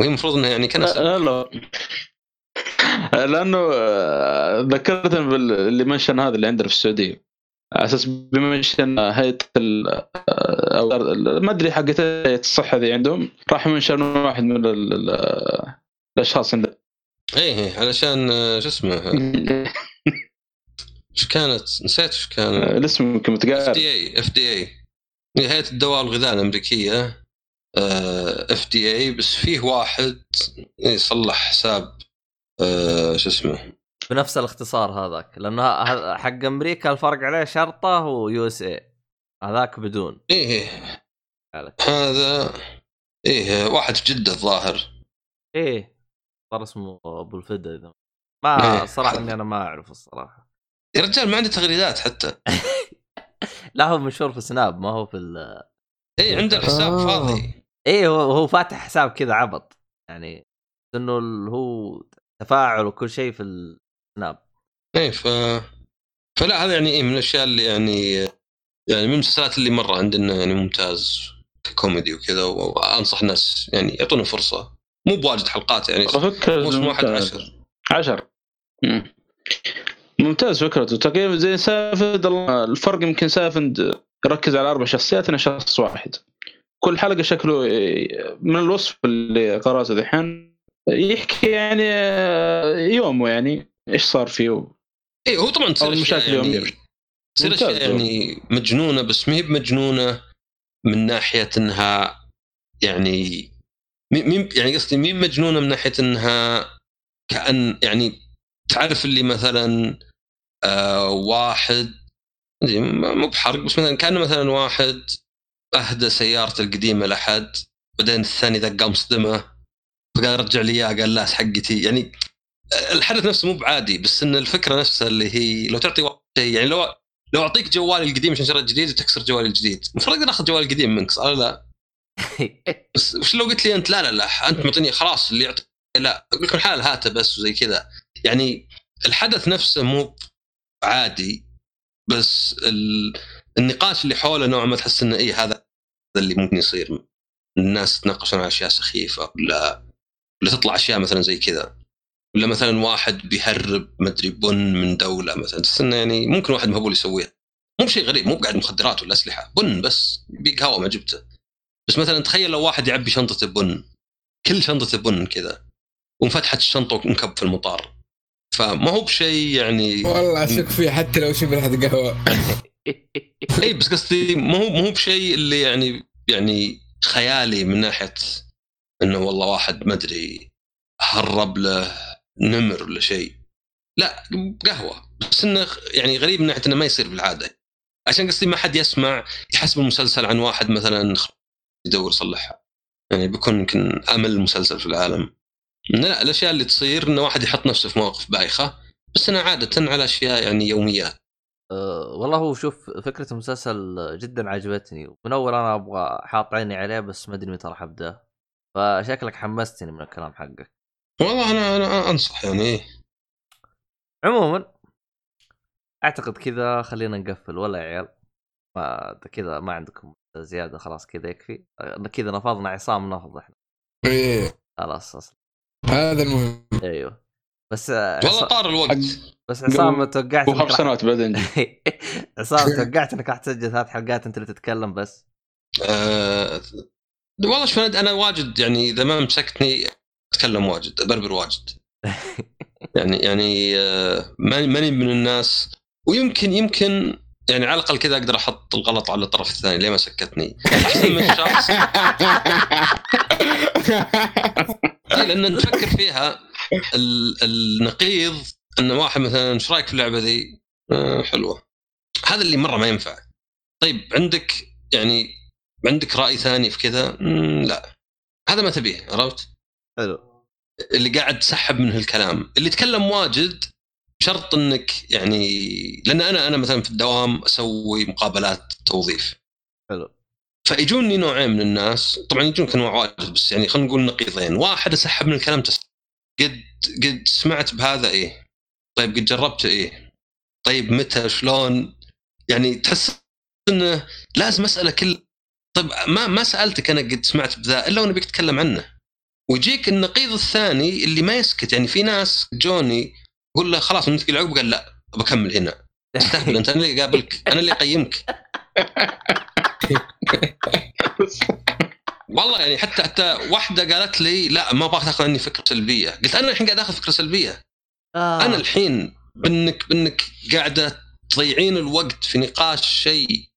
وهي المفروض إنها يعني كان لا لا لأنه آه، ذكرتني باللي mention هذا اللي عندنا في السعودية. على أساس ب mention هيئة ال- آه، أو ما أدري حقت هيئة الصحة ذي عندهم. راح mention واحد من ال- الأشخاص عندهم إيه إيه، علشان آه، شو اسمه؟ (laughs) إيش كانت؟ نسيت إيش كان. الاسم يمكن F متقارب DA FDA. هيئة الدواء والغذاء الأمريكية. FDA بس فيه واحد يصلح حساب آه، شو اسمه بنفس الاختصار هذاك لأنه حق أمريكا الفرق عليه شرطة ويو اس اي هذاك بدون إيه إيه. عليك. هذا إيه واحد في جدة الظاهر إيه صار اسمه أبو الفدا إذا ما إيه. صراحة إني أنا ما أعرف الصراحة يا رجال ما عنده تغريدات حتى (laughs) لا هو مشهور في سناب ما هو في ال... إيه عنده الحساب آه. فاضي. إيه هو, هو فاتح حساب كذا عبط. يعني إنه ال- هو تفاعل وكل شيء في السناب إيه ف فلا هذا يعني إيه من الأشياء اللي يعني يعني من المسلسلات اللي مرة عندنا يعني ممتاز ككوميدي وكذا وأنصح الناس يعني يعطونه فرصة. مو بواجد حلقات يعني موسم واحد ممتاز. عشر. عشر. مم. ممتاز فكرته. تقريبا زي سافند الفرق يمكن سافند يركز على أربع شخصيات أنا شخص واحد. كل حلقة شكله من الوصف اللي قرأته دحين يحكي يعني يومه يعني إيش صار فيه؟ إيه هو طبعا تصير أشياء يعني. تصير أشياء يعني مجنونة بس ما هي بمجنونة من ناحية إنها يعني مي مي- يعني قصدي مي مجنونة من ناحية إنها كأن يعني تعرف اللي مثلا آه واحد مو بحرق بس مثلا كان مثلا واحد أهدى سيارته القديمة لاحد بعدين الثاني ذا قام صدمه فقال رجع لي اياه قال لا حقتي؟ يعني الحدث نفسه مو بعادي بس إن الفكرة نفسها اللي هي لو تعطي شيء يعني لو لو أعطيك جوالي القديم عشان شريت جديد وتكسر جوالي الجديد. المفروض أقدر آخذ جوالي القديم منك صح لا؟ (laughs) بس وش لو قلت لي أنت؟ لا لا لا أنت معطيني خلاص اللي يعطي لا أقول لك الحال هاتة بس وزي كذا. يعني الحدث نفسه مو عادي بس ال... النقاش اللي حوله نوعا ما تحس إنه إيه هذا اللي ممكن يصير. الناس يتناقشون على أشياء سخيفة ولا ولا تطلع أشياء مثلا زي كذا. ولا مثلا واحد بيهرب مدري بن من دولة مثلا. تحس إنه يعني ممكن واحد مهبول يسويها. مو بشيء غريب مو قاعد مخدرات ولا أسلحة. بن بس يبي قهوه ما جبته. بس مثلا تخيل لو واحد يعبي شنطته بن كل شنطته بن كذا وانفتحت الشنطة وانكب في المطار. فما هو بشيء يعني والله أشك فيه حتى لو ريحه قهوة. (laughs) إي بس قصدي ما هو ما هو بشيء اللي يعني يعني خيالي من ناحية إنه والله واحد ما أدري هرب له نمر ولا شيء لا قهوة. بس إنه يعني غريب من ناحية إنه ما يصير بالعادة. عشان قصدي ما حد يسمع يحسب المسلسل عن واحد مثلا يدور يصلحها. يعني بيكون يمكن أمل مسلسل في العالم. لا الأشياء اللي تصير انه واحد يحط نفسه في مواقف بايخة بس انها عادة على أشياء يعني يوميات أه والله هو شوف فكرة المسلسل جدا عجبتني. ومن أول أنا أبغى حاط عيني عليه بس ما أدري متى راح أبدأ. فشكلك حمستني من الكلام حقك. والله أنا أنا أنصح يعني. عموما أعتقد كذا خلينا نقفل. ولا يا عيال ما كذا ما عندكم زيادة خلاص كذا يكفي. أه، كذا نفضنا عصام نفض إحنا. إيه. خلاص أصلا. هذا المهم. أيوه. بس والله طار الوقت. بس عصام توقعت وخمس راح- سنوات بعدين. (laughs) عصام توقعت إنك راح تسجل ثلاث حلقات أنت اللي تتكلم بس. آه والله شوف أنا واجد يعني إذا ما مسكتني أتكلم واجد أبربر واجد. (laughs) يعني يعني آه ماني ماني من الناس. ويمكن يمكن يعني على الأقل كذا أقدر أحط الغلط على الطرف الثاني ليه ما سكتني؟ أحسن من شخص إيه، (laughs) (laughs) لأن تفكر فيها ال- النقيض إن واحد مثلا إيش رأيك في اللعبة ذي؟ آه حلوة. هذا اللي مرة ما ينفع. طيب عندك يعني عندك رأي ثاني في كذا؟ لا. هذا ما تبيه عرفت؟ حلو. اللي قاعد تسحب منه الكلام اللي يتكلم واجد شرط إنك يعني لأن أنا أنا مثلا في الدوام أسوي مقابلات توظيف. حلو. فيجوني نوعين من الناس. طبعا يجون انواع واجد بس يعني خلينا نقول نقيضين. واحد أسحب من الكلام تس... قد قد سمعت بهذا إيه؟ طيب قد جربت إيه؟ طيب متى؟ شلون؟ يعني تحس إنه لازم أسأله كل طيب ما ما سألتك أنا قد سمعت بذا إلا وأنا بيك تتكلم عنه. ويجيك النقيض الثاني اللي ما يسكت. يعني في ناس جوني يقول له خلاص ننتقل قال لا بكمل هنا. استهبل أنت أنا اللي قابلك. أنا اللي أقيمك. (laughs) (laughs) والله يعني حتى حتى واحدة قالت لي لا ما أبغاك تاخذ عني فكرة سلبية. قلت أنا الحين قاعد آخذ فكرة سلبية. آه. أنا الحين بانك بإنك قاعدة تضيعين الوقت في نقاش شيء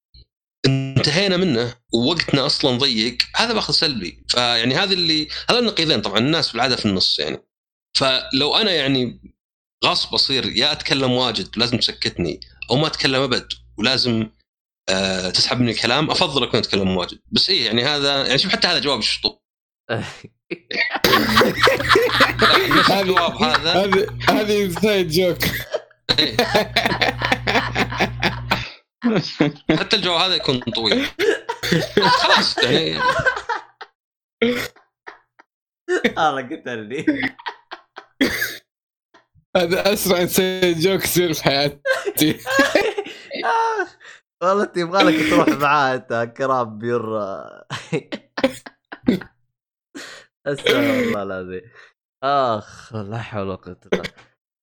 انتهينا منه ووقتنا أصلا ضيق هذا باخذ سلبي. فيعني هذا اللي هذا النقيضين طبعا الناس بالعاده في النص يعني. فلو أنا يعني غصب أصير يا أتكلم واجد ولازم تسكتني أو ما أتكلم أبد ولازم آه تسحب مني الكلام افضل اكون أتكلم واجد بس إيه يعني هذا يعني شوف حتى هذا جواب الشطوب نفس (laughs) الجواب هذا. هذه هذه inside joke. حتى الجواب هذا يكون طويل. خلاص يعني. أنا قتلني هذا أسرع inside joke يصير في حياتي. (laughs) والله انت يبغى لك تروح (laughs) معاه انت كرام بير. استغفر الله العظيم. أخ لا حول ولا قوة إلا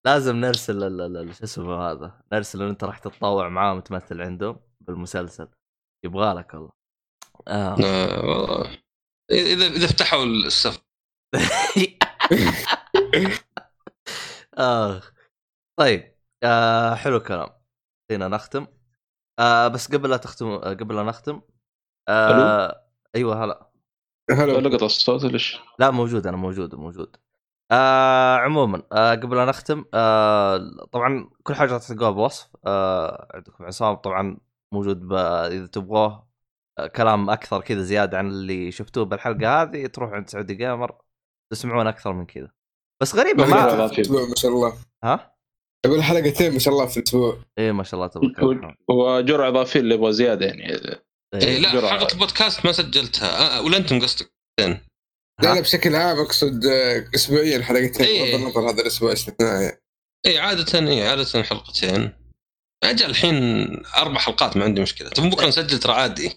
لازم نرسل شو اسمه هذا نرسل إن أنت راح تتطوع معاه متمثل عندهم بالمسلسل. يبغى لك والله. آه. والله. إذا إذا فتحوا السف. (laughs) أخ. طيب آه حلو الكلام. خلينا نختم. آه بس قبل لا تختم آه، قبل لا نختم آه أيوه هلا. هلا. لقط الصوت ليش؟ لا موجود أنا موجود موجود. آه عموما آه قبل لا نختم آه طبعا كل حاجة راح تلقوها بوصف. آه عندكم عصام طبعا موجود ب- إذا تبغوه آه كلام أكثر كذا زيادة عن اللي شفتوه بالحلقة هذه تروح عند سعودي جيمر تسمعون أكثر من كذا. بس غريبة ما ما شاء الله. ها؟ أقول حلقتين ما شاء الله في الأسبوع. إيه ما شاء الله تبارك الله. (laughs) وجرعه إضافية اللي يبغى زيادة يعني. إيه. إيه. لا جرعة. حلقة البودكاست ما سجلتها. آه ولا أنتم قصدك. زين لا لا بشكل عام أقصد آه، اسبوعيا حلقتين إيه. بغض النظر هذا الأسبوع استثنائي اي عادة اي عادة حلقتين. أجل الحين أربع حلقات ما عندي مشكلة. تبون بكرة نسجل ترى عادي. (laughs)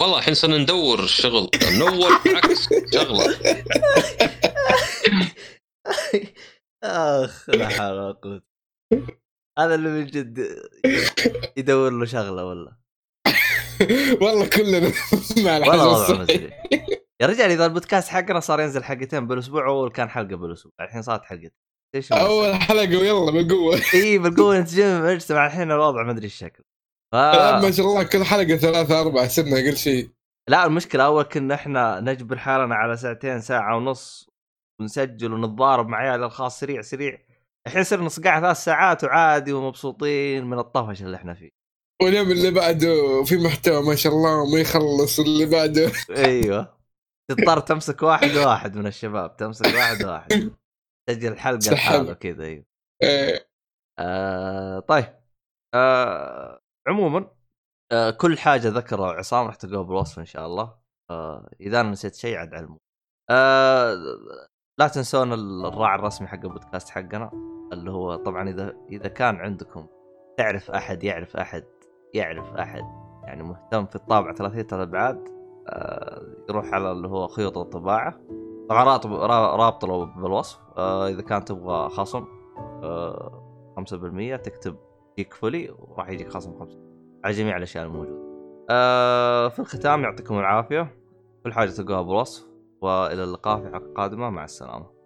والله الحين صرنا ندور شغل. نور عكس شغلة. (laughs) (laughs) اخ لا (laughs) حول ولا قوة. هذا اللي من جد يدور له شغلة ولا (laughs) والله كلنا مع يا رجال إذا البودكاست حقنا صار ينزل حلقتين بالأسبوع أول كان حلقة بالأسبوع الحين صارت حلقتين. إيش أول حلقة ويلا بالقوة. إي بالقوة. نتجمع نجتمع الحين الوضع ما أدري إيش شكله ف... ما شاء الله كل حلقة ثلاثة أربعة صرنا أقل شيء. لا المشكلة أول كنا إحنا نجبر حالنا على ساعتين ساعة ونص. ونسجل ونتضارب مع عيال الخاص سريع سريع. الحين صرنا نصقع ثلاث ساعات وعادي ومبسوطين من الطفش اللي إحنا فيه. واليوم اللي بعده في محتوى ما شاء الله وما يخلص اللي بعده. (laughs) أيوه. تضطر تمسك واحد واحد من الشباب تمسك واحد واحد. تسجل الحلقة. لحاله كذا أيوه. إيه. آه طيب. آه عموما آه كل حاجة ذكرها عصام راح تلقوها بالوصف إن شاء الله. آه إذا أنا نسيت شيء عاد علمه. آه لا تنسون الراعي الرسمي حق البودكاست حقنا اللي هو طبعا إذا إذا كان عندكم تعرف أحد يعرف أحد يعرف أحد يعني مهتم في الطابعه ثلاثية الأبعاد آه يروح على اللي هو خيوط الطباعة. طبعا رابط رابط له بالوصف آه إذا كان تبغى خصم آه 5% تكتب جيك فولي وراح يجيك خصم 5 على جميع الأشياء الموجودة. آه في الختام يعطيكم العافية. كل حاجة تلقاها بالوصف. وإلى اللقاء في حلقة قادمة مع السلامة.